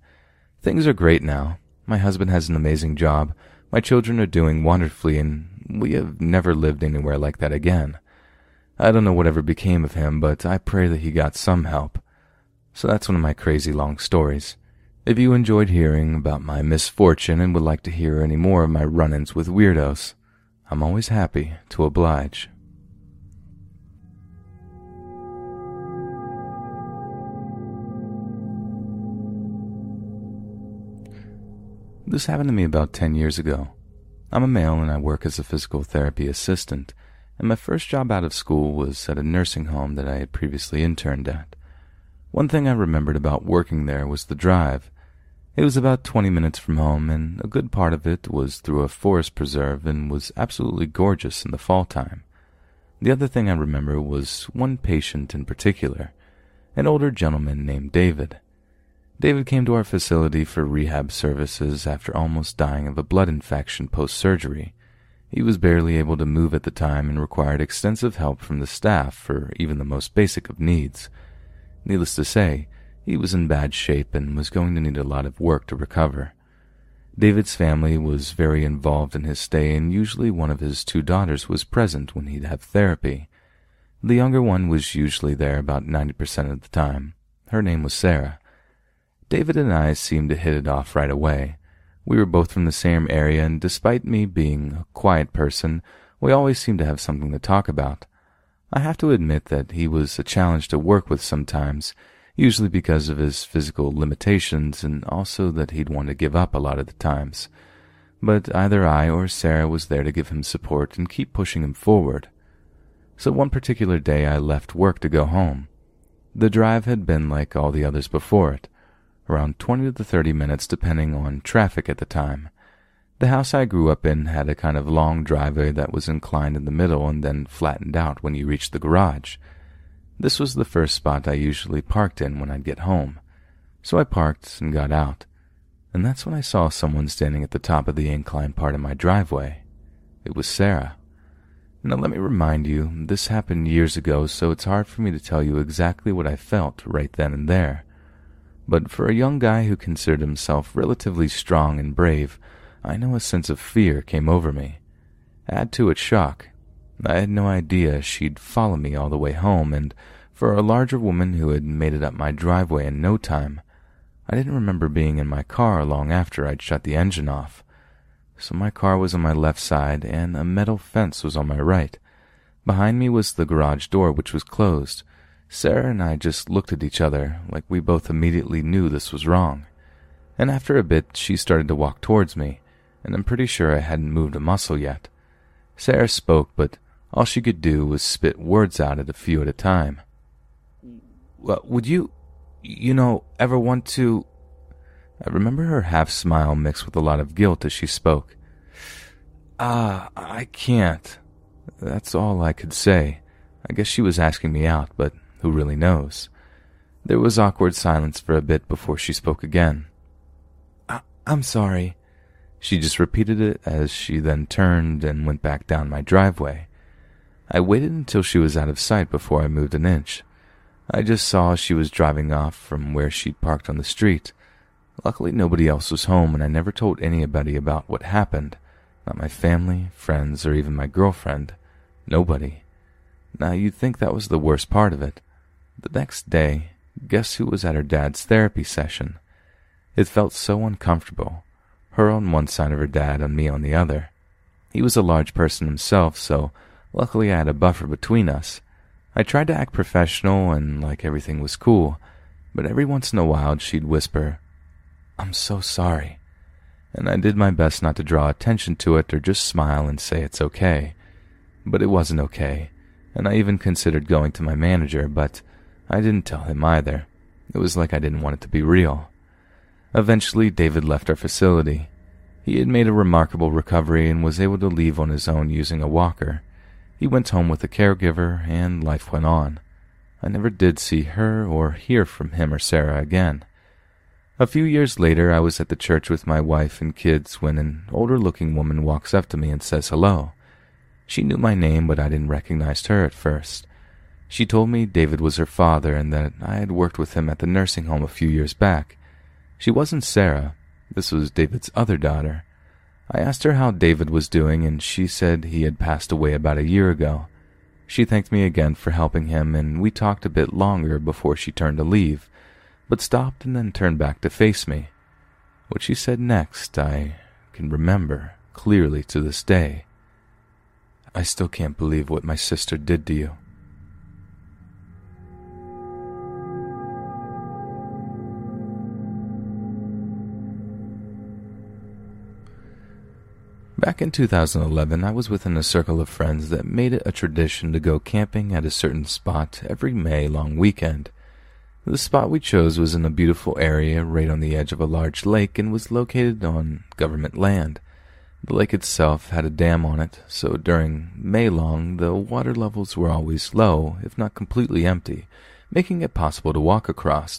Speaker 1: Things are great now. My husband has an amazing job. My children are doing wonderfully, and we have never lived anywhere like that again. I don't know whatever became of him, but I pray that he got some help. So that's one of my crazy long stories. If you enjoyed hearing about my misfortune and would like to hear any more of my run ins with weirdos, I'm always happy to oblige. This happened to me about 10 years ago. I'm a male and I work as a physical therapy assistant, and my first job out of school was at a nursing home that I had previously interned at. One thing I remembered about working there was the drive. It was about 20 minutes from home, and a good part of it was through a forest preserve and was absolutely gorgeous in the fall time. The other thing I remember was one patient in particular, an older gentleman named David. David came to our facility for rehab services after almost dying of a blood infection post surgery. He was barely able to move at the time and required extensive help from the staff for even the most basic of needs. Needless to say, he was in bad shape and was going to need a lot of work to recover. David's family was very involved in his stay, and usually one of his two daughters was present when he'd have therapy. The younger one was usually there about 90% of the time. Her name was Sarah. David and I seemed to hit it off right away. We were both from the same area, and despite me being a quiet person, we always seemed to have something to talk about. I have to admit that he was a challenge to work with sometimes, usually because of his physical limitations and also that he'd want to give up a lot of the times. But either I or Sarah was there to give him support and keep pushing him forward. So one particular day I left work to go home. The drive had been like all the others before it around 20 to 30 minutes depending on traffic at the time. The house I grew up in had a kind of long driveway that was inclined in the middle and then flattened out when you reached the garage. This was the first spot I usually parked in when I'd get home. So I parked and got out, and that's when I saw someone standing at the top of the incline part of my driveway. It was Sarah. Now, let me remind you, this happened years ago, so it's hard for me to tell you exactly what I felt right then and there. But for a young guy who considered himself relatively strong and brave, I know a sense of fear came over me. Add to it shock. I had no idea she'd follow me all the way home, and for a larger woman who had made it up my driveway in no time, I didn't remember being in my car long after I'd shut the engine off so my car was on my left side and a metal fence was on my right. Behind me was the garage door, which was closed. Sarah and I just looked at each other like we both immediately knew this was wrong. And after a bit, she started to walk towards me, and I'm pretty sure I hadn't moved a muscle yet. Sarah spoke, but all she could do was spit words out at a few at a time. Well, would you, you know, ever want to I remember her half smile mixed with a lot of guilt as she spoke. Ah, I can't. That's all I could say. I guess she was asking me out, but who really knows? There was awkward silence for a bit before she spoke again. I- I'm sorry. She just repeated it as she then turned and went back down my driveway. I waited until she was out of sight before I moved an inch. I just saw she was driving off from where she'd parked on the street. Luckily, nobody else was home, and I never told anybody about what happened. Not my family, friends, or even my girlfriend. Nobody. Now, you'd think that was the worst part of it. The next day, guess who was at her dad's therapy session? It felt so uncomfortable. Her on one side of her dad and me on the other. He was a large person himself, so luckily I had a buffer between us. I tried to act professional and like everything was cool, but every once in a while she'd whisper, I'm so sorry. And I did my best not to draw attention to it or just smile and say it's okay. But it wasn't okay, and I even considered going to my manager, but I didn't tell him either. It was like I didn't want it to be real. Eventually, David left our facility. He had made a remarkable recovery and was able to leave on his own using a walker. He went home with a caregiver, and life went on. I never did see her or hear from him or Sarah again. A few years later, I was at the church with my wife and kids when an older looking woman walks up to me and says hello. She knew my name, but I didn't recognize her at first. She told me David was her father and that I had worked with him at the nursing home a few years back. She wasn't Sarah. This was David's other daughter. I asked her how David was doing, and she said he had passed away about a year ago. She thanked me again for helping him, and we talked a bit longer before she turned to leave but stopped and then turned back to face me. What she said next, I can remember clearly to this day. I still can't believe what my sister did to you. Back in 2011, I was within a circle of friends that made it a tradition to go camping at a certain spot every May long weekend. The spot we chose was in a beautiful area right on the edge of a large lake and was located on government land. The lake itself had a dam on it, so during May long the water levels were always low, if not completely empty, making it possible to walk across.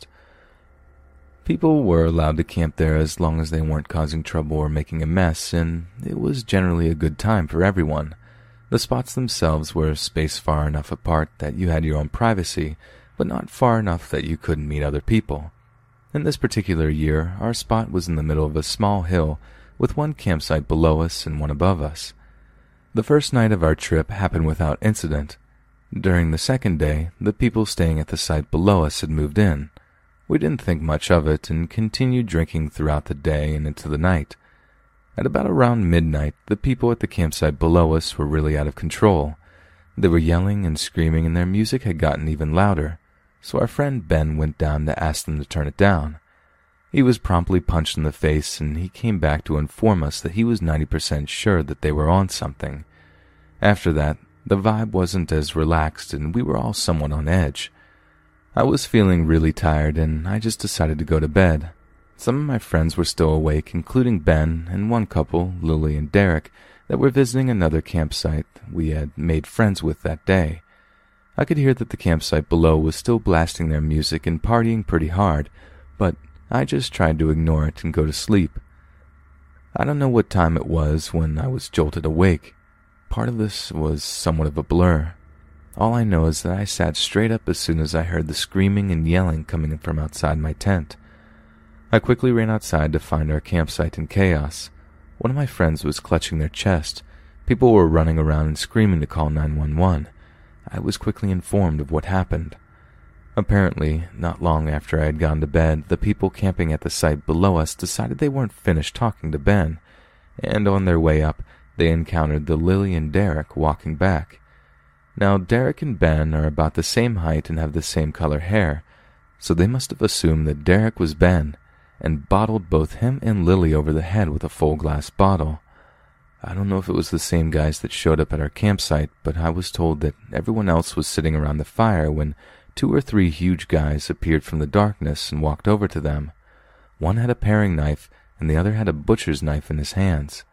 Speaker 1: People were allowed to camp there as long as they weren't causing trouble or making a mess, and it was generally a good time for everyone. The spots themselves were spaced far enough apart that you had your own privacy, but not far enough that you couldn't meet other people. In this particular year, our spot was in the middle of a small hill, with one campsite below us and one above us. The first night of our trip happened without incident. During the second day, the people staying at the site below us had moved in. We didn't think much of it and continued drinking throughout the day and into the night. At about around midnight, the people at the campsite below us were really out of control. They were yelling and screaming, and their music had gotten even louder so our friend Ben went down to ask them to turn it down. He was promptly punched in the face, and he came back to inform us that he was 90% sure that they were on something. After that, the vibe wasn't as relaxed, and we were all somewhat on edge. I was feeling really tired, and I just decided to go to bed. Some of my friends were still awake, including Ben and one couple, Lily and Derek, that were visiting another campsite we had made friends with that day. I could hear that the campsite below was still blasting their music and partying pretty hard, but I just tried to ignore it and go to sleep. I don't know what time it was when I was jolted awake. part of this was somewhat of a blur. All I know is that I sat straight up as soon as I heard the screaming and yelling coming from outside my tent. I quickly ran outside to find our campsite in chaos. One of my friends was clutching their chest. People were running around and screaming to call 911. I was quickly informed of what happened. Apparently, not long after I had gone to bed, the people camping at the site below us decided they weren't finished talking to Ben, and on their way up, they encountered the Lily and Derek walking back. Now, Derek and Ben are about the same height and have the same color hair, so they must have assumed that Derek was Ben and bottled both him and Lily over the head with a full glass bottle. I don't know if it was the same guys that showed up at our campsite, but I was told that everyone else was sitting around the fire when two or three huge guys appeared from the darkness and walked over to them. One had a paring knife, and the other had a butcher's knife in his hands.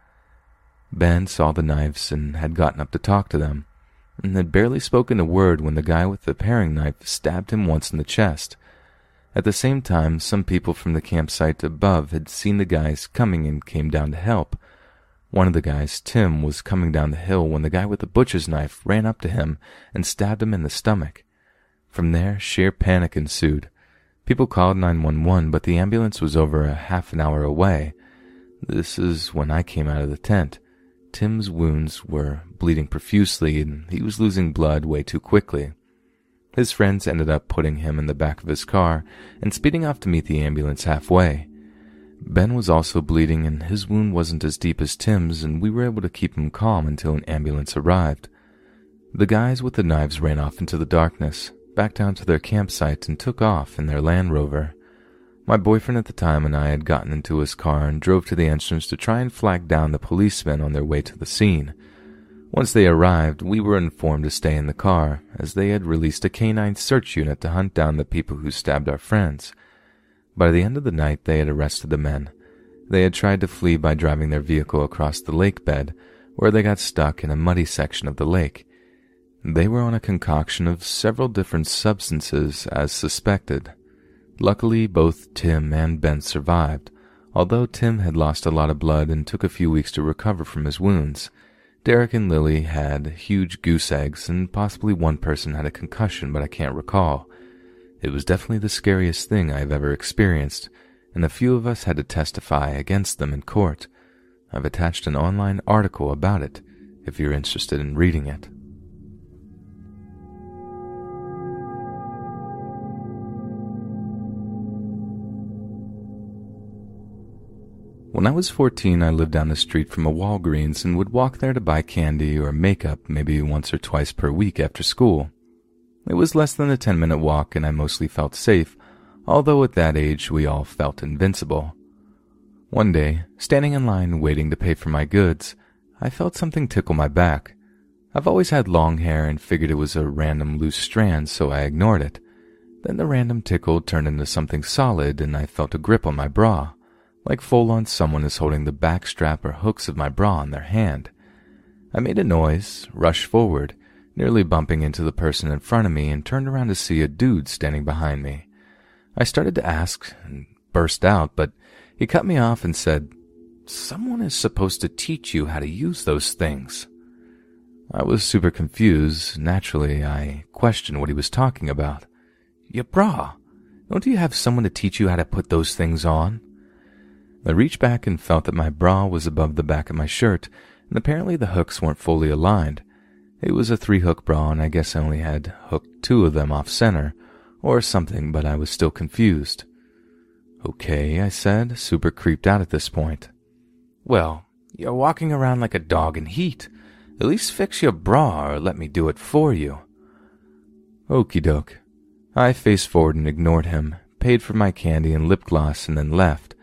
Speaker 1: Ben saw the knives and had gotten up to talk to them, and had barely spoken a word when the guy with the paring knife stabbed him once in the chest. At the same time, some people from the campsite above had seen the guys coming and came down to help. One of the guys, Tim, was coming down the hill when the guy with the butcher's knife ran up to him and stabbed him in the stomach. From there, sheer panic ensued. People called 911, but the ambulance was over a half an hour away. This is when I came out of the tent. Tim's wounds were bleeding profusely, and he was losing blood way too quickly. His friends ended up putting him in the back of his car and speeding off to meet the ambulance halfway. Ben was also bleeding and his wound wasn't as deep as Tim's and we were able to keep him calm until an ambulance arrived. The guys with the knives ran off into the darkness, back down to their campsite and took off in their Land Rover. My boyfriend at the time and I had gotten into his car and drove to the entrance to try and flag down the policemen on their way to the scene. Once they arrived, we were informed to stay in the car, as they had released a canine search unit to hunt down the people who stabbed our friends. By the end of the night, they had arrested the men. They had tried to flee by driving their vehicle across the lake bed, where they got stuck in a muddy section of the lake. They were on a concoction of several different substances as suspected. Luckily, both Tim and Ben survived, although Tim had lost a lot of blood and took a few weeks to recover from his wounds. Derek and Lily had huge goose eggs, and possibly one person had a concussion, but I can't recall. It was definitely the scariest thing I have ever experienced, and a few of us had to testify against them in court. I've attached an online article about it if you're interested in reading it. When I was 14, I lived down the street from a Walgreens and would walk there to buy candy or makeup maybe once or twice per week after school. It was less than a 10 minute walk and I mostly felt safe, although at that age we all felt invincible. One day, standing in line waiting to pay for my goods, I felt something tickle my back. I've always had long hair and figured it was a random loose strand, so I ignored it. Then the random tickle turned into something solid and I felt a grip on my bra like full on someone is holding the back strap or hooks of my bra in their hand. I made a noise, rushed forward, nearly bumping into the person in front of me, and turned around to see a dude standing behind me. I started to ask and burst out, but he cut me off and said, Someone is supposed to teach you how to use those things. I was super confused. Naturally, I questioned what he was talking about. Your bra. Don't you have someone to teach you how to put those things on? I reached back and felt that my bra was above the back of my shirt, and apparently the hooks weren't fully aligned. It was a three hook bra, and I guess I only had hooked two of them off center, or something, but I was still confused. Okay, I said, super creeped out at this point. Well, you're walking around like a dog in heat. At least fix your bra or let me do it for you. Okey doke. I faced forward and ignored him, paid for my candy and lip gloss, and then left.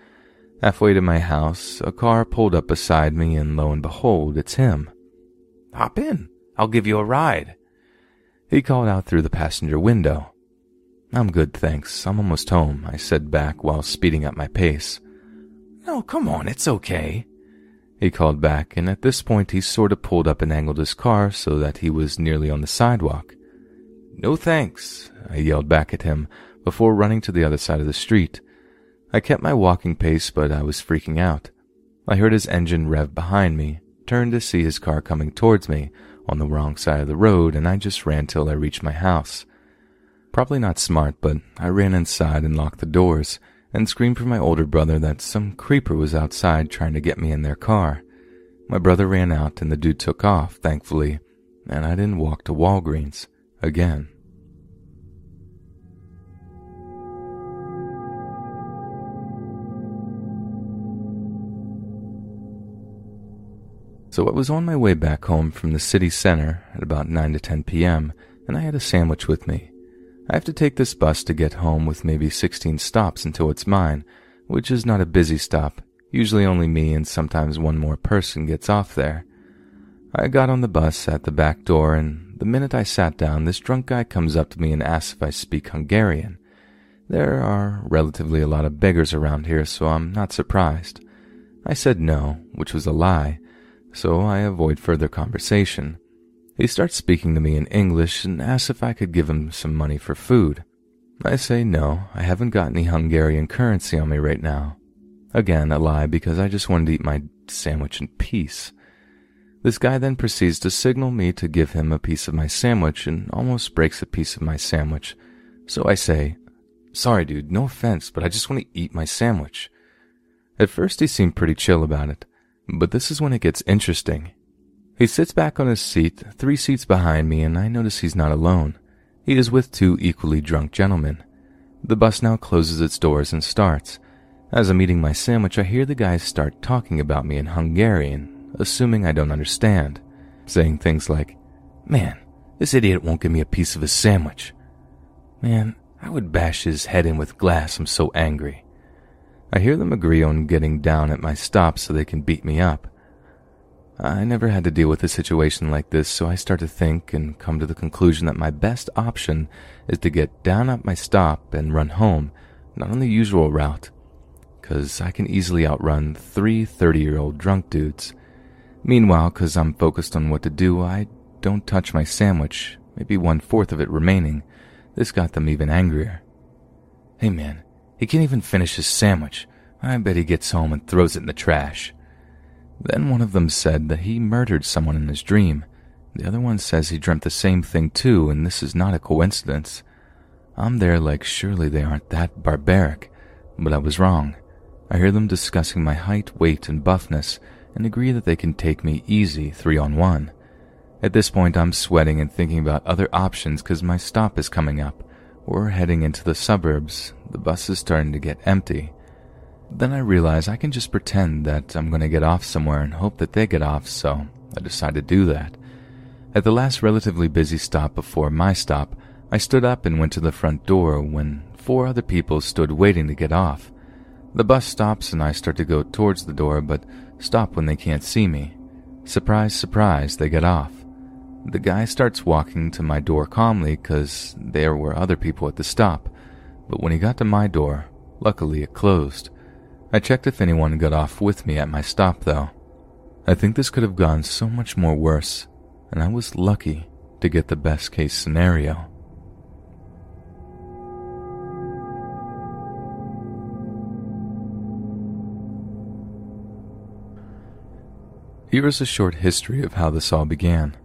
Speaker 1: Halfway to my house, a car pulled up beside me, and lo and behold, it's him. Hop in. I'll give you a ride. He called out through the passenger window. I'm good, thanks. I'm almost home, I said back while speeding up my pace. No, come on, it's okay. He called back, and at this point he sort of pulled up and angled his car so that he was nearly on the sidewalk. No thanks, I yelled back at him before running to the other side of the street. I kept my walking pace, but I was freaking out. I heard his engine rev behind me, turned to see his car coming towards me on the wrong side of the road, and I just ran till I reached my house. Probably not smart, but I ran inside and locked the doors and screamed for my older brother that some creeper was outside trying to get me in their car. My brother ran out and the dude took off, thankfully, and I didn't walk to Walgreens again. So I was on my way back home from the city center at about 9 to 10 p.m., and I had a sandwich with me. I have to take this bus to get home with maybe 16 stops until it's mine, which is not a busy stop. Usually only me and sometimes one more person gets off there. I got on the bus at the back door, and the minute I sat down, this drunk guy comes up to me and asks if I speak Hungarian. There are relatively a lot of beggars around here, so I'm not surprised. I said no, which was a lie so I avoid further conversation. He starts speaking to me in English and asks if I could give him some money for food. I say no, I haven't got any Hungarian currency on me right now. Again, a lie because I just wanted to eat my sandwich in peace. This guy then proceeds to signal me to give him a piece of my sandwich and almost breaks a piece of my sandwich. So I say, Sorry, dude, no offense, but I just want to eat my sandwich. At first, he seemed pretty chill about it. But this is when it gets interesting. He sits back on his seat, three seats behind me, and I notice he's not alone. He is with two equally drunk gentlemen. The bus now closes its doors and starts. As I'm eating my sandwich, I hear the guys start talking about me in Hungarian, assuming I don't understand, saying things like, Man, this idiot won't give me a piece of his sandwich. Man, I would bash his head in with glass, I'm so angry. I hear them agree on getting down at my stop so they can beat me up. I never had to deal with a situation like this, so I start to think and come to the conclusion that my best option is to get down at my stop and run home, not on the usual route, because I can easily outrun three 30 year old drunk dudes. Meanwhile, because I'm focused on what to do, I don't touch my sandwich, maybe one fourth of it remaining. This got them even angrier. Hey man, he can't even finish his sandwich. I bet he gets home and throws it in the trash. Then one of them said that he murdered someone in his dream. The other one says he dreamt the same thing too, and this is not a coincidence. I'm there like surely they aren't that barbaric, but I was wrong. I hear them discussing my height, weight, and buffness, and agree that they can take me easy three on one. At this point, I'm sweating and thinking about other options because my stop is coming up. We're heading into the suburbs. The bus is starting to get empty. Then I realize I can just pretend that I'm going to get off somewhere and hope that they get off, so I decide to do that. At the last relatively busy stop before my stop, I stood up and went to the front door when four other people stood waiting to get off. The bus stops and I start to go towards the door, but stop when they can't see me. Surprise, surprise, they get off. The guy starts walking to my door calmly because there were other people at the stop, but when he got to my door, luckily it closed. I checked if anyone got off with me at my stop though. I think this could have gone so much more worse, and I was lucky to get the best case scenario. Here is a short history of how this all began.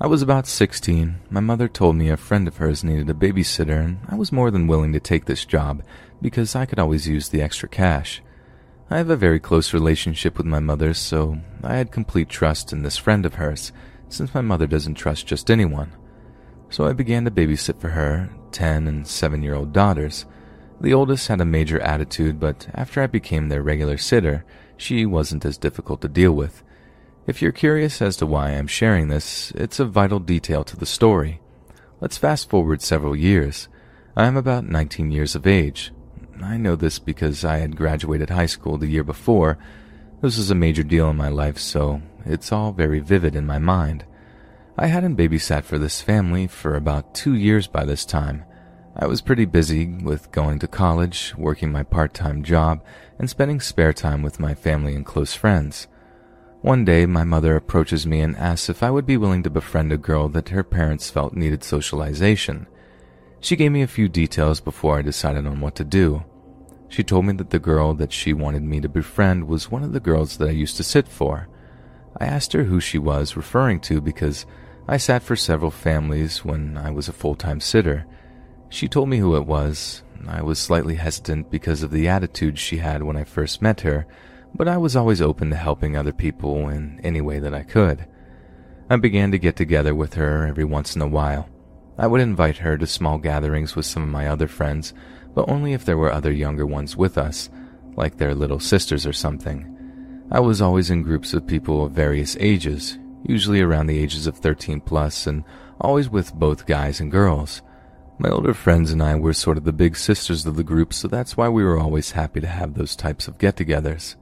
Speaker 1: I was about 16. My mother told me a friend of hers needed a babysitter, and I was more than willing to take this job because I could always use the extra cash. I have a very close relationship with my mother, so I had complete trust in this friend of hers, since my mother doesn't trust just anyone. So I began to babysit for her 10 and 7 year old daughters. The oldest had a major attitude, but after I became their regular sitter, she wasn't as difficult to deal with. If you're curious as to why I'm sharing this, it's a vital detail to the story. Let's fast forward several years. I am about 19 years of age. I know this because I had graduated high school the year before. This was a major deal in my life, so it's all very vivid in my mind. I hadn't babysat for this family for about two years by this time. I was pretty busy with going to college, working my part time job, and spending spare time with my family and close friends. One day, my mother approaches me and asks if I would be willing to befriend a girl that her parents felt needed socialization. She gave me a few details before I decided on what to do. She told me that the girl that she wanted me to befriend was one of the girls that I used to sit for. I asked her who she was referring to because I sat for several families when I was a full time sitter. She told me who it was. I was slightly hesitant because of the attitude she had when I first met her, but I was always open to helping other people in any way that I could. I began to get together with her every once in a while. I would invite her to small gatherings with some of my other friends, but only if there were other younger ones with us, like their little sisters or something. I was always in groups of people of various ages, usually around the ages of 13 plus, and always with both guys and girls. My older friends and I were sort of the big sisters of the group, so that's why we were always happy to have those types of get togethers.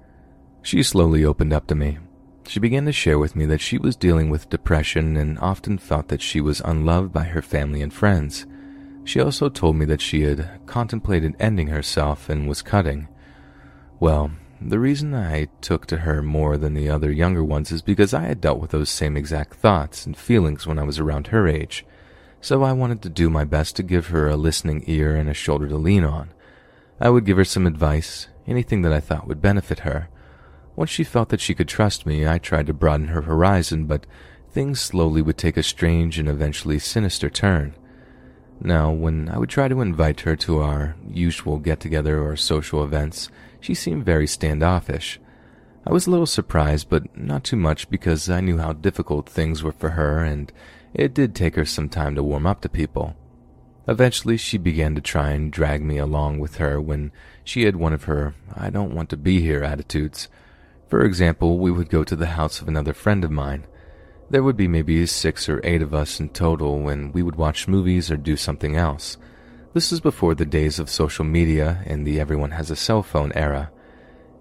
Speaker 1: She slowly opened up to me. She began to share with me that she was dealing with depression and often felt that she was unloved by her family and friends. She also told me that she had contemplated ending herself and was cutting. Well, the reason I took to her more than the other younger ones is because I had dealt with those same exact thoughts and feelings when I was around her age, so I wanted to do my best to give her a listening ear and a shoulder to lean on. I would give her some advice, anything that I thought would benefit her. Once she felt that she could trust me, I tried to broaden her horizon, but things slowly would take a strange and eventually sinister turn. Now, when I would try to invite her to our usual get together or social events, she seemed very standoffish. I was a little surprised, but not too much because I knew how difficult things were for her and it did take her some time to warm up to people. Eventually, she began to try and drag me along with her when she had one of her I don't want to be here attitudes. For example, we would go to the house of another friend of mine. There would be maybe six or eight of us in total, and we would watch movies or do something else. This is before the days of social media and the everyone has a cell phone era.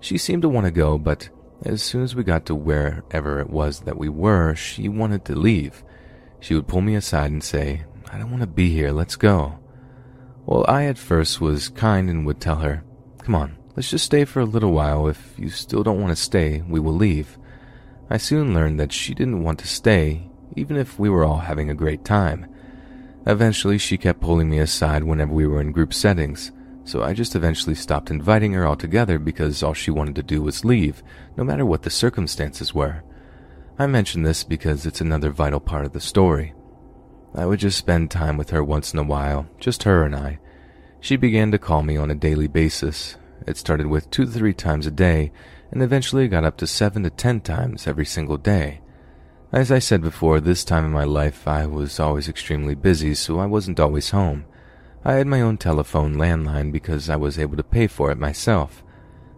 Speaker 1: She seemed to want to go, but as soon as we got to wherever it was that we were, she wanted to leave. She would pull me aside and say, I don't want to be here, let's go. Well, I at first was kind and would tell her, Come on, let's just stay for a little while. If you still don't want to stay, we will leave. I soon learned that she didn't want to stay, even if we were all having a great time. Eventually, she kept pulling me aside whenever we were in group settings, so I just eventually stopped inviting her altogether because all she wanted to do was leave, no matter what the circumstances were. I mention this because it's another vital part of the story. I would just spend time with her once in a while, just her and I. She began to call me on a daily basis. It started with two to three times a day, and eventually got up to seven to ten times every single day. As I said before, this time in my life I was always extremely busy, so I wasn't always home. I had my own telephone landline because I was able to pay for it myself.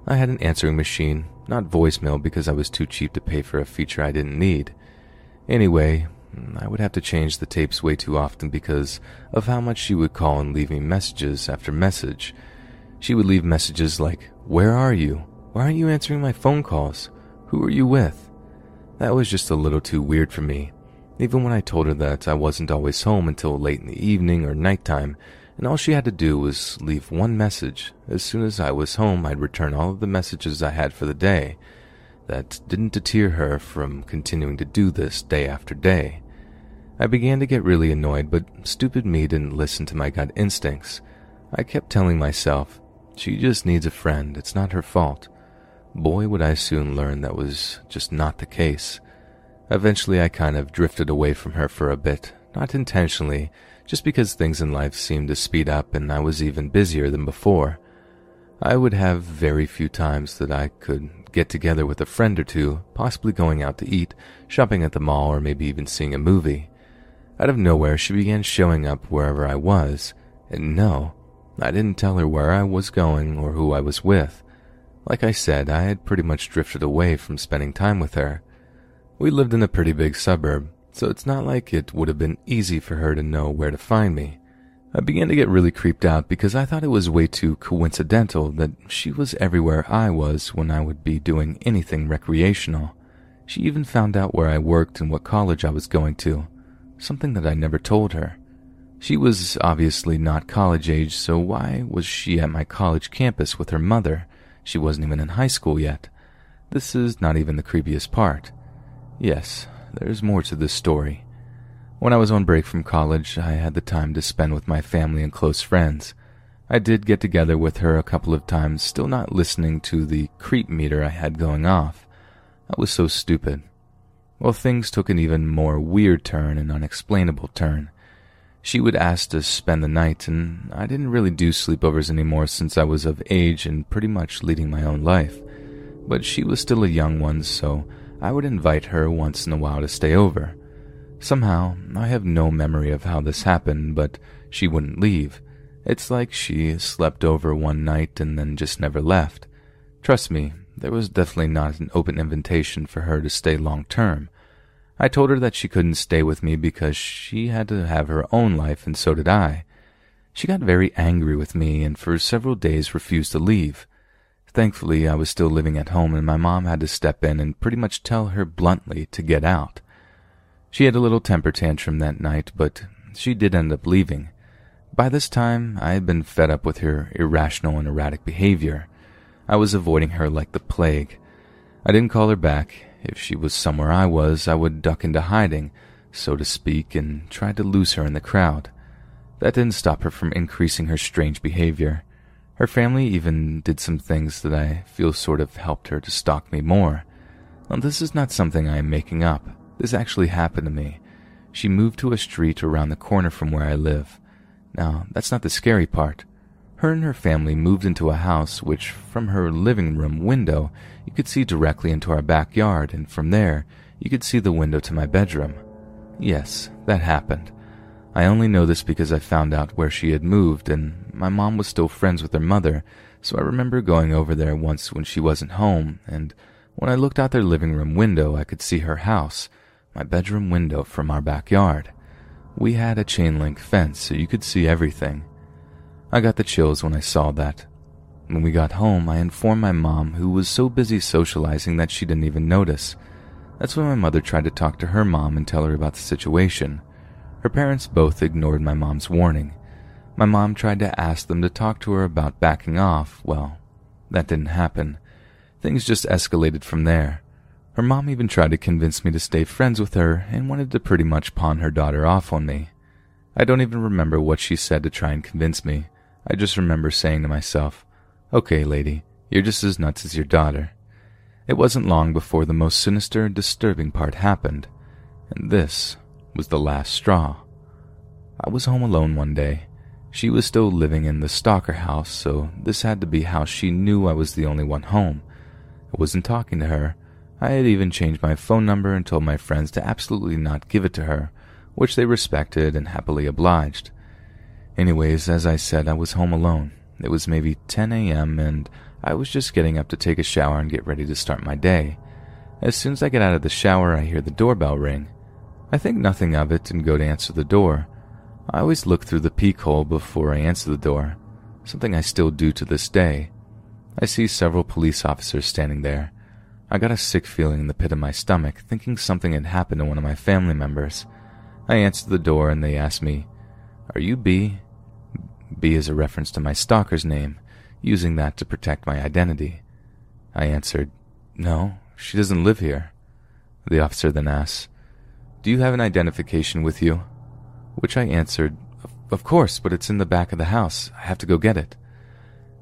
Speaker 1: I had an answering machine, not voicemail because I was too cheap to pay for a feature I didn't need. Anyway, I would have to change the tapes way too often because of how much she would call and leave me messages after message. She would leave messages like, Where are you? Why aren't you answering my phone calls? Who are you with? That was just a little too weird for me, even when I told her that I wasn't always home until late in the evening or nighttime, and all she had to do was leave one message. As soon as I was home, I'd return all of the messages I had for the day. That didn't deter her from continuing to do this day after day. I began to get really annoyed, but stupid me didn't listen to my gut instincts. I kept telling myself, she just needs a friend, it's not her fault. Boy, would I soon learn that was just not the case. Eventually, I kind of drifted away from her for a bit, not intentionally, just because things in life seemed to speed up and I was even busier than before. I would have very few times that I could get together with a friend or two, possibly going out to eat, shopping at the mall, or maybe even seeing a movie. Out of nowhere, she began showing up wherever I was, and no, I didn't tell her where I was going or who I was with. Like I said, I had pretty much drifted away from spending time with her. We lived in a pretty big suburb, so it's not like it would have been easy for her to know where to find me. I began to get really creeped out because I thought it was way too coincidental that she was everywhere I was when I would be doing anything recreational. She even found out where I worked and what college I was going to, something that I never told her. She was obviously not college age, so why was she at my college campus with her mother? She wasn't even in high school yet. This is not even the creepiest part. Yes, there's more to this story. When I was on break from college, I had the time to spend with my family and close friends. I did get together with her a couple of times, still not listening to the creep meter I had going off. I was so stupid. Well, things took an even more weird turn and unexplainable turn. She would ask to spend the night, and I didn't really do sleepovers anymore since I was of age and pretty much leading my own life. But she was still a young one, so I would invite her once in a while to stay over. Somehow, I have no memory of how this happened, but she wouldn't leave. It's like she slept over one night and then just never left. Trust me, there was definitely not an open invitation for her to stay long term. I told her that she couldn't stay with me because she had to have her own life, and so did I. She got very angry with me and for several days refused to leave. Thankfully, I was still living at home, and my mom had to step in and pretty much tell her bluntly to get out. She had a little temper tantrum that night, but she did end up leaving. By this time, I had been fed up with her irrational and erratic behavior. I was avoiding her like the plague. I didn't call her back. If she was somewhere I was, I would duck into hiding, so to speak, and try to lose her in the crowd. That didn't stop her from increasing her strange behavior. Her family even did some things that I feel sort of helped her to stalk me more. Now, this is not something I am making up. This actually happened to me. She moved to a street around the corner from where I live. Now, that's not the scary part. Her and her family moved into a house which, from her living room window, you could see directly into our backyard, and from there, you could see the window to my bedroom. Yes, that happened. I only know this because I found out where she had moved, and my mom was still friends with her mother, so I remember going over there once when she wasn't home, and when I looked out their living room window, I could see her house, my bedroom window from our backyard. We had a chain link fence, so you could see everything. I got the chills when I saw that. When we got home, I informed my mom, who was so busy socializing that she didn't even notice. That's when my mother tried to talk to her mom and tell her about the situation. Her parents both ignored my mom's warning. My mom tried to ask them to talk to her about backing off. Well, that didn't happen. Things just escalated from there. Her mom even tried to convince me to stay friends with her and wanted to pretty much pawn her daughter off on me. I don't even remember what she said to try and convince me. I just remember saying to myself, Okay, lady, you're just as nuts as your daughter. It wasn't long before the most sinister and disturbing part happened, and this was the last straw. I was home alone one day. She was still living in the stalker house, so this had to be how she knew I was the only one home. I wasn't talking to her. I had even changed my phone number and told my friends to absolutely not give it to her, which they respected and happily obliged. Anyways, as I said, I was home alone. It was maybe 10 a.m., and I was just getting up to take a shower and get ready to start my day. As soon as I get out of the shower, I hear the doorbell ring. I think nothing of it and go to answer the door. I always look through the peek hole before I answer the door, something I still do to this day. I see several police officers standing there. I got a sick feeling in the pit of my stomach, thinking something had happened to one of my family members. I answer the door and they ask me, Are you B? B is a reference to my stalker's name, using that to protect my identity. I answered, No, she doesn't live here. The officer then asks, do you have an identification with you? Which I answered, Of course, but it's in the back of the house. I have to go get it.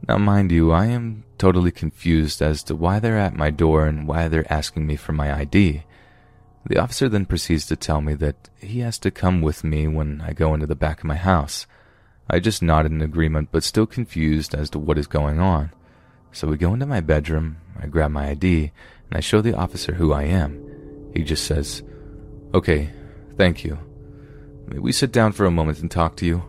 Speaker 1: Now, mind you, I am totally confused as to why they're at my door and why they're asking me for my ID. The officer then proceeds to tell me that he has to come with me when I go into the back of my house. I just nodded in agreement, but still confused as to what is going on. So we go into my bedroom, I grab my ID, and I show the officer who I am. He just says, Okay, thank you. May we sit down for a moment and talk to you?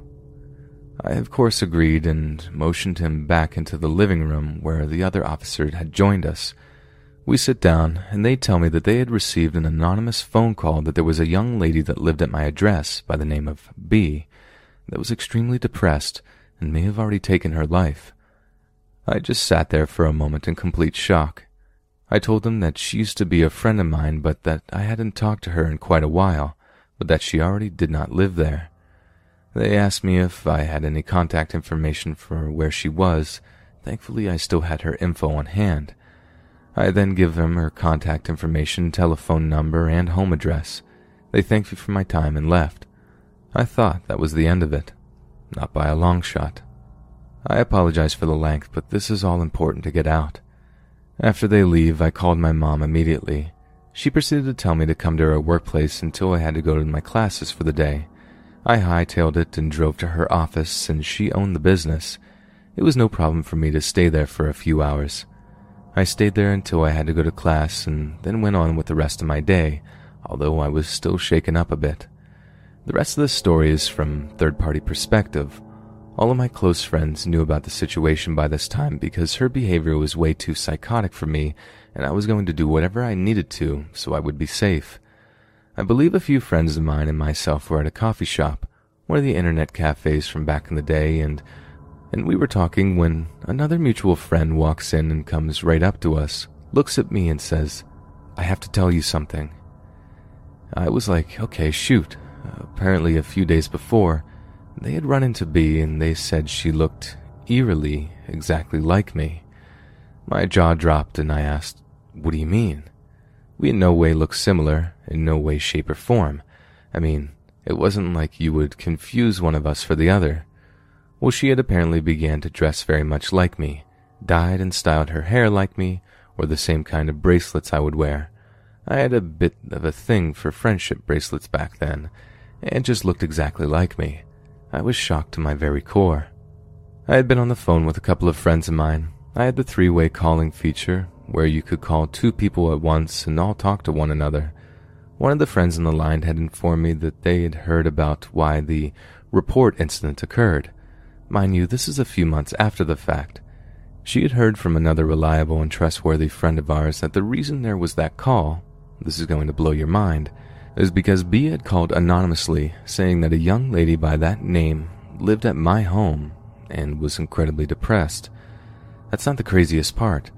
Speaker 1: I, of course, agreed and motioned him back into the living room where the other officer had joined us. We sit down, and they tell me that they had received an anonymous phone call that there was a young lady that lived at my address by the name of B that was extremely depressed and may have already taken her life. I just sat there for a moment in complete shock. I told them that she used to be a friend of mine, but that I hadn't talked to her in quite a while, but that she already did not live there. They asked me if I had any contact information for where she was. Thankfully, I still had her info on hand. I then give them her contact information, telephone number, and home address. They thanked me for my time and left. I thought that was the end of it. Not by a long shot. I apologize for the length, but this is all important to get out. After they leave, I called my mom immediately. She proceeded to tell me to come to her workplace until I had to go to my classes for the day. I hightailed it and drove to her office since she owned the business. It was no problem for me to stay there for a few hours. I stayed there until I had to go to class and then went on with the rest of my day, although I was still shaken up a bit. The rest of the story is from third party perspective. All of my close friends knew about the situation by this time because her behavior was way too psychotic for me, and I was going to do whatever I needed to so I would be safe. I believe a few friends of mine and myself were at a coffee shop, one of the internet cafes from back in the day, and and we were talking when another mutual friend walks in and comes right up to us, looks at me and says, I have to tell you something. I was like, okay, shoot. Apparently, a few days before, they had run into B and they said she looked eerily exactly like me. My jaw dropped and I asked, What do you mean? We in no way look similar, in no way, shape, or form. I mean, it wasn't like you would confuse one of us for the other. Well, she had apparently began to dress very much like me, dyed and styled her hair like me, or the same kind of bracelets I would wear. I had a bit of a thing for friendship bracelets back then, and just looked exactly like me. I was shocked to my very core. I had been on the phone with a couple of friends of mine. I had the three way calling feature, where you could call two people at once and all talk to one another. One of the friends on the line had informed me that they had heard about why the report incident occurred. Mind you, this is a few months after the fact. She had heard from another reliable and trustworthy friend of ours that the reason there was that call, this is going to blow your mind, is because B had called anonymously saying that a young lady by that name lived at my home and was incredibly depressed. That's not the craziest part.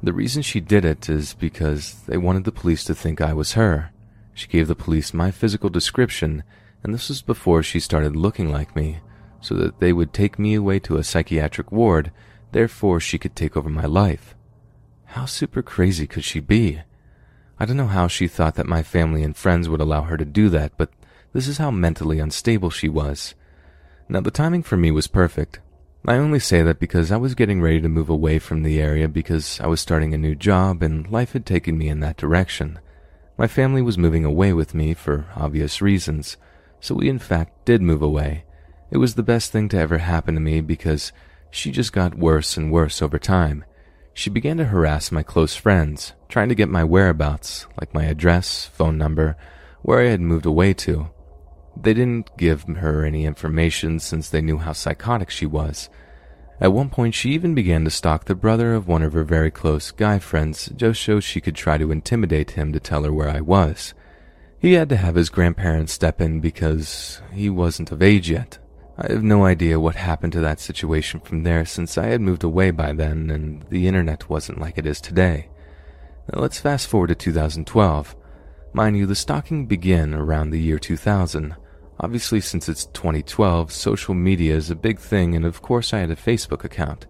Speaker 1: The reason she did it is because they wanted the police to think I was her. She gave the police my physical description, and this was before she started looking like me so that they would take me away to a psychiatric ward, therefore she could take over my life. How super crazy could she be? I don't know how she thought that my family and friends would allow her to do that, but this is how mentally unstable she was. Now, the timing for me was perfect. I only say that because I was getting ready to move away from the area because I was starting a new job and life had taken me in that direction. My family was moving away with me for obvious reasons, so we in fact did move away. It was the best thing to ever happen to me because she just got worse and worse over time. She began to harass my close friends, trying to get my whereabouts, like my address, phone number, where I had moved away to. They didn't give her any information since they knew how psychotic she was. At one point, she even began to stalk the brother of one of her very close guy friends just so she could try to intimidate him to tell her where I was. He had to have his grandparents step in because he wasn't of age yet. I have no idea what happened to that situation from there since I had moved away by then and the internet wasn't like it is today. Now let's fast forward to 2012. Mind you, the stalking began around the year 2000. Obviously, since it's 2012, social media is a big thing, and of course, I had a Facebook account.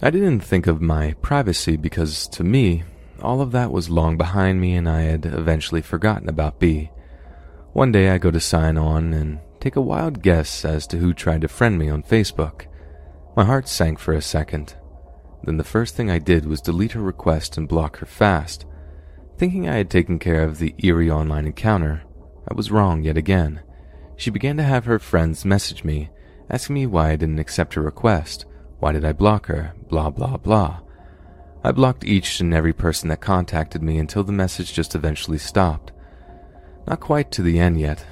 Speaker 1: I didn't think of my privacy because, to me, all of that was long behind me and I had eventually forgotten about B. One day I go to sign on, and take a wild guess as to who tried to friend me on Facebook. My heart sank for a second. Then the first thing I did was delete her request and block her fast. Thinking I had taken care of the eerie online encounter, I was wrong yet again. She began to have her friends message me, asking me why I didn't accept her request, why did I block her, blah blah blah. I blocked each and every person that contacted me until the message just eventually stopped. Not quite to the end yet,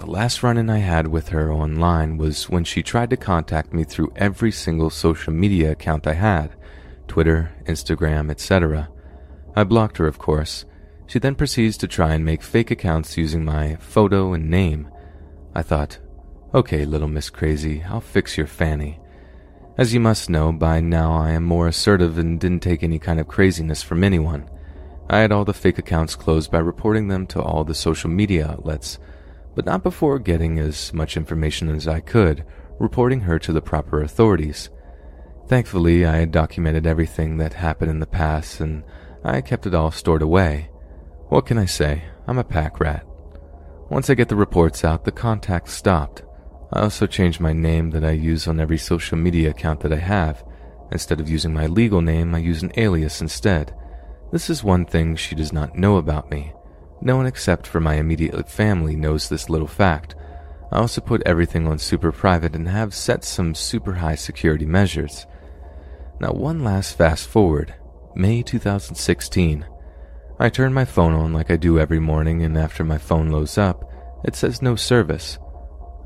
Speaker 1: the last run in I had with her online was when she tried to contact me through every single social media account I had Twitter, Instagram, etc. I blocked her, of course. She then proceeds to try and make fake accounts using my photo and name. I thought, okay, little Miss Crazy, I'll fix your fanny. As you must know, by now I am more assertive and didn't take any kind of craziness from anyone. I had all the fake accounts closed by reporting them to all the social media outlets but not before getting as much information as I could, reporting her to the proper authorities. Thankfully, I had documented everything that happened in the past and I kept it all stored away. What can I say? I'm a pack rat. Once I get the reports out, the contacts stopped. I also changed my name that I use on every social media account that I have. Instead of using my legal name, I use an alias instead. This is one thing she does not know about me. No one except for my immediate family knows this little fact. I also put everything on super private and have set some super high security measures. Now, one last fast forward May 2016. I turn my phone on like I do every morning, and after my phone loads up, it says no service.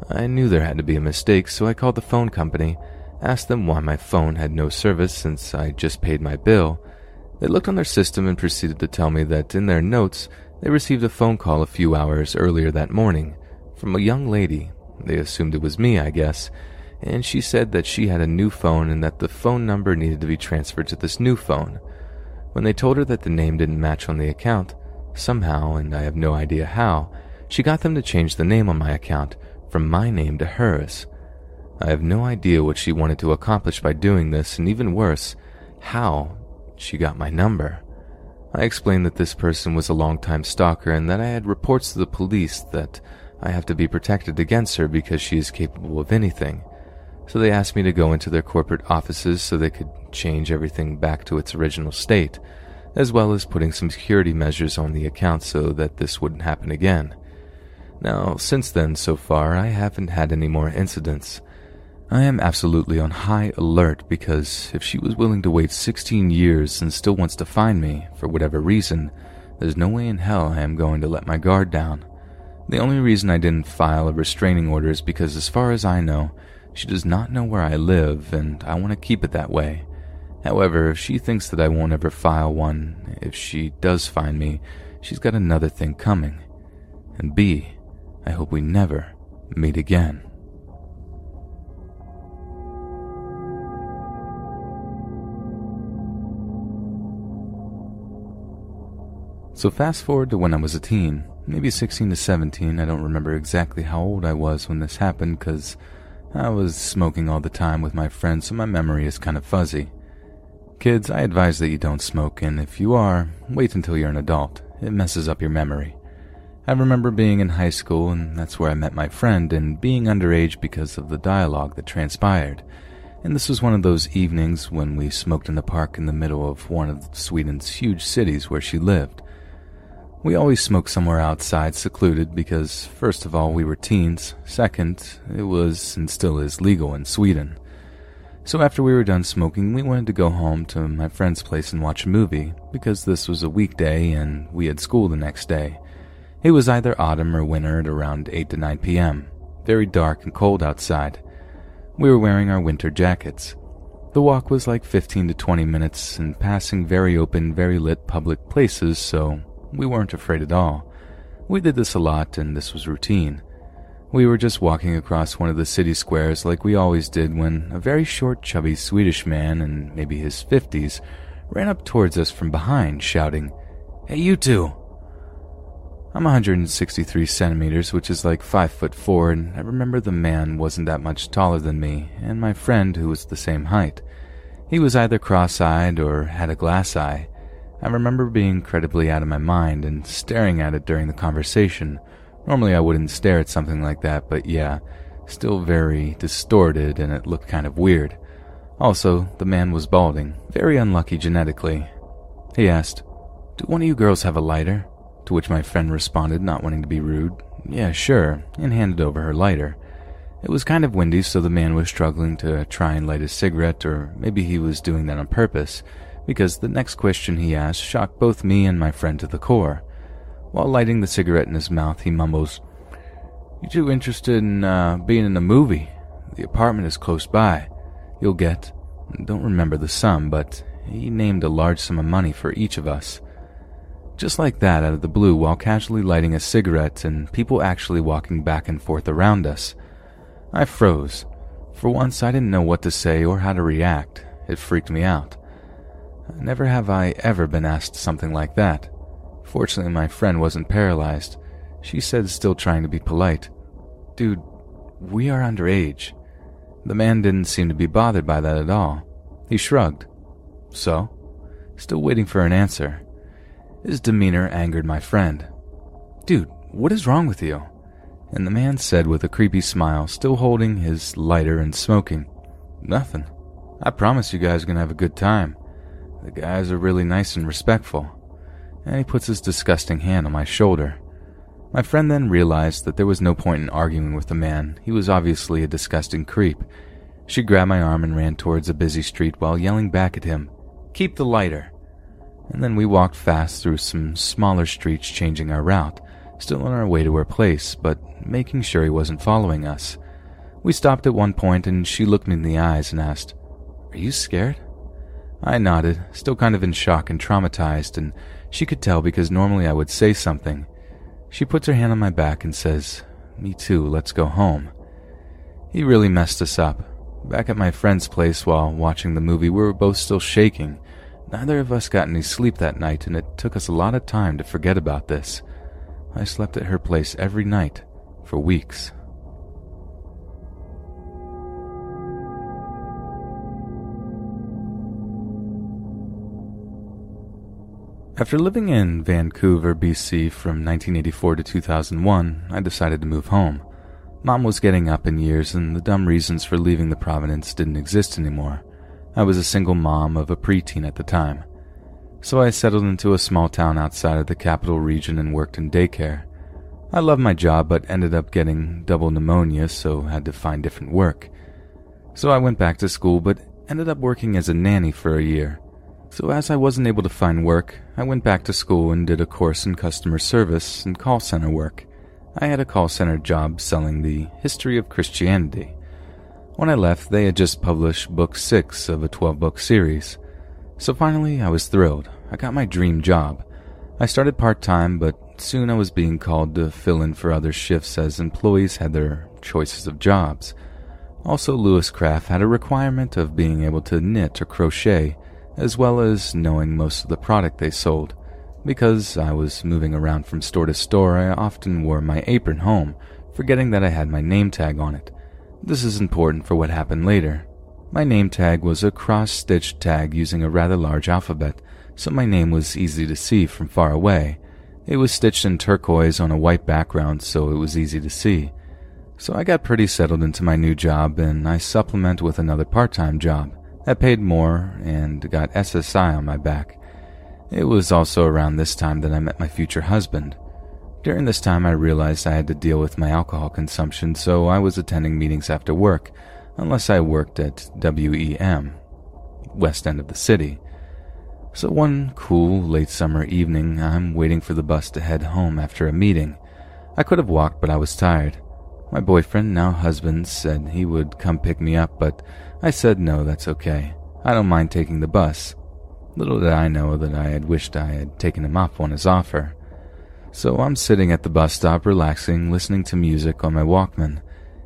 Speaker 1: I knew there had to be a mistake, so I called the phone company, asked them why my phone had no service since I just paid my bill. They looked on their system and proceeded to tell me that in their notes, they received a phone call a few hours earlier that morning from a young lady. They assumed it was me, I guess, and she said that she had a new phone and that the phone number needed to be transferred to this new phone. When they told her that the name didn't match on the account, somehow, and I have no idea how, she got them to change the name on my account from my name to hers. I have no idea what she wanted to accomplish by doing this, and even worse, how she got my number. I explained that this person was a long-time stalker and that I had reports to the police that I have to be protected against her because she is capable of anything. So they asked me to go into their corporate offices so they could change everything back to its original state, as well as putting some security measures on the account so that this wouldn't happen again. Now, since then, so far, I haven't had any more incidents. I am absolutely on high alert because if she was willing to wait 16 years and still wants to find me, for whatever reason, there's no way in hell I am going to let my guard down. The only reason I didn't file a restraining order is because, as far as I know, she does not know where I live, and I want to keep it that way. However, if she thinks that I won't ever file one, if she does find me, she's got another thing coming. And B, I hope we never meet again. So fast forward to when I was a teen, maybe 16 to 17. I don't remember exactly how old I was when this happened because I was smoking all the time with my friends, so my memory is kind of fuzzy. Kids, I advise that you don't smoke, and if you are, wait until you're an adult. It messes up your memory. I remember being in high school, and that's where I met my friend, and being underage because of the dialogue that transpired. And this was one of those evenings when we smoked in the park in the middle of one of Sweden's huge cities where she lived. We always smoked somewhere outside, secluded, because, first of all, we were teens. Second, it was and still is legal in Sweden. So after we were done smoking, we wanted to go home to my friend's place and watch a movie, because this was a weekday and we had school the next day. It was either autumn or winter at around 8 to 9 p.m., very dark and cold outside. We were wearing our winter jackets. The walk was like 15 to 20 minutes and passing very open, very lit public places, so we weren't afraid at all. We did this a lot, and this was routine. We were just walking across one of the city squares like we always did when a very short, chubby Swedish man in maybe his 50s ran up towards us from behind, shouting, Hey, you two! I'm 163 centimeters, which is like 5 foot 4, and I remember the man wasn't that much taller than me, and my friend, who was the same height. He was either cross eyed or had a glass eye. I remember being incredibly out of my mind and staring at it during the conversation. Normally I wouldn't stare at something like that, but yeah, still very distorted and it looked kind of weird. Also, the man was balding, very unlucky genetically. He asked, Do one of you girls have a lighter? To which my friend responded, not wanting to be rude, Yeah, sure, and handed over her lighter. It was kind of windy, so the man was struggling to try and light a cigarette, or maybe he was doing that on purpose, because the next question he asked shocked both me and my friend to the core. While lighting the cigarette in his mouth, he mumbles, You two interested in uh, being in a movie? The apartment is close by. You'll get, don't remember the sum, but he named a large sum of money for each of us. Just like that, out of the blue, while casually lighting a cigarette and people actually walking back and forth around us. I froze. For once, I didn't know what to say or how to react. It freaked me out. Never have I ever been asked something like that. Fortunately, my friend wasn't paralyzed. She said, still trying to be polite, Dude, we are underage. The man didn't seem to be bothered by that at all. He shrugged. So? Still waiting for an answer. His demeanor angered my friend. Dude, what is wrong with you? And the man said with a creepy smile, still holding his lighter and smoking, Nothing. I promise you guys are gonna have a good time. The guys are really nice and respectful. And he puts his disgusting hand on my shoulder. My friend then realized that there was no point in arguing with the man. He was obviously a disgusting creep. She grabbed my arm and ran towards a busy street while yelling back at him, Keep the lighter! And then we walked fast through some smaller streets, changing our route, still on our way to her place, but making sure he wasn't following us. We stopped at one point and she looked me in the eyes and asked, Are you scared? I nodded, still kind of in shock and traumatized, and she could tell because normally I would say something. She puts her hand on my back and says, Me too, let's go home. He really messed us up. Back at my friend's place while watching the movie, we were both still shaking. Neither of us got any sleep that night, and it took us a lot of time to forget about this. I slept at her place every night for weeks. After living in Vancouver, BC from 1984 to 2001, I decided to move home. Mom was getting up in years, and the dumb reasons for leaving the province didn't exist anymore. I was a single mom of a preteen at the time. So I settled into a small town outside of the capital region and worked in daycare. I loved my job, but ended up getting double pneumonia, so had to find different work. So I went back to school, but ended up working as a nanny for a year. So, as I wasn't able to find work, I went back to school and did a course in customer service and call center work. I had a call center job selling the history of Christianity. When I left, they had just published book six of a 12 book series. So finally, I was thrilled. I got my dream job. I started part time, but soon I was being called to fill in for other shifts as employees had their choices of jobs. Also, Lewiscraft had a requirement of being able to knit or crochet, as well as knowing most of the product they sold. Because I was moving around from store to store, I often wore my apron home, forgetting that I had my name tag on it. This is important for what happened later. My name tag was a cross stitched tag using a rather large alphabet, so my name was easy to see from far away. It was stitched in turquoise on a white background, so it was easy to see. So I got pretty settled into my new job, and I supplement with another part time job. I paid more and got SSI on my back. It was also around this time that I met my future husband. During this time, I realized I had to deal with my alcohol consumption, so I was attending meetings after work, unless I worked at WEM, west end of the city. So one cool late summer evening, I'm waiting for the bus to head home after a meeting. I could have walked, but I was tired. My boyfriend, now husband, said he would come pick me up, but I said no, that's okay. I don't mind taking the bus. Little did I know that I had wished I had taken him up on his offer. So I'm sitting at the bus stop relaxing, listening to music on my Walkman.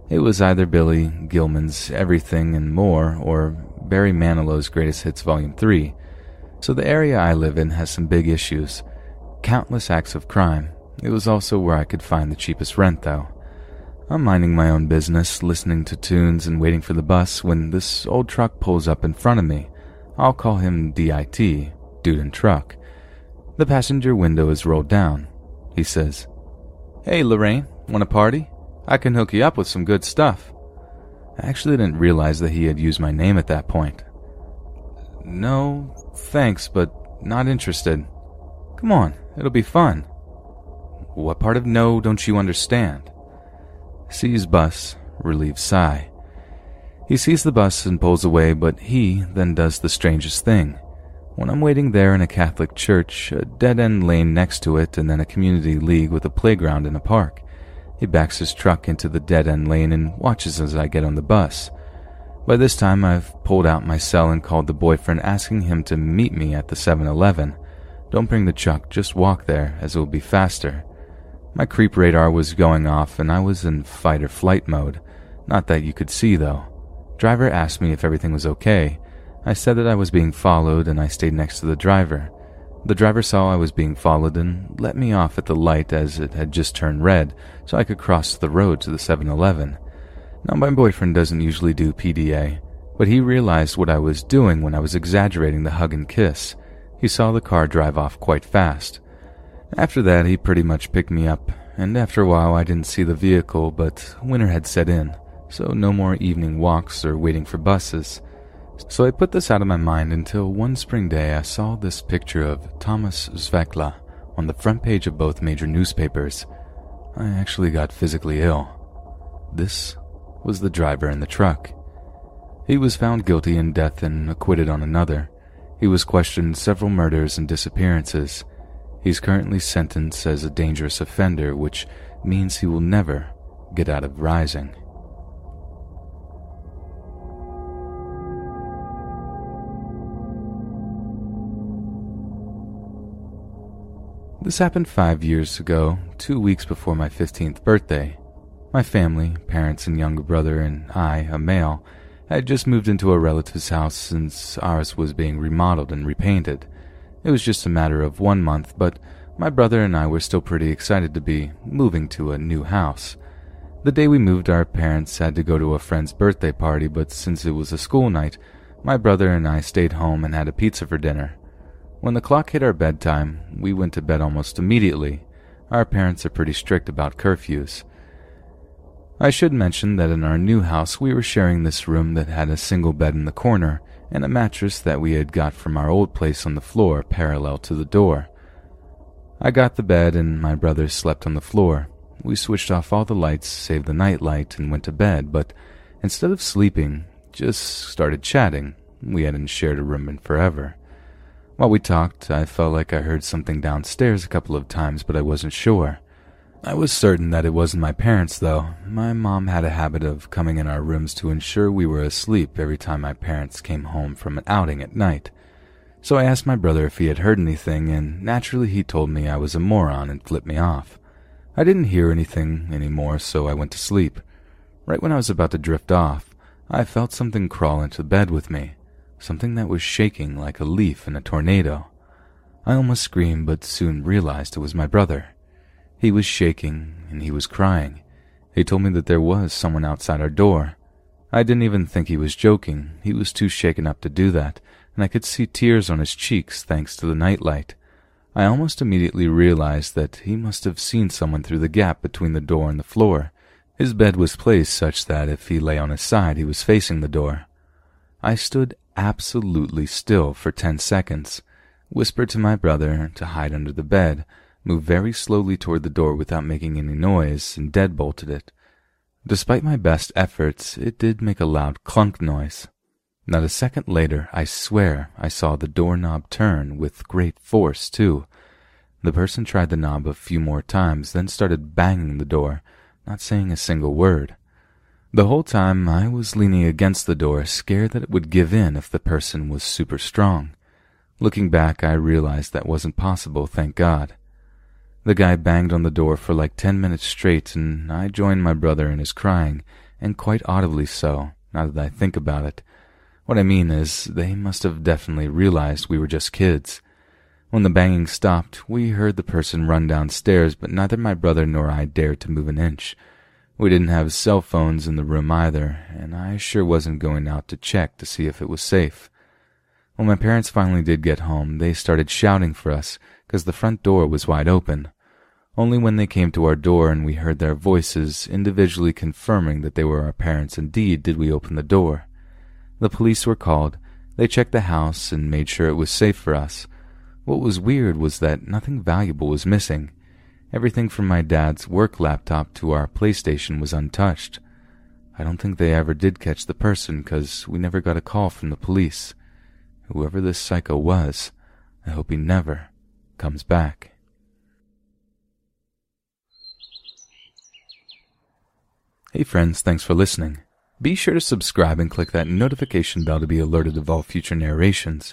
Speaker 1: It was either Billy Gilman's Everything and More or Barry Manilow's Greatest Hits Volume 3. So the area I live in has some big issues. Countless acts of crime. It was also where I could find the cheapest rent, though. I'm minding my own business, listening to tunes and waiting for the bus when this old truck pulls up in front of me. I'll call him DIT, Dude in Truck. The passenger window is rolled down. He says, Hey, Lorraine, want a party? I can hook you up with some good stuff. I actually didn't realize that he had used my name at that point. No, thanks, but not interested. Come on, it'll be fun. What part of no don't you understand? Sees bus, relieved sigh. He sees the bus and pulls away, but he then does the strangest thing. When I'm waiting there in a Catholic church, a dead end lane next to it, and then a community league with a playground and a park, he backs his truck into the dead end lane and watches as I get on the bus. By this time, I've pulled out my cell and called the boyfriend asking him to meet me at the 7 Eleven. Don't bring the truck, just walk there, as it will be faster. My creep radar was going off and I was in fight or flight mode. Not that you could see though. Driver asked me if everything was okay. I said that I was being followed and I stayed next to the driver. The driver saw I was being followed and let me off at the light as it had just turned red so I could cross the road to the 7 Eleven. Now, my boyfriend doesn't usually do PDA, but he realized what I was doing when I was exaggerating the hug and kiss. He saw the car drive off quite fast. After that, he pretty much picked me up, and after a while, I didn't see the vehicle, but winter had set in, so no more evening walks or waiting for buses. So I put this out of my mind until one spring day I saw this picture of Thomas Svekla on the front page of both major newspapers. I actually got physically ill. This was the driver in the truck. He was found guilty in death and acquitted on another. He was questioned several murders and disappearances. He's currently sentenced as a dangerous offender, which means he will never get out of rising. This happened five years ago, two weeks before my 15th birthday. My family, parents and younger brother, and I, a male, had just moved into a relative's house since ours was being remodeled and repainted. It was just a matter of one month, but my brother and I were still pretty excited to be moving to a new house. The day we moved, our parents had to go to a friend's birthday party, but since it was a school night, my brother and I stayed home and had a pizza for dinner. When the clock hit our bedtime, we went to bed almost immediately. Our parents are pretty strict about curfews. I should mention that in our new house we were sharing this room that had a single bed in the corner and a mattress that we had got from our old place on the floor parallel to the door. I got the bed and my brother slept on the floor. We switched off all the lights save the night light and went to bed, but instead of sleeping, just started chatting. We hadn't shared a room in forever. While we talked, I felt like I heard something downstairs a couple of times, but I wasn't sure. I was certain that it wasn't my parents, though. My mom had a habit of coming in our rooms to ensure we were asleep every time my parents came home from an outing at night. So I asked my brother if he had heard anything, and naturally he told me I was a moron and flipped me off. I didn't hear anything anymore, so I went to sleep. Right when I was about to drift off, I felt something crawl into bed with me, something that was shaking like a leaf in a tornado. I almost screamed, but soon realized it was my brother. He was shaking and he was crying. He told me that there was someone outside our door. I didn't even think he was joking. He was too shaken up to do that, and I could see tears on his cheeks thanks to the nightlight. I almost immediately realized that he must have seen someone through the gap between the door and the floor. His bed was placed such that if he lay on his side, he was facing the door. I stood absolutely still for ten seconds, whispered to my brother to hide under the bed, moved very slowly toward the door without making any noise, and deadbolted it. Despite my best efforts, it did make a loud clunk noise. Not a second later, I swear I saw the doorknob turn with great force, too. The person tried the knob a few more times, then started banging the door, not saying a single word. The whole time I was leaning against the door, scared that it would give in if the person was super strong. Looking back, I realized that wasn't possible, thank God. The guy banged on the door for like ten minutes straight, and I joined my brother in his crying, and quite audibly so, now that I think about it. What I mean is, they must have definitely realized we were just kids. When the banging stopped, we heard the person run downstairs, but neither my brother nor I dared to move an inch. We didn't have cell phones in the room either, and I sure wasn't going out to check to see if it was safe. When my parents finally did get home, they started shouting for us, because the front door was wide open. Only when they came to our door and we heard their voices individually confirming that they were our parents indeed did we open the door. The police were called. They checked the house and made sure it was safe for us. What was weird was that nothing valuable was missing. Everything from my dad's work laptop to our PlayStation was untouched. I don't think they ever did catch the person because we never got a call from the police. Whoever this psycho was, I hope he never comes back. Hey friends, thanks for listening. Be sure to subscribe and click that notification bell to be alerted of all future narrations.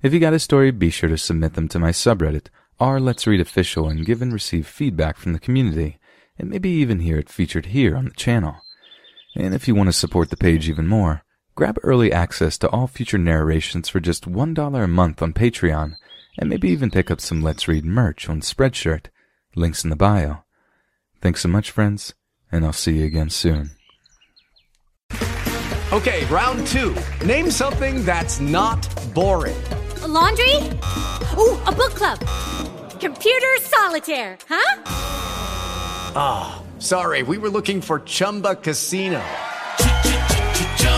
Speaker 1: If you got a story, be sure to submit them to my subreddit, r Let's Read Official, and give and receive feedback from the community, and maybe even hear it featured here on the channel. And if you want to support the page even more, grab early access to all future narrations for just $1 a month on Patreon, and maybe even pick up some Let's Read merch on Spreadshirt. Links in the bio. Thanks so much, friends and I'll see you again soon.
Speaker 2: Okay, round two. Name something that's not boring.
Speaker 3: A laundry? Ooh, a book club. Computer solitaire, huh?
Speaker 2: Ah, oh, sorry, we were looking for Chumba Casino.